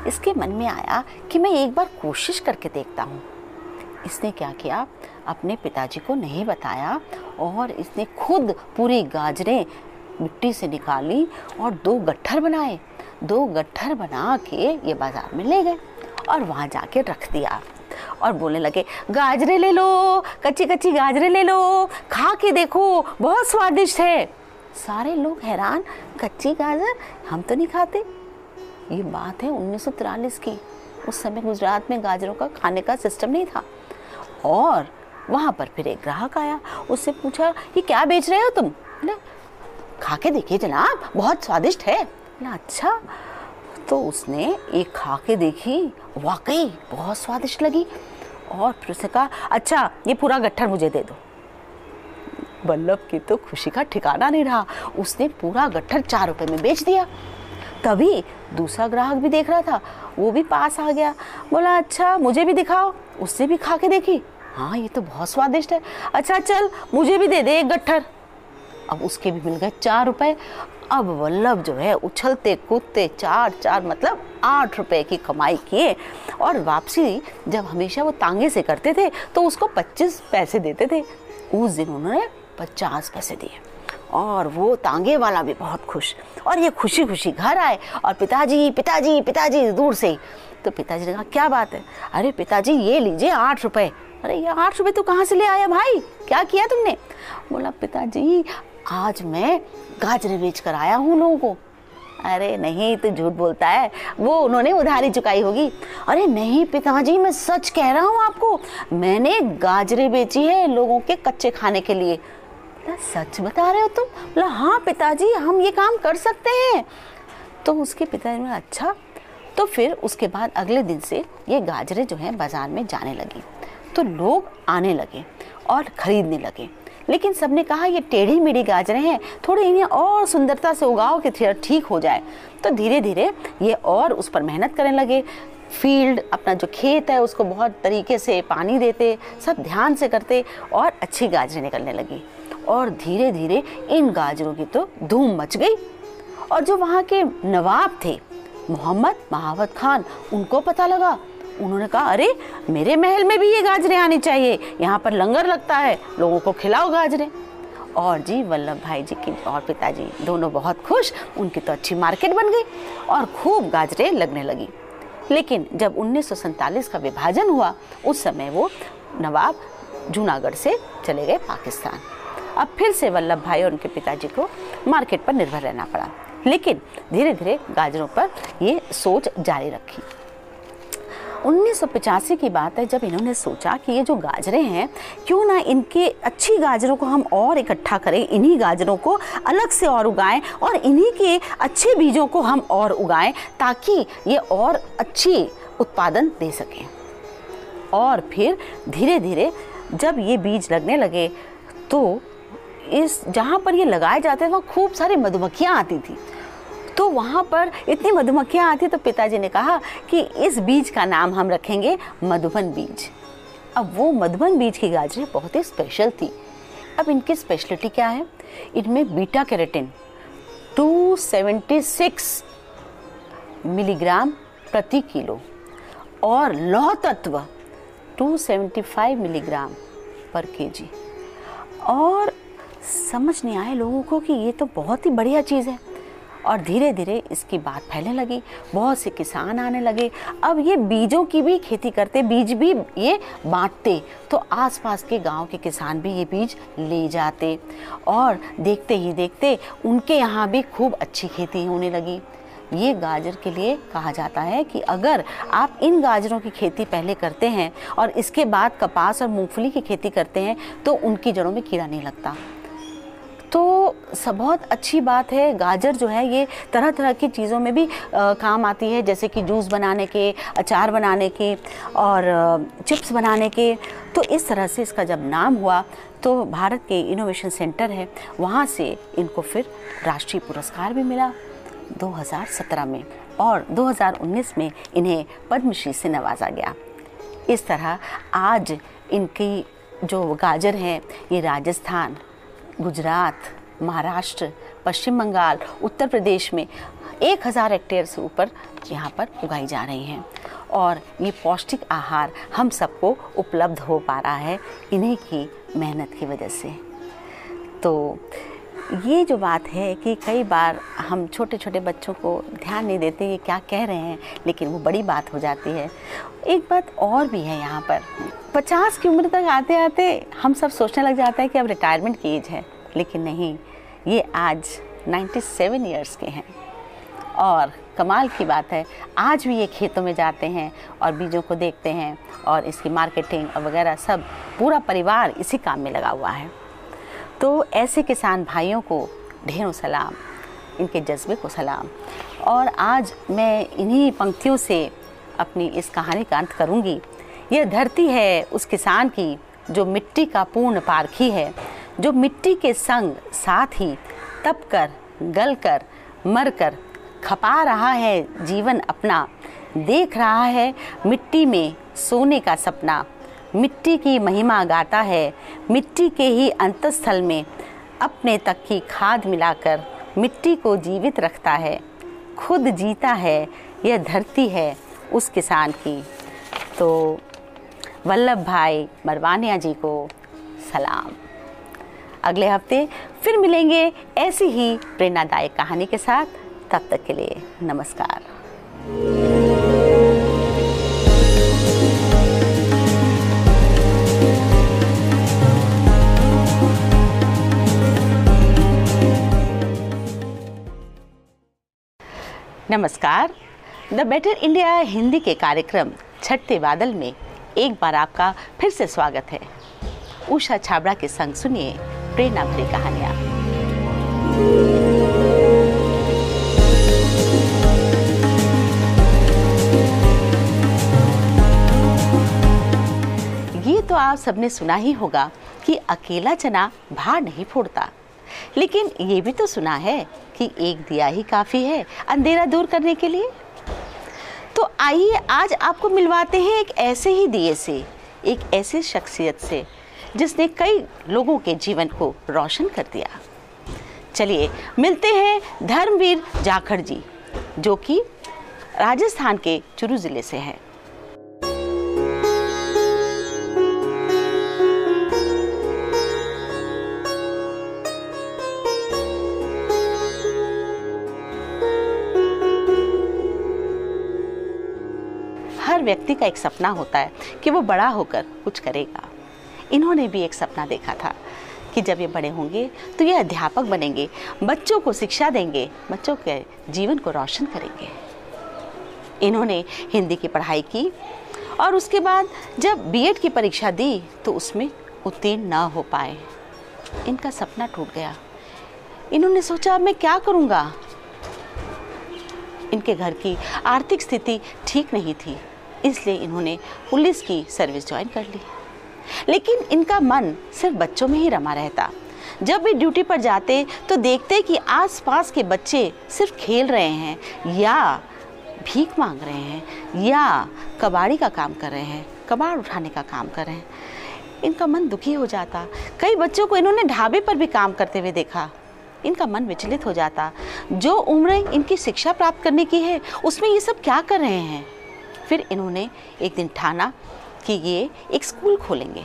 इसके मन में आया कि मैं एक बार कोशिश करके देखता हूँ। इसने क्या किया? अपने पिताजी को नहीं बताया और इसने खुद पूरी गाजरें मिट्टी से निकाली और दो गट्ठर बनाए। दो गट्ठर बना के ये बाज़ार में ले गए और वहाँ जाके रख दिया। और बोलने लगे, गाजरे ले लो कच्ची कच्ची गाजरे ले लो खा के देखो, बहुत स्वादिष्ट है। सारे लोग हैरान, कच्ची गाजर हम तो नहीं खाते। ये बात है उन्नीस की। उस समय गुजरात में गाजरों का खाने का सिस्टम नहीं था। और वहाँ पर फिर एक ग्राहक आया, उससे पूछा कि क्या बेच रहे हो तुम? खा के देखिए जनाब, बहुत स्वादिष्ट है। बोला अच्छा तो उसने एक खा के देखी। वाकई, बहुत स्वादिष्ट लगी। और फिर उसने कहा अच्छा ये पूरा गट्ठर मुझे दे दो। बल्लभ की तो खुशी का ठिकाना नहीं रहा। उसने पूरा गट्ठर चार रुपए में बेच दिया। तभी दूसरा ग्राहक भी देख रहा था। वो भी पास आ गया। बोला अच्छा मुझे भी दिखाओ। उससे भी खा के देखी। हाँ ये तो बहुत स्वादिष्ट है। अच्छा चल, मुझे भी दे दे एक गट्ठर। अब उसके भी मिल गए चार रुपए। अब वल्लभ जो है उछलते कूदते चार चार मतलब आठ रुपए की कमाई किए और वापसी जब हमेशा वो तांगे से करते थे तो उसको पच्चीस पैसे देते थे। उस दिन उन्होंने पचास पैसे दिए। और वो तांगे वाला भी बहुत खुश। और ये खुशी खुशी घर आए और पिताजी पिताजी पिताजी दूर से तो पिताजी ने कहा, क्या बात है? अरे पिताजी, ये लीजिए आठ रुपए। अरे ये आठ रुपये तो कहाँ से ले आया भाई? क्या किया तुमने? बोला, पिताजी, आज मैं गाजरे बेच कर आया हूँ लोगों को। अरे नहीं तो झूठ बोलता है। वो उन्होंने उधारी चुकाई होगी। अरे नहीं, पिताजी, मैं सच कह रहा हूँ आपको। मैंने गाजरे बेची है लोगों के कच्चे खाने के लिए। सच बता रहे हो तुम? बोला हाँ पिताजी, हम ये काम कर सकते हैं। तो उसके पिताजी ने अच्छा। तो फिर उसके बाद अगले दिन से ये गाजरे जो हैं बाज़ार में जाने लगी। तो लोग आने लगे और ख़रीदने लगे। लेकिन सबने कहा, ये टेढ़ी मेढ़ी गाजरें हैं, थोड़ी इन्हें और सुंदरता से उगाओ कि ठीक हो जाए। तो धीरे धीरे ये और उस पर मेहनत करने लगे। फ़ील्ड, अपना जो खेत है, उसको बहुत तरीके से पानी देते, सब ध्यान से करते और अच्छी गाजरें निकलने लगी। और धीरे धीरे इन गाजरों की तो धूम मच गई। और जो वहाँ के नवाब थे, मोहम्मद, महावत खान, उनको पता लगा उन्होंने कहा, अरे, मेरे महल में भी ये गाजरें आनी चाहिए। यहाँ पर लंगर लगता है, लोगों को खिलाओ गाजरें। और जी, वल्लभ भाई जी की और पिताजी दोनों बहुत खुश, उनकी तो अच्छी मार्केट बन गई और खूब गाजरें लगने लगी। लेकिन जब उन्नीस सौ सैंतालीस का विभाजन हुआ, उस समय वो नवाब जूनागढ़ से चले गए पाकिस्तान। अब फिर से वल्लभ भाई और उनके पिताजी को मार्केट पर निर्भर रहना पड़ा। लेकिन धीरे धीरे गाजरों पर ये सोच जारी रखी। 1985 की बात है, जब इन्होंने सोचा कि ये जो गाजरें हैं, क्यों ना इनके अच्छी गाजरों को हम और इकट्ठा करें, इन्हीं गाजरों को अलग से और उगाएँ और इन्हीं के अच्छे बीजों को हम और उगाएँ ताकि ये और अच्छी उत्पादन दे सकें। और फिर धीरे धीरे जब ये बीज लगने लगे तो इस जहाँ पर ये लगाए जाते थे, वहाँ खूब सारी मधुमक्खियाँ आती थी। तो वहाँ पर इतनी मधुमक्खियाँ आती तो पिताजी ने कहा कि इस बीज का नाम हम रखेंगे मधुबन बीज। अब वो मधुबन बीज की गाजरें बहुत ही स्पेशल थी। अब इनकी स्पेशलिटी क्या है? इनमें बीटा कैरेटिन 276 मिलीग्राम प्रति किलो और लौह तत्व 275 मिलीग्राम पर केजी और समझ नहीं आए लोगों को कि ये तो बहुत ही बढ़िया चीज़ है। और धीरे धीरे इसकी बात फैलने लगी। बहुत से किसान आने लगे। अब ये बीजों की भी खेती करते, बीज भी ये बांटते तो आसपास के गाँव के किसान भी ये बीज ले जाते। और देखते ही देखते उनके यहाँ भी खूब अच्छी खेती होने लगी। ये गाजर के लिए कहा जाता है कि अगर आप इन गाजरों की खेती पहले करते हैं और इसके बाद कपास और मूंगफली की खेती करते हैं तो उनकी जड़ों में कीड़ा नहीं लगता। तो सब बहुत अच्छी बात है। गाजर जो है ये तरह तरह की चीज़ों में भी आ, काम आती है जैसे कि जूस बनाने के अचार बनाने के और चिप्स बनाने के। तो इस तरह से इसका जब नाम हुआ तो भारत के इनोवेशन सेंटर है। वहाँ से इनको फिर राष्ट्रीय पुरस्कार भी मिला 2017 में और 2019 में इन्हें पद्मश्री से नवाजा गया। इस तरह आज इनकी जो गाजर हैं ये राजस्थान गुजरात, महाराष्ट्र, पश्चिम बंगाल, उत्तर प्रदेश में एक हज़ार हेक्टेयर से ऊपर यहाँ पर उगाई जा रही हैं। और ये पौष्टिक आहार हम सबको उपलब्ध हो पा रहा है इन्हीं की मेहनत की वजह से। तो ये जो बात है कि कई बार हम छोटे छोटे बच्चों को ध्यान नहीं देते ये क्या कह रहे हैं, लेकिन वो बड़ी बात हो जाती है। एक बात और भी है यहाँ पर। पचास की उम्र तक आते आते हम सब सोचने लग जाते हैं कि अब रिटायरमेंट की एज है, लेकिन नहीं, ये आज 97 ईयर्स के हैं। और कमाल की बात है, आज भी ये खेतों में जाते हैं और बीजों को देखते हैं और इसकी मार्केटिंग वगैरह सब पूरा परिवार इसी काम में लगा हुआ है। तो ऐसे किसान भाइयों को ढेरों सलाम, इनके जज्बे को सलाम। और आज मैं इन्हीं पंक्तियों से अपनी इस कहानी का अंत करूँगी। यह धरती है उस किसान की जो मिट्टी का पूर्ण पारखी है, जो मिट्टी के संग साथ ही तप कर, गल कर, मर कर खपा रहा है जीवन अपना। देख रहा है मिट्टी में सोने का सपना। मिट्टी की महिमा गाता है। मिट्टी के ही अंतस्थल में अपने तक की खाद मिलाकर मिट्टी को जीवित रखता है। खुद जीता है, यह धरती है उस किसान की। तो वल्लभ भाई मरवानिया जी को सलाम। अगले हफ़्ते फिर मिलेंगे ऐसी ही प्रेरणादायक कहानी के साथ। तब तक के लिए नमस्कार। नमस्कार। द बेटर इंडिया हिंदी के कार्यक्रम छठते बादल में एक बार आपका फिर से स्वागत है। उषा छाबड़ा के संग सुनिए प्रेरणा भरी कहानियाँ। ये तो आप सबने सुना ही होगा कि अकेला चना भार नहीं फोड़ता। लेकिन ये भी तो सुना है कि एक दिया ही काफ़ी है अंधेरा दूर करने के लिए। तो आइए आज आपको मिलवाते हैं एक ऐसे ही दिए से, एक ऐसी शख्सियत से, जिसने कई लोगों के जीवन को रोशन कर दिया। चलिए, मिलते हैं धर्मवीर जाखड़ जी, जो कि राजस्थान के चुरू ज़िले से हैं। व्यक्ति का एक सपना होता है कि वो बड़ा होकर कुछ करेगा। इन्होंने भी एक सपना देखा था कि जब ये बड़े होंगे तो ये अध्यापक बनेंगे, बच्चों को शिक्षा देंगे, बच्चों के जीवन को रोशन करेंगे। इन्होंने हिंदी की पढ़ाई की और उसके बाद जब बीएड की परीक्षा दी तो उसमें उत्तीर्ण न हो पाए। इनका सपना टूट गया। इन्होंने सोचा मैं क्या करूँगा? इनके घर की आर्थिक स्थिति ठीक नहीं थी। इसलिए इन्होंने पुलिस की सर्विस ज्वाइन कर ली। लेकिन इनका मन सिर्फ़ बच्चों में ही रमा रहता। जब भी ड्यूटी पर जाते तो देखते कि आसपास के बच्चे सिर्फ़ खेल रहे हैं या भीख मांग रहे हैं या कबाड़ी का काम कर रहे हैं, कबाड़ उठाने का काम कर रहे हैं। इनका मन दुखी हो जाता। कई बच्चों को इन्होंने ढाबे पर भी काम करते हुए देखा। इनका मन विचलित हो जाता। जो उम्र इनकी शिक्षा प्राप्त करने की है, उसमें ये सब क्या कर रहे हैं? फिर इन्होंने एक दिन ठाना कि ये एक स्कूल खोलेंगे।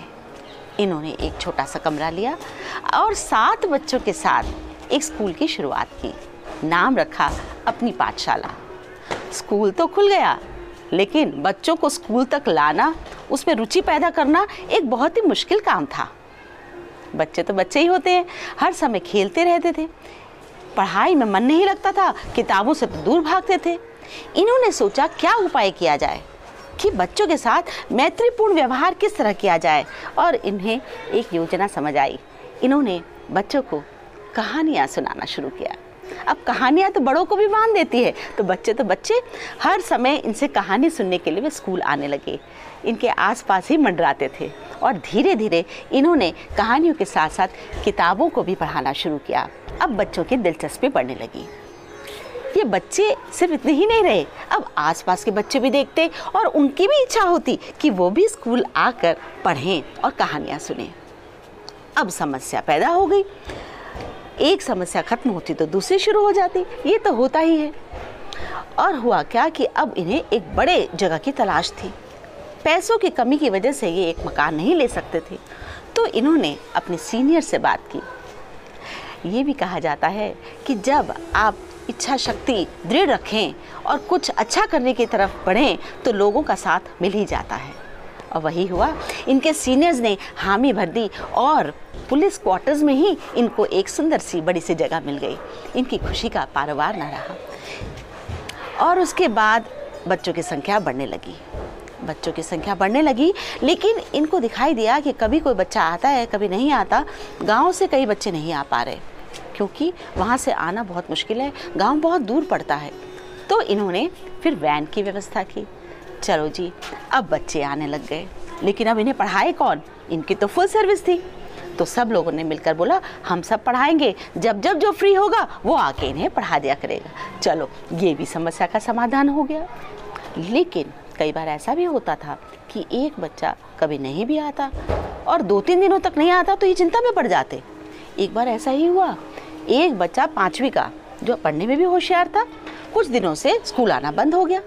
इन्होंने एक छोटा सा कमरा लिया और सात बच्चों के साथ एक स्कूल की शुरुआत की। नाम रखा अपनी पाठशाला। स्कूल तो खुल गया, लेकिन बच्चों को स्कूल तक लाना, उसमें रुचि पैदा करना एक बहुत ही मुश्किल काम था। बच्चे तो बच्चे ही होते हैं, हर समय खेलते रहते थे। पढ़ाई में मन नहीं लगता था, किताबों से तो दूर भागते थे। इन्होंने सोचा क्या उपाय किया जाए कि बच्चों के साथ मैत्रीपूर्ण व्यवहार किस तरह किया जाए और इन्हें एक योजना समझ आई। इन्होंने बच्चों को कहानियाँ सुनाना शुरू किया। अब कहानियाँ तो बड़ों को भी बाँध देती है तो बच्चे तो बच्चे हर समय इनसे कहानी सुनने के लिए वे स्कूल आने लगे। इनके आसपास ही मंडराते थे और धीरे धीरे इन्होंने कहानियों के साथ साथ किताबों को भी पढ़ाना शुरू किया। अब बच्चों की दिलचस्पी बढ़ने लगी। ये बच्चे सिर्फ़ इतने ही नहीं रहे। अब आसपास के बच्चे भी देखते और उनकी भी इच्छा होती कि वो भी स्कूल आकर पढ़ें और कहानियाँ सुने। अब समस्या पैदा हो गई। एक समस्या खत्म होती तो दूसरी शुरू हो जाती। ये तो होता ही है। और हुआ क्या कि अब इन्हें एक बड़े जगह की तलाश थी। पैसों की कमी की वजह से ये एक मकान नहीं ले सकते थे। तो इन्होंने अपने सीनियर से बात की। ये भी कहा जाता है कि जब आप इच्छा शक्ति दृढ़ रखें और कुछ अच्छा करने की तरफ़ बढ़ें तो लोगों का साथ मिल ही जाता है। और वही हुआ, इनके सीनियर्स ने हामी भर दी और पुलिस क्वार्टर्स में ही इनको एक सुंदर सी बड़ी सी जगह मिल गई। इनकी खुशी का पारवार न रहा। और उसके बाद बच्चों की संख्या बढ़ने लगी। बच्चों की संख्या बढ़ने लगी, लेकिन इनको दिखाई दिया कि कभी कोई बच्चा आता है, कभी नहीं आता। गाँव से कई बच्चे नहीं आ पा रहे। क्योंकि वहाँ से आना बहुत मुश्किल है, गाँव बहुत दूर पड़ता है। तो इन्होंने फिर वैन की व्यवस्था की। चलो जी, अब बच्चे आने लग गए। लेकिन अब इन्हें पढ़ाए कौन? इनकी तो फुल सर्विस थी। तो सब लोगों ने मिलकर बोला, हम सब पढ़ाएँगे। जब जब जो फ्री होगा, वो आके इन्हें पढ़ा दिया करेगा। चलो, ये भी समस्या का समाधान हो गया। लेकिन कई बार ऐसा भी होता था कि एक बच्चा कभी नहीं भी आता और दो तीन दिनों तक नहीं आता तो ये चिंता में पड़ जाते। एक बार ऐसा ही हुआ एक बच्चा पाँचवीं का, जो पढ़ने में भी होशियार था, कुछ दिनों से स्कूल आना बंद हो गया।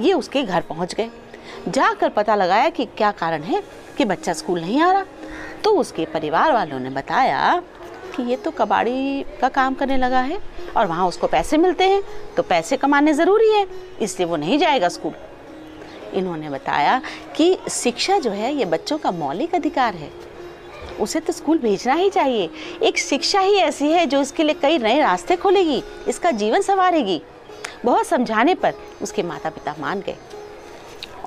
ये उसके घर पहुँच गए। जाकर पता लगाया कि क्या कारण है कि बच्चा स्कूल नहीं आ रहा। तो उसके परिवार वालों ने बताया कि ये तो कबाड़ी का काम करने लगा है और वहाँ उसको पैसे मिलते हैं तो पैसे कमाने ज़रूरी है, इसलिए वो नहीं जाएगा स्कूल। इन्होंने बताया कि शिक्षा जो है, ये बच्चों का मौलिक अधिकार है। उसे तो स्कूल भेजना ही चाहिए। एक शिक्षा ही ऐसी है जो इसके लिए कई नए रास्ते खोलेगी, इसका जीवन संवारेगी। बहुत समझाने पर उसके माता पिता मान गए।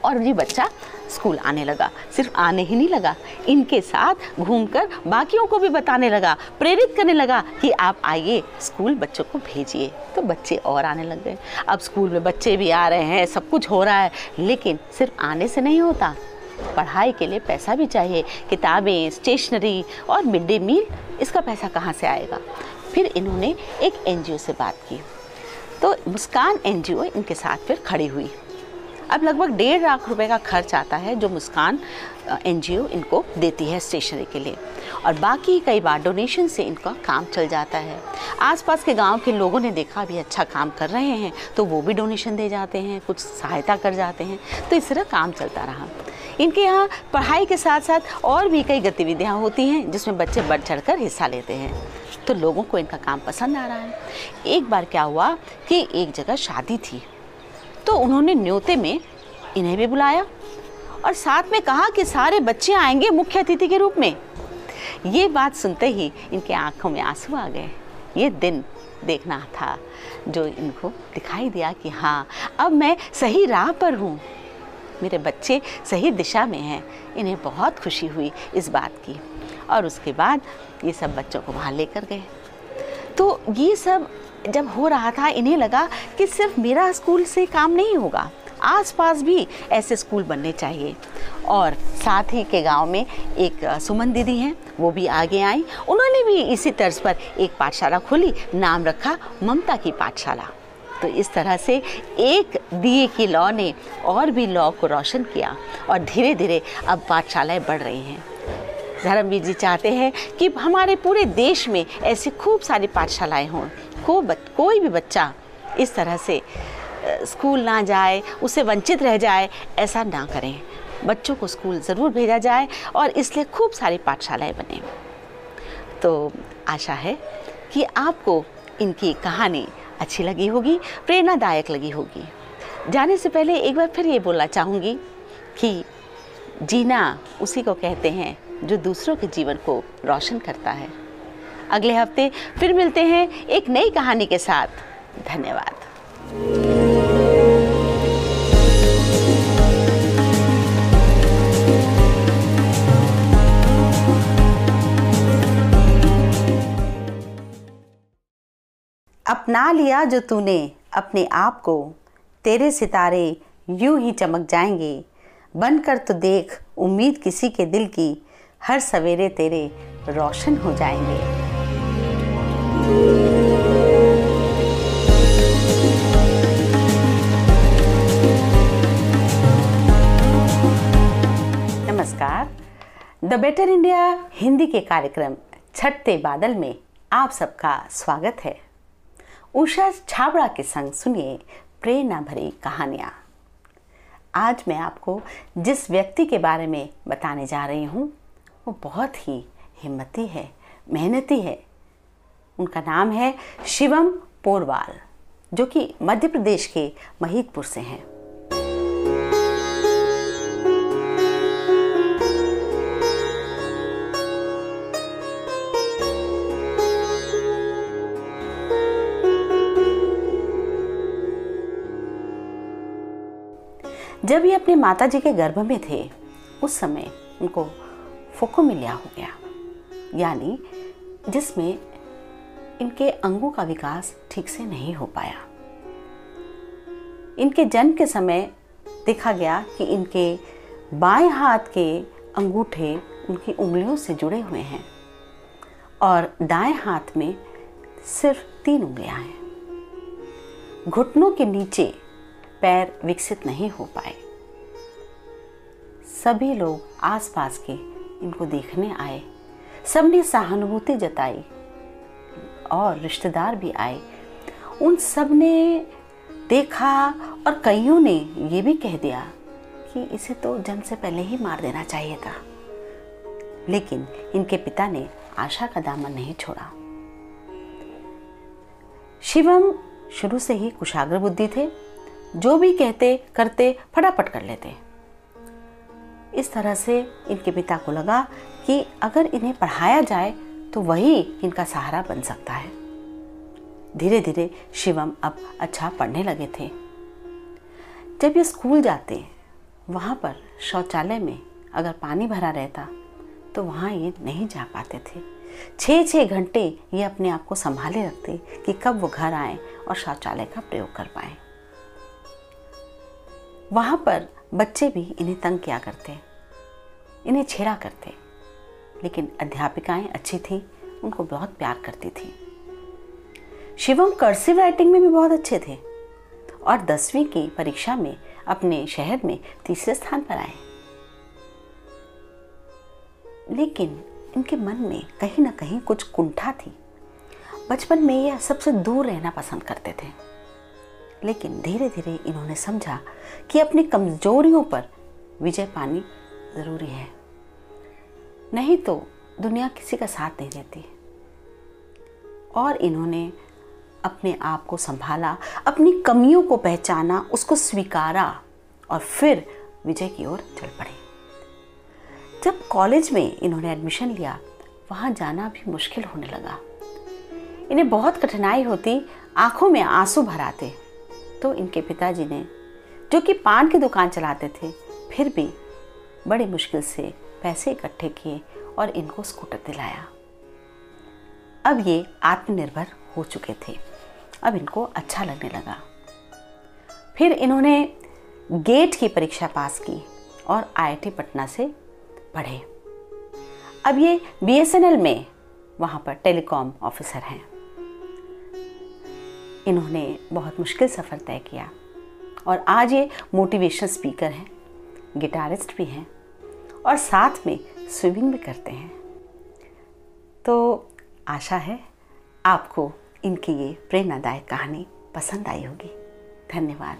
और ये बच्चा स्कूल आने लगा। सिर्फ़ आने ही नहीं लगा, इनके साथ घूमकर बाकियों को भी बताने लगा, प्रेरित करने लगा कि आप आइए स्कूल बच्चों को भेजिए। तो बच्चे और आने लग गए। अब स्कूल में बच्चे भी आ रहे हैं, सब कुछ हो रहा है, लेकिन सिर्फ़ आने से नहीं होता। पढ़ाई के लिए पैसा भी चाहिए, किताबें स्टेशनरी और मिड डे मील इसका पैसा कहाँ से आएगा? फिर इन्होंने एक एनजीओ से बात की। तो मुस्कान एनजीओ इनके साथ फिर खड़ी हुई। अब लगभग डेढ़ लाख रुपए का खर्च आता है जो मुस्कान एनजीओ इनको देती है स्टेशनरी के लिए। और बाकी कई बार डोनेशन से इनका काम चल जाता है। आसपास के गाँव के लोगों ने देखा भी अच्छा काम कर रहे हैं तो वो भी डोनेशन दे जाते हैं, कुछ सहायता कर जाते हैं। तो इस तरह काम चलता रहा। इनके यहाँ पढ़ाई के साथ साथ और भी कई गतिविधियाँ होती हैं, जिसमें बच्चे बढ़ चढ़ कर हिस्सा लेते हैं। तो लोगों को इनका काम पसंद आ रहा है। एक बार क्या हुआ कि एक जगह शादी थी तो उन्होंने न्योते में इन्हें भी बुलाया और साथ में कहा कि सारे बच्चे आएँगे मुख्य अतिथि के रूप में। ये बात सुनते ही इनके आँखों में आँसू आ गए। ये दिन देखना था, जो इनको दिखाई दिया कि हाँ अब मैं सही राह पर हूँ। मेरे बच्चे सही दिशा में हैं। इन्हें बहुत खुशी हुई इस बात की। और उसके बाद ये सब बच्चों को वहाँ लेकर गए। तो ये सब जब हो रहा था, इन्हें लगा कि सिर्फ़ मेरा स्कूल से काम नहीं होगा। आसपास भी ऐसे स्कूल बनने चाहिए। और साथ ही के गाँव में एक सुमन दीदी हैं, वो भी आगे आई। उन्होंने भी इसी तर्ज पर एक पाठशाला खोली, नाम रखा ममता की पाठशाला। तो इस तरह से एक दिए की लॉ ने और भी लॉ को रोशन किया और धीरे धीरे अब पाठशालाएँ बढ़ रही हैं। धर्मवीर जी चाहते हैं कि हमारे पूरे देश में ऐसी खूब सारी पाठशालाएँ हों। को बच, कोई भी बच्चा इस तरह से स्कूल ना जाए उसे वंचित रह जाए ऐसा ना करें। बच्चों को स्कूल ज़रूर भेजा जाए और इसलिए खूब सारी पाठशालाएँ बने। तो आशा है कि आपको इनकी कहानी अच्छी लगी होगी, प्रेरणादायक लगी होगी। जाने से पहले एक बार फिर ये बोलना चाहूँगी कि जीना उसी को कहते हैं जो दूसरों के जीवन को रोशन करता है। अगले हफ़्ते फिर मिलते हैं एक नई कहानी के साथ। धन्यवाद। अपना लिया जो तूने, अपने आप को। तेरे सितारे यूँ ही चमक जाएँगे। बनकर तो देख उम्मीद किसी के दिल की, हर सवेरे तेरे रोशन हो जाएँगे। नमस्कार। द बेटर इंडिया हिंदी के कार्यक्रम छठते बादल में आप सबका स्वागत है। उषा छाबड़ा के संग सुनिए प्रेरणा भरी कहानियाँ। आज मैं आपको जिस व्यक्ति के बारे में बताने जा रही हूँ, वो बहुत ही हिम्मती है, मेहनती है। उनका नाम है शिवम पोरवाल, जो कि मध्य प्रदेश के महितपुर से हैं। जब ये अपने माता जी के गर्भ में थे, उस समय उनको फोकोमिलिया हो गया। यानी जिसमें इनके अंगों का विकास ठीक से नहीं हो पाया। इनके जन्म के समय देखा गया कि इनके बाएँ हाथ के अंगूठे उनकी उंगलियों से जुड़े हुए हैं और दाएँ हाथ में सिर्फ़ तीन उंगलियाँ हैं। घुटनों के नीचे पैर विकसित नहीं हो पाए। सभी लोग आसपास के इनको देखने आए। सबने सहानुभूति जताई और रिश्तेदार भी आए। उन सबने देखा और कईयों ने ये भी कह दिया कि इसे तो जन्म से पहले ही मार देना चाहिए था। लेकिन इनके पिता ने आशा का दामन नहीं छोड़ा। शिवम शुरू से ही कुशाग्र बुद्धि थे। जो भी कहते, करते, फटाफट कर लेते। इस तरह से इनके पिता को लगा कि अगर इन्हें पढ़ाया जाए तो वही इनका सहारा बन सकता है। धीरे धीरे शिवम अब अच्छा पढ़ने लगे थे। जब ये स्कूल जाते, वहाँ पर शौचालय में अगर पानी भरा रहता तो वहाँ ये नहीं जा पाते थे। छः छः घंटे ये अपने आप को संभाले रखते कि कब वो घर आए और शौचालय का प्रयोग कर पाए। वहाँ पर बच्चे भी इन्हें तंग किया करते इन्हें छेड़ा करते लेकिन अध्यापिकाएँ अच्छी थीं, उनको बहुत प्यार करती थी। शिवम कर्सिव राइटिंग में भी बहुत अच्छे थे और दसवीं की परीक्षा में अपने शहर में तीसरे स्थान पर आए। लेकिन इनके मन में कहीं ना कहीं कुछ कुंठा थी। बचपन में यह सबसे दूर रहना पसंद करते थे। लेकिन धीरे धीरे इन्होंने समझा कि अपनी कमजोरियों पर विजय पानी ज़रूरी है। नहीं तो दुनिया किसी का साथ नहीं देती। और इन्होंने अपने आप को संभाला, अपनी कमियों को पहचाना, उसको स्वीकारा और फिर विजय की ओर चल पड़े। जब कॉलेज में इन्होंने एडमिशन लिया, वहाँ जाना भी मुश्किल होने लगा। इन्हें बहुत कठिनाई होती, आँखों में आँसू भर आते। तो इनके पिताजी ने, जो कि पान की दुकान चलाते थे, फिर भी बड़ी मुश्किल से पैसे इकट्ठे किए और इनको स्कूटर दिलाया। अब ये आत्मनिर्भर हो चुके थे। अब इनको अच्छा लगने लगा। फिर इन्होंने गेट की परीक्षा पास की और आईआईटी पटना से पढ़े। अब ये बीएसएनएल में वहाँ पर टेलीकॉम ऑफिसर हैं। इन्होंने बहुत मुश्किल सफ़र तय किया। और आज ये मोटिवेशन स्पीकर हैं गिटारिस्ट भी हैं और साथ में स्विमिंग भी करते हैं। तो आशा है आपको इनकी ये प्रेरणादायक कहानी पसंद आई होगी। धन्यवाद।